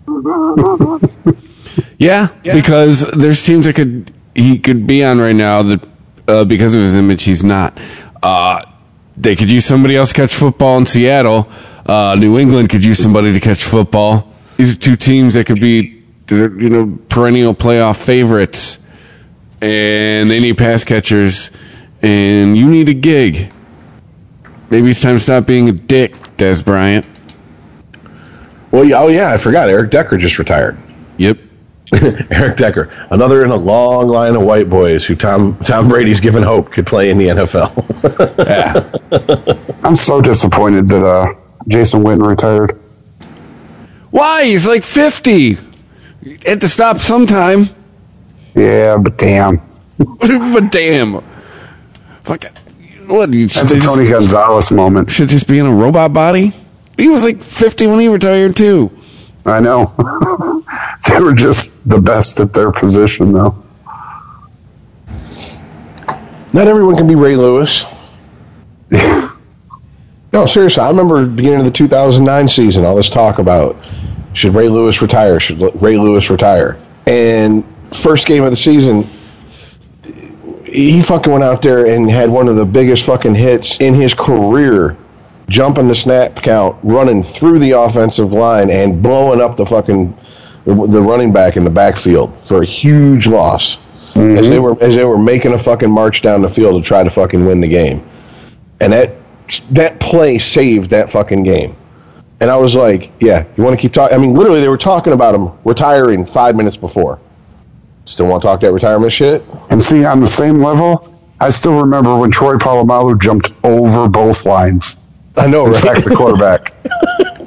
Yeah, because there's teams that could he could be on right now that uh, because of his image he's not. Uh, they could use somebody else to catch football in Seattle. Uh, New England could use somebody to catch football. These are two teams that could be you know perennial playoff favorites, and they need pass catchers, and you need a gig. Maybe it's time to stop being a dick, Dez Bryant. Well, oh yeah, I forgot. Eric Decker just retired. Yep. Eric Decker, another in a long line of white boys who Tom Tom Brady's given hope could play in the NFL. Yeah. I'm so disappointed that uh, Jason Witten retired. Why? He's like 50. Had to stop sometime. Yeah, but damn. but damn. Fuck. What? You That's a should just, Tony Gonzalez moment. should just be in a robot body? He was like 50 when he retired, too. I know. they were just the best at their position, though. Not everyone can be Ray Lewis. no, seriously, I remember beginning of the 2009 season, all this talk about should Ray Lewis retire? Should Ray Lewis retire? And first game of the season, he fucking went out there and had one of the biggest fucking hits in his career, jumping the snap count, running through the offensive line and blowing up the fucking the, the running back in the backfield for a huge loss as mm-hmm. they were as they were making a fucking march down the field to try to fucking win the game. And that that play saved that fucking game. And I was like, yeah, you want to keep talking? I mean, literally, they were talking about him retiring five minutes before. Still want to talk that retirement shit? And see, on the same level, I still remember when Troy Polamalu jumped over both lines. I know, right? sacked the quarterback.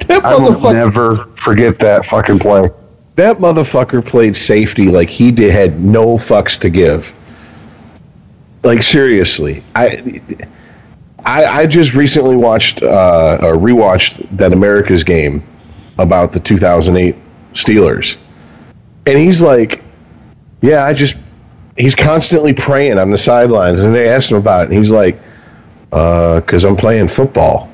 I will never forget that fucking play. that motherfucker played safety like he did had no fucks to give. Like seriously, I. I, I just recently watched uh, or rewatched that America's game about the 2008 Steelers, and he's like, "Yeah, I just." He's constantly praying on the sidelines, and they asked him about it. And he's like, "Because I'm playing football.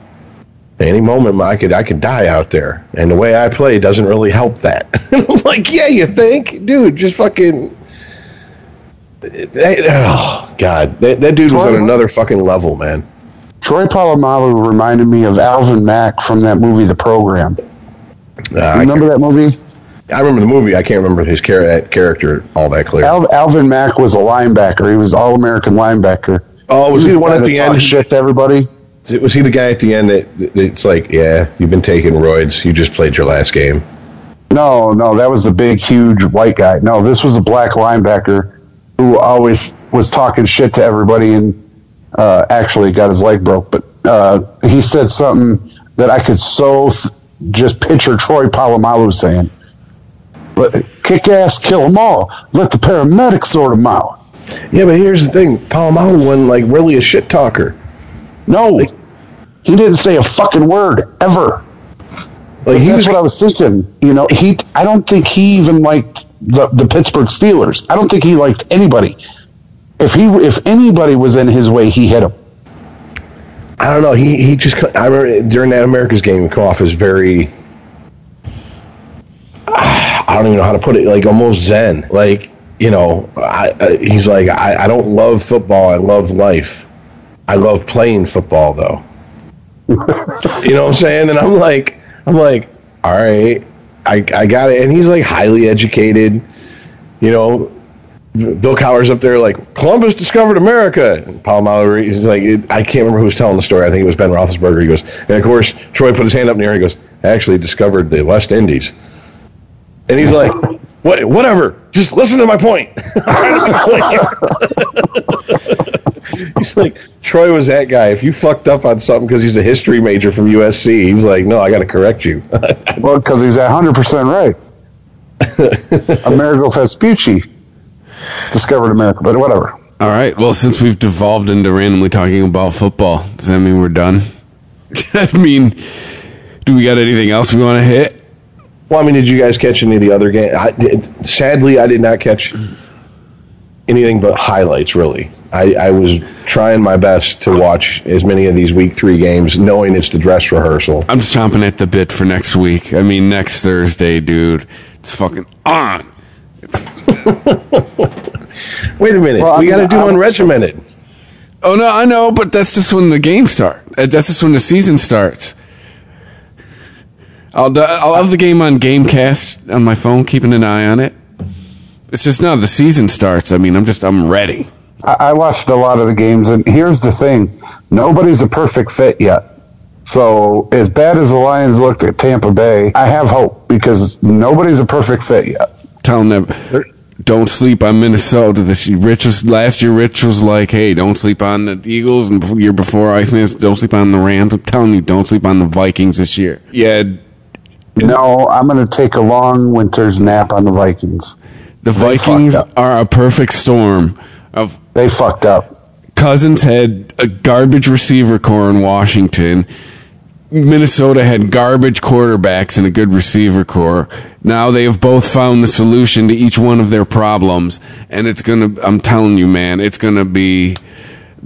Any moment I could I could die out there, and the way I play doesn't really help that." I'm like, "Yeah, you think, dude? Just fucking." Oh God, that, that dude was on another fucking level, man. Troy Polamalu reminded me of Alvin Mack from that movie, The Program. Uh, Remember that movie? I remember the movie. I can't remember his char- character all that clear. Al- Alvin Mack was a linebacker. He was All American linebacker. oh, was he the one at the end? Shit to everybody. Was he the guy at the end that, that it's like, yeah, you've been taking roids. You just played your last game. No, no, that was the big, huge white guy. No, this was a black linebacker who always was talking shit to everybody and uh, actually got his leg broke. But uh, he said something that I could so th- just picture Troy Polamalu saying. Let, kick ass, kill them all. Let the paramedics sort them out. Yeah, but here's the thing: Polamalu wasn't like really a shit talker. No, he didn't say a fucking word ever. Like he That's was what I was thinking. You know, he. I don't think he even liked the the Pittsburgh Steelers. I don't think he liked anybody. If he, if anybody was in his way, he hit him. I don't know. He he just. I remember during that America's game, he come off as very. I don't even know how to put it. Like almost zen. Like you know, I, I he's like I, I don't love football. I love life. I love playing football though. you know what I'm saying? And I'm like, I'm like, all right, I I got it. And he's like highly educated. You know, Bill Cowher's up there like Columbus discovered America. And Polamalu, he's like, it, I can't remember who was telling the story. I think it was Ben Roethlisberger. He goes, and of course Troy put his hand up in the air. And he goes, actually discovered the West Indies. And he's like, what? Whatever. Just listen to my point. he's like, Troy was that guy. If you fucked up on something because he's a history major from USC, he's like, no, I got to correct you. Well, because he's hundred percent right. Amerigo Vespucci discovered America, but whatever. All right. Well, since we've devolved into randomly talking about football, does that mean we're done? I mean, do we got anything else we want to hit? Well, I mean, did you guys catch any of the other games? I, did- sadly, I did not catch anything but highlights. Really, I, I was trying my best to watch as many of these week three games, knowing it's the dress rehearsal. I'm just chomping at the bit for next week. I mean, next Thursday, dude. It's fucking on. Wait a minute, Well, we got to do I- unregimented. Oh no, I know, but that's just when the games start. Uh, That's just when the season starts. I'll do- I'll have the game on GameCast on my phone, keeping an eye on it. It's just now the season starts. I mean, I'm just I'm ready. I, I watched a lot of the games, and here's the thing: nobody's a perfect fit yet. So, as bad as the Lions looked at Tampa Bay, I have hope because nobody's a perfect fit yet. Telling them, don't sleep on Minnesota. This year, Rich was last year. Rich was like, "Hey, don't sleep on the Eagles." And before, year before, Iceman, don't sleep on the Rams. I'm telling you, don't sleep on the Vikings this year. Yeah, No, I'm going to take a long winter's nap on the Vikings. the They Vikings are a perfect storm of They fucked up. Cousins had a garbage receiver corps in Washington. Minnesota had garbage quarterbacks and a good receiver corps. Now they have both found the solution to each one of their problems, and it's gonna. I'm telling you, man, it's gonna be.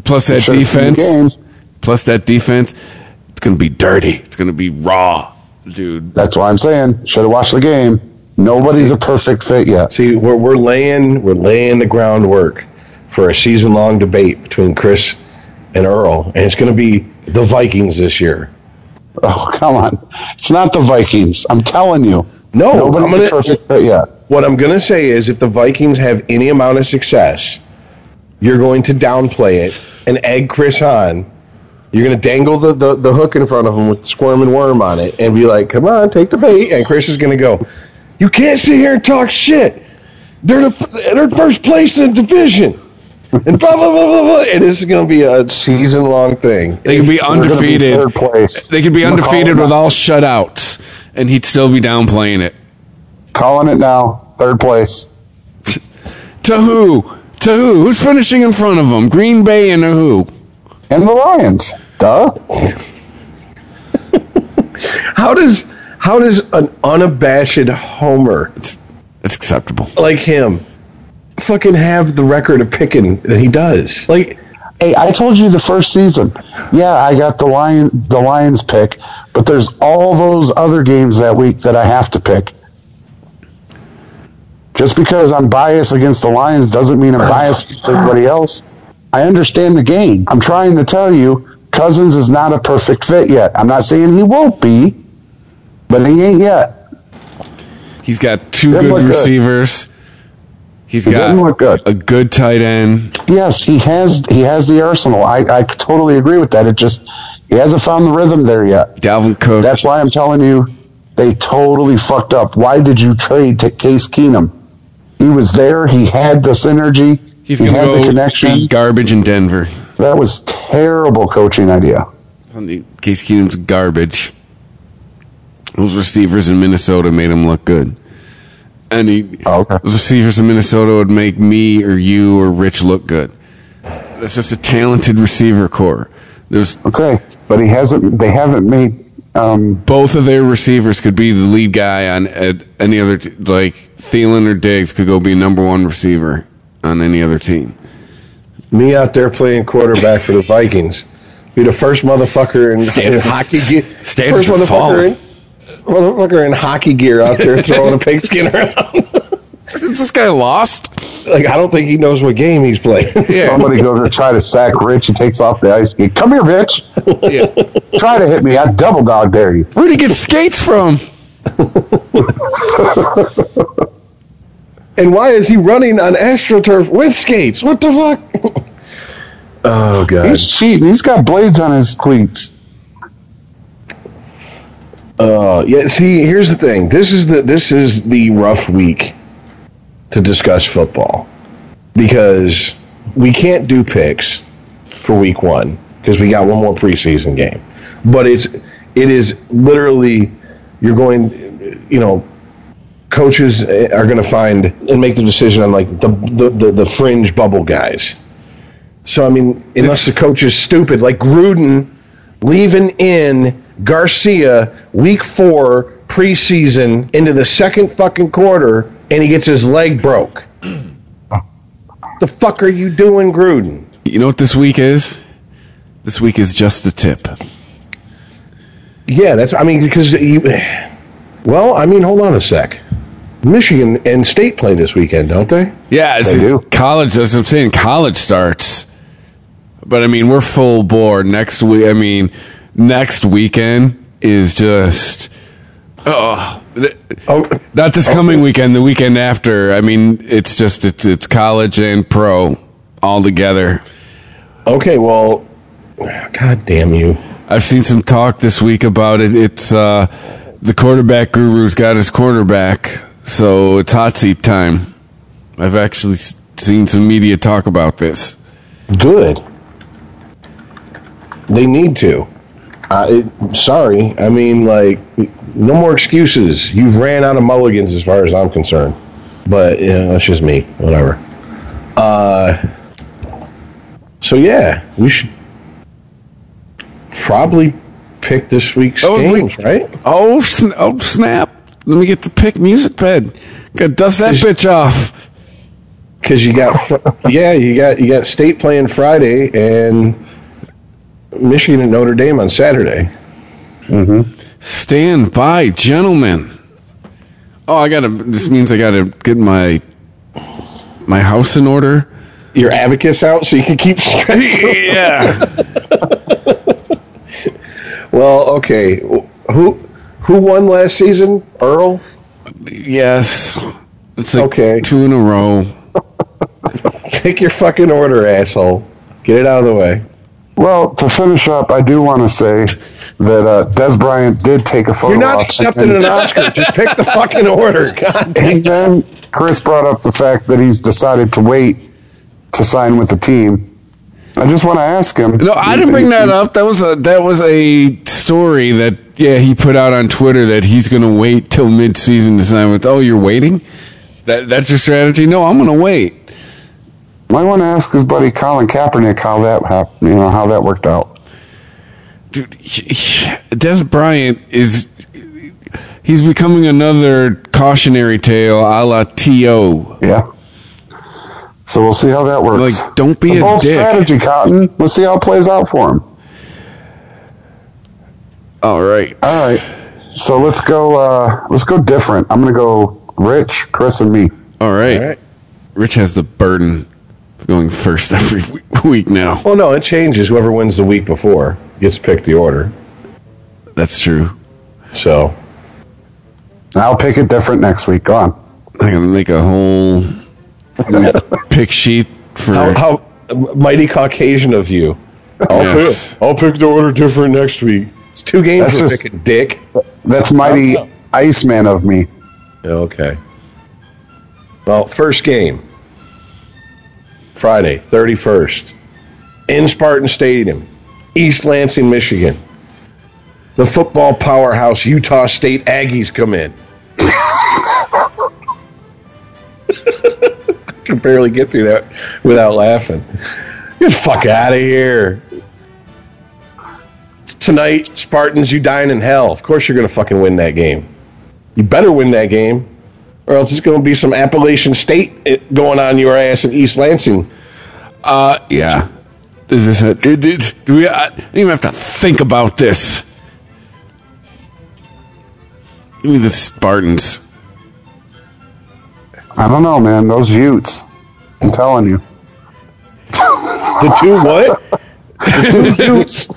Plus that Should've seen the defense. Plus that defense. It's gonna be dirty. It's gonna be raw, dude. That's why I'm saying should have watched the game. Nobody's a perfect fit yet. See, we're, we're laying we're laying the groundwork for a season long debate between Chris and Earl, and it's going to be the Vikings this year. Oh, come on. It's not the Vikings. I'm telling you. No, Nobody's I'm gonna- a perfect fit yet. What I'm going to say is, if the Vikings have any amount of success, you're going to downplay it and egg Chris on. You're going to dangle the, the, the hook in front of him with the squirming worm on it and be like, come on, take the bait. And Chris is going to go, you can't sit here and talk shit. They're, the, they're first place in the division. And blah, blah, blah, blah, blah. And this is going to be a season long thing. They could be We're be undefeated. third place. They could be undefeated with it- all shutouts, and he'd still be downplaying it. Calling it now. Third place. To who? To who? Who's finishing in front of them? Green Bay and who? And the Lions. Duh. How does how does an unabashed homer It's acceptable. like him fucking have the record of picking that he does? Like, Hey, I told you the first season. Yeah, I got the lion the Lions pick, but there's all those other games that week that I have to pick. Just because I'm biased against the Lions doesn't mean I'm biased against everybody else. I understand the game. I'm trying to tell you, Cousins is not a perfect fit yet. I'm not saying he won't be, but he ain't yet. He's got two Didn't good look good. receivers. He's He got good. a good tight end. Yes, he has he has the arsenal. I, I totally agree with that. It just he hasn't found the rhythm there yet. Dalvin Cook. That's why I'm telling you, they totally fucked up. Why did you trade to Case Keenum? He was there. He had the synergy. He's he going to the go connection. eat garbage in Denver. That was terrible coaching idea. Case Keenum's garbage. Those receivers in Minnesota made him look good. And he, Oh, okay. those receivers in Minnesota would make me or you or Rich look good. That's just a talented receiver corps. There's Okay, but he hasn't. They haven't made. Um, both of their receivers could be the lead guy on at any other t- like Thielen or Diggs could go be number one receiver on any other team. Me out there playing quarterback for the Vikings. Be the first motherfucker in, in hockey gear. stands First to fall. motherfucker in, motherfucker in hockey gear out there throwing a pigskin around. Is this guy lost? like I don't think he knows what game he's playing. Somebody goes to try to sack Rich. He takes off the ice skate. Come here, Rich. Yeah. Try to hit me. I double dog dare you. Where'd he get skates from? And why is he running on astroturf with skates? What the fuck? oh god. He's cheating. He's got blades on his cleats. Uh, yeah. See, here's the thing. This is the this is the rough week to discuss football because we can't do picks for week one because we got one more preseason game. But it's it is literally you're going, you know, coaches eh, are going to find and make the decision on like the the, the, the fringe bubble guys. So I mean, unless This- the coach is stupid, like Gruden leaving in Garcia week four preseason into the second fucking quarter, and he gets his leg broke. the fuck are you doing, Gruden? You know what this week is? This week is just the tip. Yeah, that's. I mean, because you. Well, I mean, hold on a sec. Michigan and State play this weekend, don't they? Yeah, They do. college. That's what I'm saying. College starts, but I mean we're full board next week. I mean next weekend is just oh, Oh, not this coming weekend. The weekend after. I mean it's just it's it's college and pro all together. okay. Well, God damn you. I've seen some talk this week about it. It's uh, the quarterback guru's got his quarterback, so it's hot seat time. I've actually seen some media talk about this. Good. They need to. Uh, it, sorry, I mean, like, no more excuses. You've ran out of mulligans, as far as I'm concerned. But you know, that's just me. Whatever. Uh, so yeah, we should probably pick this week's Oh, we- games, right? Oh, sn- oh snap! Let me get the pick music bed. Gotta dust that bitch off. Because you got, yeah, you got you got State playing Friday and Michigan and Notre Dame on Saturday. Mm-hmm. Stand by, gentlemen. Oh, I gotta. This means I gotta get my my house in order. Your abacus out so you can keep straight. yeah. Well, okay. Who who won last season? Earl. Yes. It's like Okay. two in a row. Take your fucking order, asshole. Get it out of the way. Well, to finish up, I do want to say that uh, Dez Bryant did take a photo. You're not op, accepting and, an Oscar. Just pick the fucking order. God damn. and then Chris brought up the fact that he's decided to wait to sign with the team. I just want to ask him. No, I didn't bring that up. That was a that was a story that yeah he put out on Twitter that he's gonna wait till midseason to sign with. Oh, you're waiting? That that's your strategy? No, I'm gonna wait. Might want to ask his buddy Colin Kaepernick how that happened. You know how that worked out. Dude, Dez Bryant is he's becoming another cautionary tale a la To. Yeah. So we'll see how that works. Like, don't be The a dick. strategy, Cotton. Let's see how it plays out for him. All right. All right. So let's go. Uh, let's go different. I'm gonna go Rich, Chris, and me. All right. All right. Rich has the burden of going first every week now. Well, no, it changes. Whoever wins the week before gets to pick the order. That's true. So I'll pick it different next week. Go on. I'm gonna make a whole pick sheet for how, how mighty Caucasian of you. I'll, Yes. pick, I'll pick the order different next week. It's two games That's just- picking, dick. That's mighty Iceman of me. Okay. Well, first game. Friday, 31st. In Spartan Stadium. East Lansing, Michigan. The football powerhouse Utah State Aggies come in. I can barely get through that without laughing. Get the fuck out of here. Tonight, Spartans, you dine in hell. Of course you're going to fucking win that game. You better win that game, or else it's going to be some Appalachian State eh, going on your ass in East Lansing. Uh, yeah. Is this a, it, it, do we, I don't even have to think about this. Give me the Spartans. I don't know, man. Those Utes. I'm telling you. The two what? the Utes.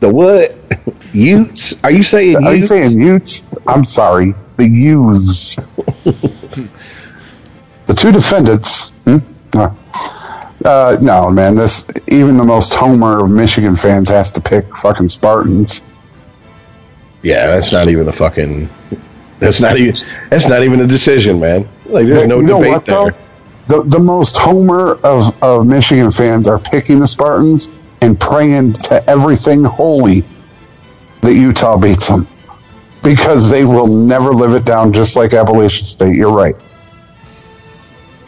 the what? Utes? Are you saying Are you Utes? saying Utes? I'm sorry. The U's. the two defendants. Hmm? No. Uh, no, man. This even the most homer of Michigan fans has to pick fucking Spartans. Yeah, that's not even a fucking. That's not even. That's not even a decision, man. Like, there's no you know debate what there. though? The the most homer of, of Michigan fans are picking the Spartans and praying to everything holy that Utah beats them. Because they will never live it down just like Appalachian State. You're right.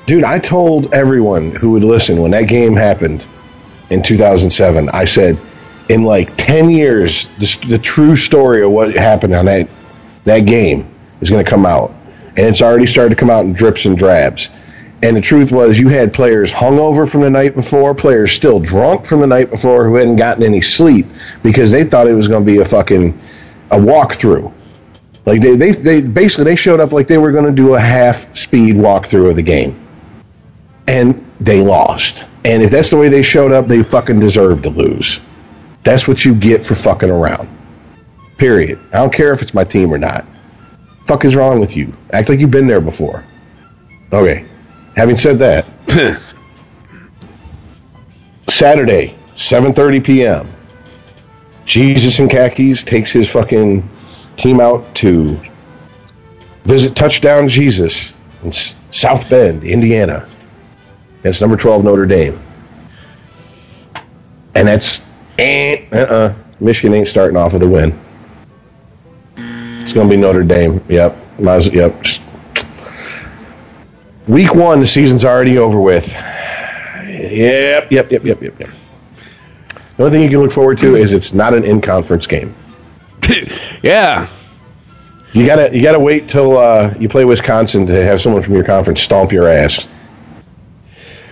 Dude, I told everyone who would listen when that game happened in 2007. I said, in like 10 years, the, the true story of what happened on that that game is going to come out, and it's already started to come out in drips and drabs. And the truth was, you had players hungover from the night before, players still drunk from the night before who hadn't gotten any sleep because they thought it was going to be a fucking a walkthrough. Like they, they, they basically they showed up like they were going to do a half speed walkthrough of the game, and they lost. And if that's the way they showed up, they fucking deserve to lose. That's what you get for fucking around. Period. I don't care if it's my team or not. Fuck is wrong with you? Act like you've been there before. Okay. Having said that, Saturday, 7:30 p.m. Jesus in khakis takes his fucking team out to visit Touchdown Jesus in S- South Bend, Indiana. That's number 12 Notre Dame. And that's eh, uh-uh. Michigan ain't starting off with a win. It's going to be Notre Dame. Yep. Yep. Week one, the season's already over with. Yep, yep, yep, yep, yep, yep. The only thing you can look forward to is it's not an in-conference game. Yeah. You gotta you gotta wait till uh, you play Wisconsin to have someone from your conference stomp your ass.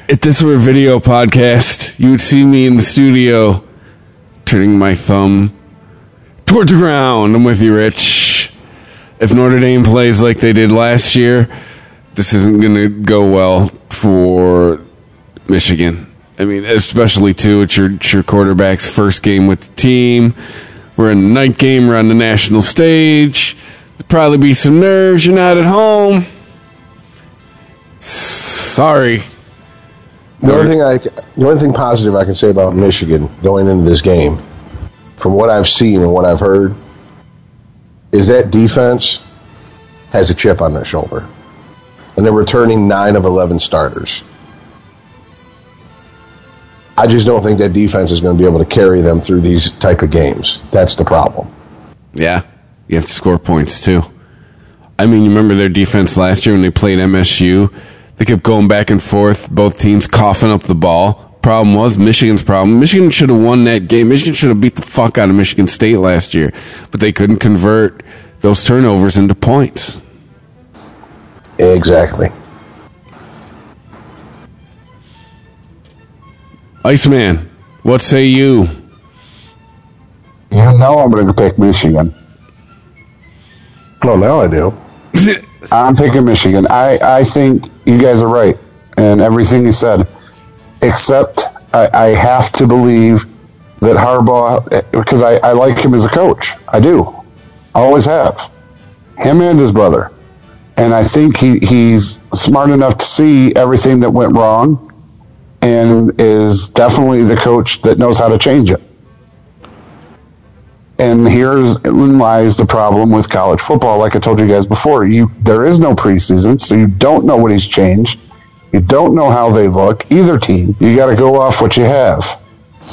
If this were a video podcast, you would see me in the studio turning my thumb towards the ground. I'm with you, Rich. If Notre Dame plays like they did last year, this isn't going to go well for Michigan. I mean, especially too, it's your, it's your quarterback's first game with the team. We're in a night game, we're on the national stage. There'll probably be some nerves. You're not at home. Sorry. The only thing I the only thing positive I can say about Michigan going into this game, from what I've seen and what I've heard, is that defense has a chip on their shoulder, and they're returning nine of eleven starters. I just don't think that defense is going to be able to carry them through these type of games. That's the problem. Yeah, you have to score points too. I mean, you remember their defense last year when they played MSU? They kept going back and forth, both teams coughing up the ball. Problem was Michigan's problem. Michigan should have won that game. Michigan should have beat the fuck out of Michigan State last year, but they couldn't convert those turnovers into points. Exactly. Iceman, what say you? You know I'm going to pick Michigan. Well, now I do. I'm picking Michigan. I, I think you guys are right and everything you said, except I, I have to believe that Harbaugh, because I, I like him as a coach. I do. I always have. Him and his brother. And I think he, he's smart enough to see everything that went wrong and is definitely the coach that knows how to change it. And here's lies the problem with college football. Like I told you guys before, you there is no preseason, so you don't know what he's changed. You don't know how they look, either team. You got to go off what you have.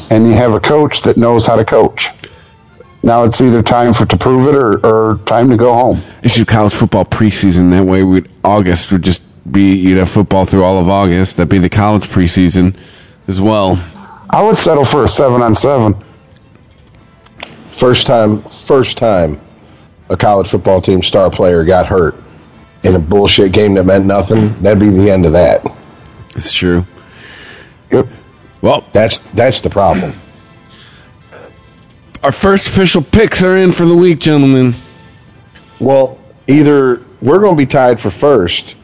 And you have a coach that knows how to coach. Now it's either time for to prove it or, or time to go home. Issue college football preseason. That way, we'd, August would just be you'd have football through all of August. That'd be the college preseason as well. I would settle for a seven on seven. First time, first time, a college football team star player got hurt in a bullshit game that meant nothing. That'd be the end of that. It's true. Yep. Well, That's that's the problem. Our first official picks are in for the week, gentlemen. Well, either we're going to be tied for first,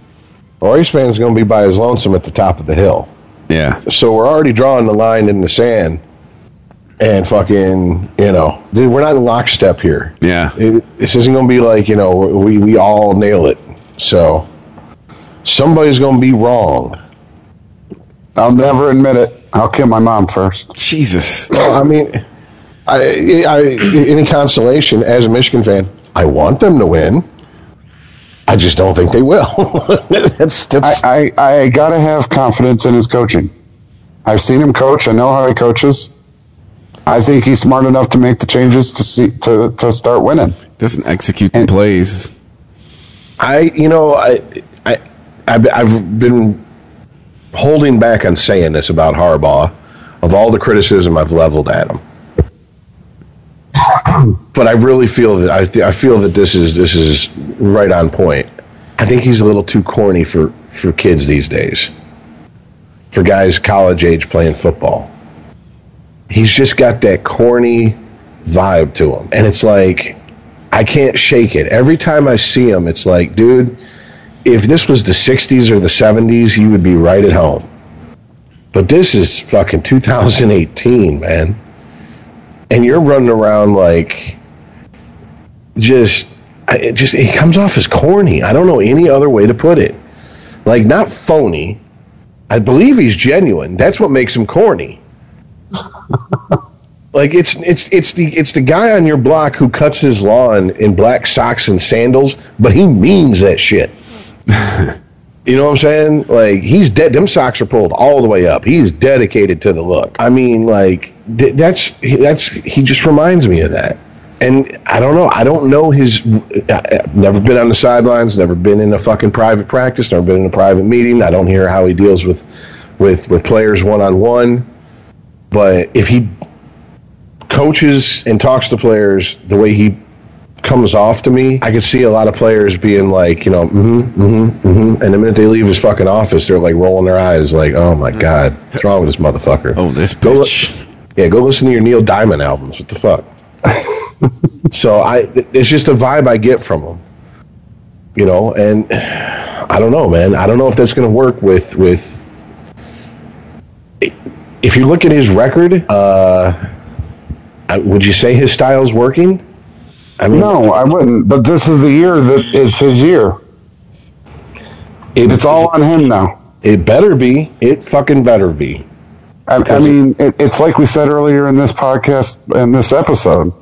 or Iceman's going to be by his lonesome at the top of the hill. Yeah. So we're already drawing the line in the sand, and fucking, you know, dude, we're not in lockstep here. Yeah. It, this isn't going to be like you know we we all nail it. So somebody's going to be wrong. I'll never admit it. I'll kill my mom first. Jesus. Well, I mean, I, I, any consolation as a Michigan fan, I want them to win. I just don't think they will. that's that's I, I, I got to have confidence in his coaching. I've seen him coach. I know how he coaches. I think he's smart enough to make the changes to see to, to start winning. Doesn't execute the And- plays. I, you know, I, I, I've, I've been holding back on saying this about Harbaugh, of all the criticism I've leveled at him. But I really feel that I, I feel that this is this is right on point. I think he's a little too corny for for kids these days. For guys college age playing football, he's just got that corny vibe to him, and it's like I can't shake it. Every time I see him, it's like, dude, if this was the 60s or the 70s, you would be right at home. But this is fucking 2018, man. And you're running around like just it just he comes off as corny. I don't know any other way to put it. Like not phony. I believe he's genuine. That's what makes him corny. Like it's it's it's the it's the guy on your block who cuts his lawn in black socks and sandals, but he means that shit. you know what I'm saying? Like he's dead. Them socks are pulled all the way up. He's dedicated to the look. I mean, like that's that's he just reminds me of that. And I don't know. I don't know his. I've never been on the sidelines. Never been in a fucking private practice. Never been in a private meeting. I don't hear how he deals with with with players one on one. But if he coaches and talks to players the way he comes off to me, I could see a lot of players being like, you know, mm-hmm, mm-hmm, mm-hmm. And the minute they leave his fucking office, they're like rolling their eyes, like, oh my God, what's wrong with this motherfucker? Oh, this Go bitch. Yeah, go listen to your Neil Diamond albums. What the fuck? so I, it's just a vibe I get from him, you know, and I don't know, man. I don't know if that's going to work with with. If you look at his record, uh, would you say his style's working? I mean, No, I wouldn't. But this is the year that is his year. it, It's all on him now. It better be. It fucking better be. I, I mean, it, it's like we said earlier in this podcast, in this episode.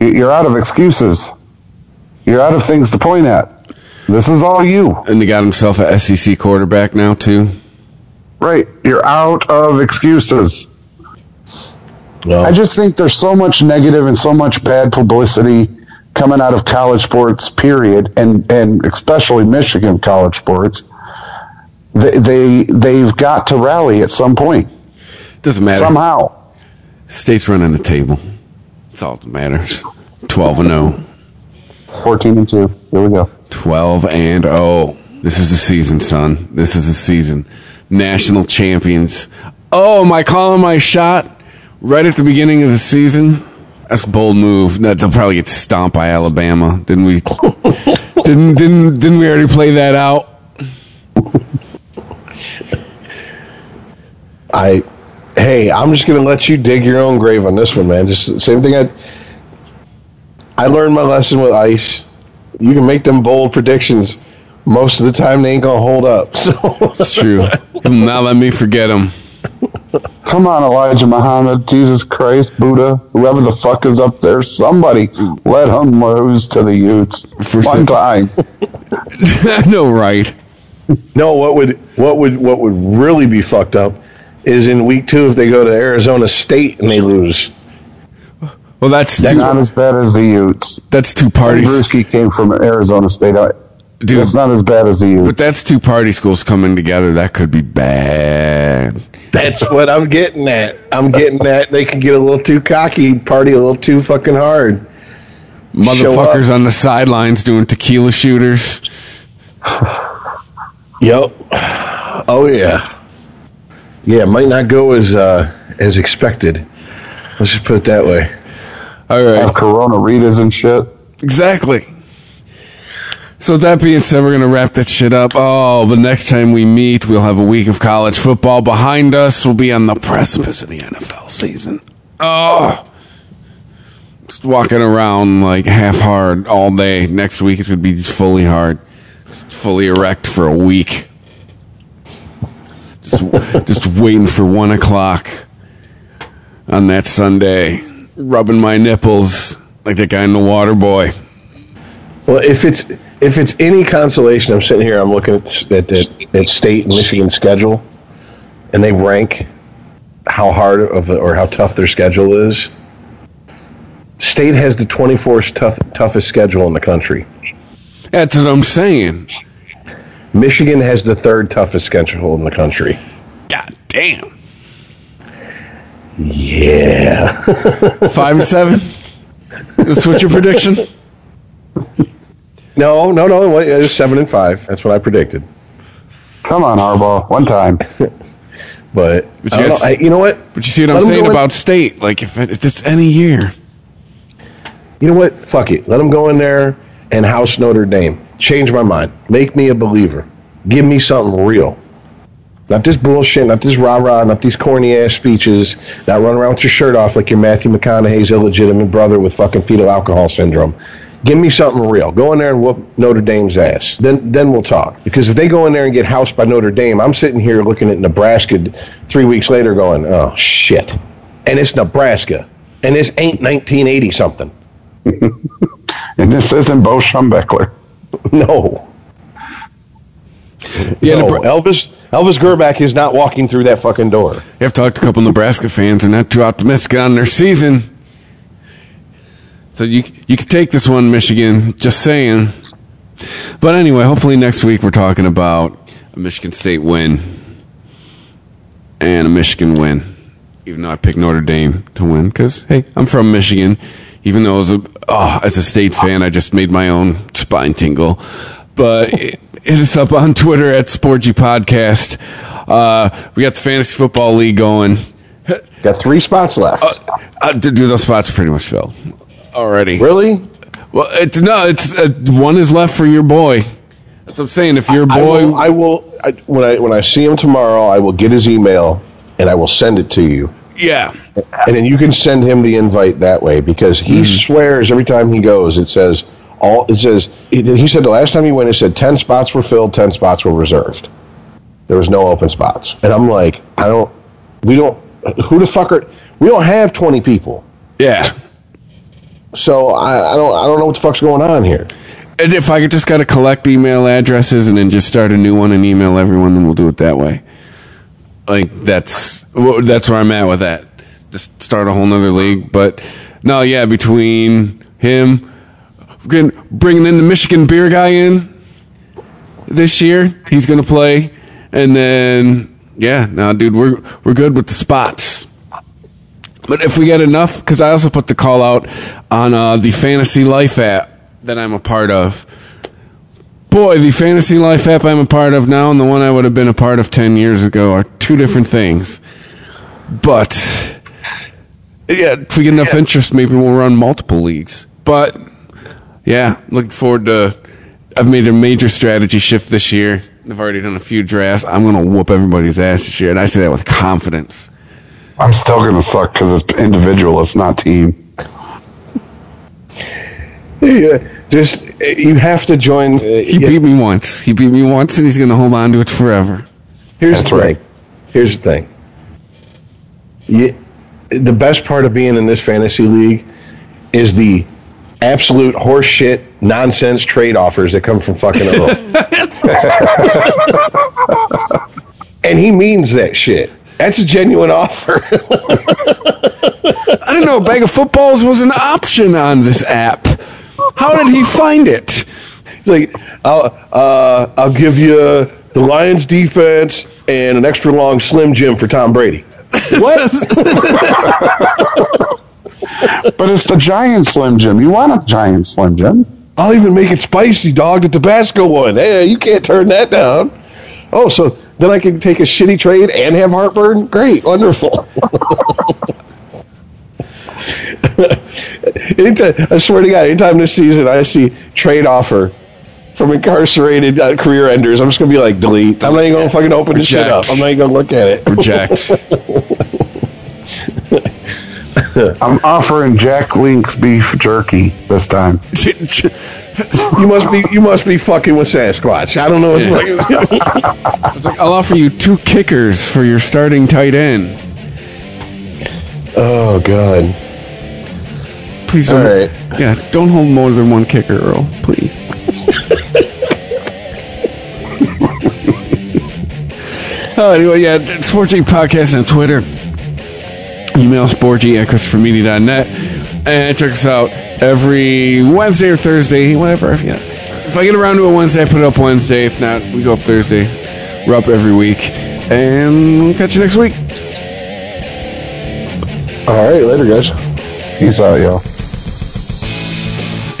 You- You're out of excuses. You're out of things to point at. This is all you. And he got himself a SEC quarterback now, too. Right. You're out of excuses. No. I just think there's so much negative and so much bad publicity coming out of college sports, period, and, and especially Michigan college sports. They, they, they've got to rally at some point, Doesn't matter. somehow. State's running the table. That's all that matters. 12 and oh. 0. 14 and 2. Here we go. 12 and 0. This is the season, son. This is the season. National champions. Oh, am I calling my shot right at the beginning of the season? That's a bold move. That they'll probably get stomped by Alabama. Didn't we? didn't didn't didn't we already play that out? I, hey, I'm just gonna let you dig your own grave on this one, man. Just the same thing. I, I learned my lesson with ice. You can make them bold predictions. Most of the time, they ain't gonna hold up. So It's true. He'll let me forget him. Come on, Elijah Muhammad, Jesus Christ, Buddha, whoever the fuck is up there, somebody let him lose to the Utes For one some- time. no, right? No, what would what would what would really be fucked up is in week two if they go to Arizona State and they lose. Well, that's That's two, not as bad as the Utes. that's two parties, Bruschi came from Arizona State. Dude. It's not as bad as the Utes. but that's two party schools coming together. That could be bad. That's what I'm getting at. I'm getting that they can get a little too cocky, party a little too fucking hard. Motherfuckers on the sidelines doing tequila shooters. Yep. Oh yeah. Yeah, it might not go as uh, as expected. Let's just put it that way. All right. have Corona Ritas and shit. Exactly. So with that being said, we're gonna wrap that shit up. Oh, but next time we meet, we'll have a week of college football behind us. We'll be on the precipice of the NFL season. Oh, just walking around like half hard all day. Next week it's gonna be just fully hard, just fully erect for a week. Just, just waiting for one o'clock on that Sunday, rubbing my nipples like that guy in the Water Boy. Well, if it's if it's any consolation, I'm sitting here. I'm looking at at, at, at state and Michigan schedule, and they rank how hard of a, or how tough their schedule is. State has the 24th tough, toughest schedule in the country. That's what I'm saying. Michigan has the third toughest schedule in the country. God damn. Yeah. Five and seven. That's what your prediction? no, no, no. wait, It was seven and five. That's what I predicted. Come on, Harbaugh. One time. But, But I don't know, I- you know what? But you see what Let I'm saying go in- about state? Like if, it, if it's any year, You know what? Fuck it. Let them go in there and house Notre Dame. Change my mind. Make me a believer. Give me something real. Not this bullshit, not this rah rah, not these corny ass speeches. Not run around with your shirt off like you're Matthew McConaughey's illegitimate brother with fucking fetal alcohol syndrome. Give me something real. Go in there and whoop Notre Dame's ass. Then then we'll talk. Because if they go in there and get housed by Notre Dame, I'm sitting here looking at Nebraska three weeks later going, oh shit. And it's Nebraska. And this ain't 1980 something. And this isn't Bo Schembechler. No. yeah. no. Nebra- Elvis Elvis Grbac is not walking through that fucking door. I've talked to a couple Nebraska fans. They're not too optimistic on their season. So you you can take this one, Michigan. Just saying. But anyway, hopefully next week we're talking about a Michigan State win and a Michigan win. Even though I picked Notre Dame to win, because hey, I'm from Michigan. Even though as a oh, as a state fan, I just made my own spine tingle. But hit us up on Twitter at Sports Geek Podcast. Uh, we got the fantasy football league going. Got three spots left. Uh, dude, those spots are pretty much filled already. really? Well, it's no, it's uh, one is left for your boy. That's what I'm saying. If your I boy, will, I will I, when I when I see him tomorrow, I will get his email and I will send it to you. Yeah, And then you can send him the invite that way because he mm-hmm. swears every time he goes it says all it says he he said the last time he went it said 10 spots were filled, 10 spots were reserved. There was no open spots. And I'm like, I don't we don't who the fuck are we don't have 20 people. yeah. So I, I don't I don't know what the fuck's going on here. And if I could just gotta collect email addresses and then just start a new one and email everyone, then we'll do it that way. Like that's that's where I'm at with that. Just start a whole nother league. But no, yeah, between him, bringing in the Michigan beer guy in this year, he's gonna play, and then yeah, now dude, we're we're good with the spots. But if we get enough, because I also put the call out on uh, the Fantasy Life app that I'm a part of. Boy, the Fantasy Life app I'm a part of now and the one I would have been a part of 10 years ago are two different things. But, yeah, if we get enough interest, maybe we'll run multiple leagues. But, yeah, looking forward to. I've made a major strategy shift this year. I've already done a few drafts. I'm going to whoop everybody's ass this year, and I say that with confidence. I'm still going to suck because it's individual, it's not team. Yeah, just uh, you have to join. Uh, He yeah, beat me once. He beat me once, and he's going to hold on to it forever. here's That's the right. thing. Here's the thing. You, the best part of being in this fantasy league is the absolute horseshit nonsense trade offers that come from fucking Earl. and he means that shit. That's a genuine offer. I didn't know a bag of footballs was an option on this app. How did he find it? He's like I'll uh, I'll give you the Lions defense and an extra long Slim Jim for Tom Brady. What? But it's the giant Slim Jim. You want a giant Slim Jim? I'll even make it spicy, dog. The Tabasco one. Hey, you can't turn that down. Oh, so then I can take a shitty trade and have heartburn? Great, wonderful. anytime, I swear to God, anytime this season I see trade offer from incarcerated uh, career enders, I'm just gonna be like, delete. I'm not even gonna fucking open this shit up. I'm not even gonna look at it. Reject. I'm offering Jack Link's beef jerky this time. You must be you must be fucking with Sasquatch. I don't know what's fucking. I'll offer you two kickers for your starting tight end. oh god. Please don't. All right. Yeah, don't hold more than one kicker, Earl. Please. oh, anyway, yeah, Sports Geek Podcast on Twitter. Email sportgeek at christophermedia.net. And check us out every Wednesday or Thursday, whatever. Know. If I get around to it Wednesday, I put it up Wednesday. If not, we go up Thursday. We're up every week. And we'll catch you next week. All right, later, guys. Peace out, yo.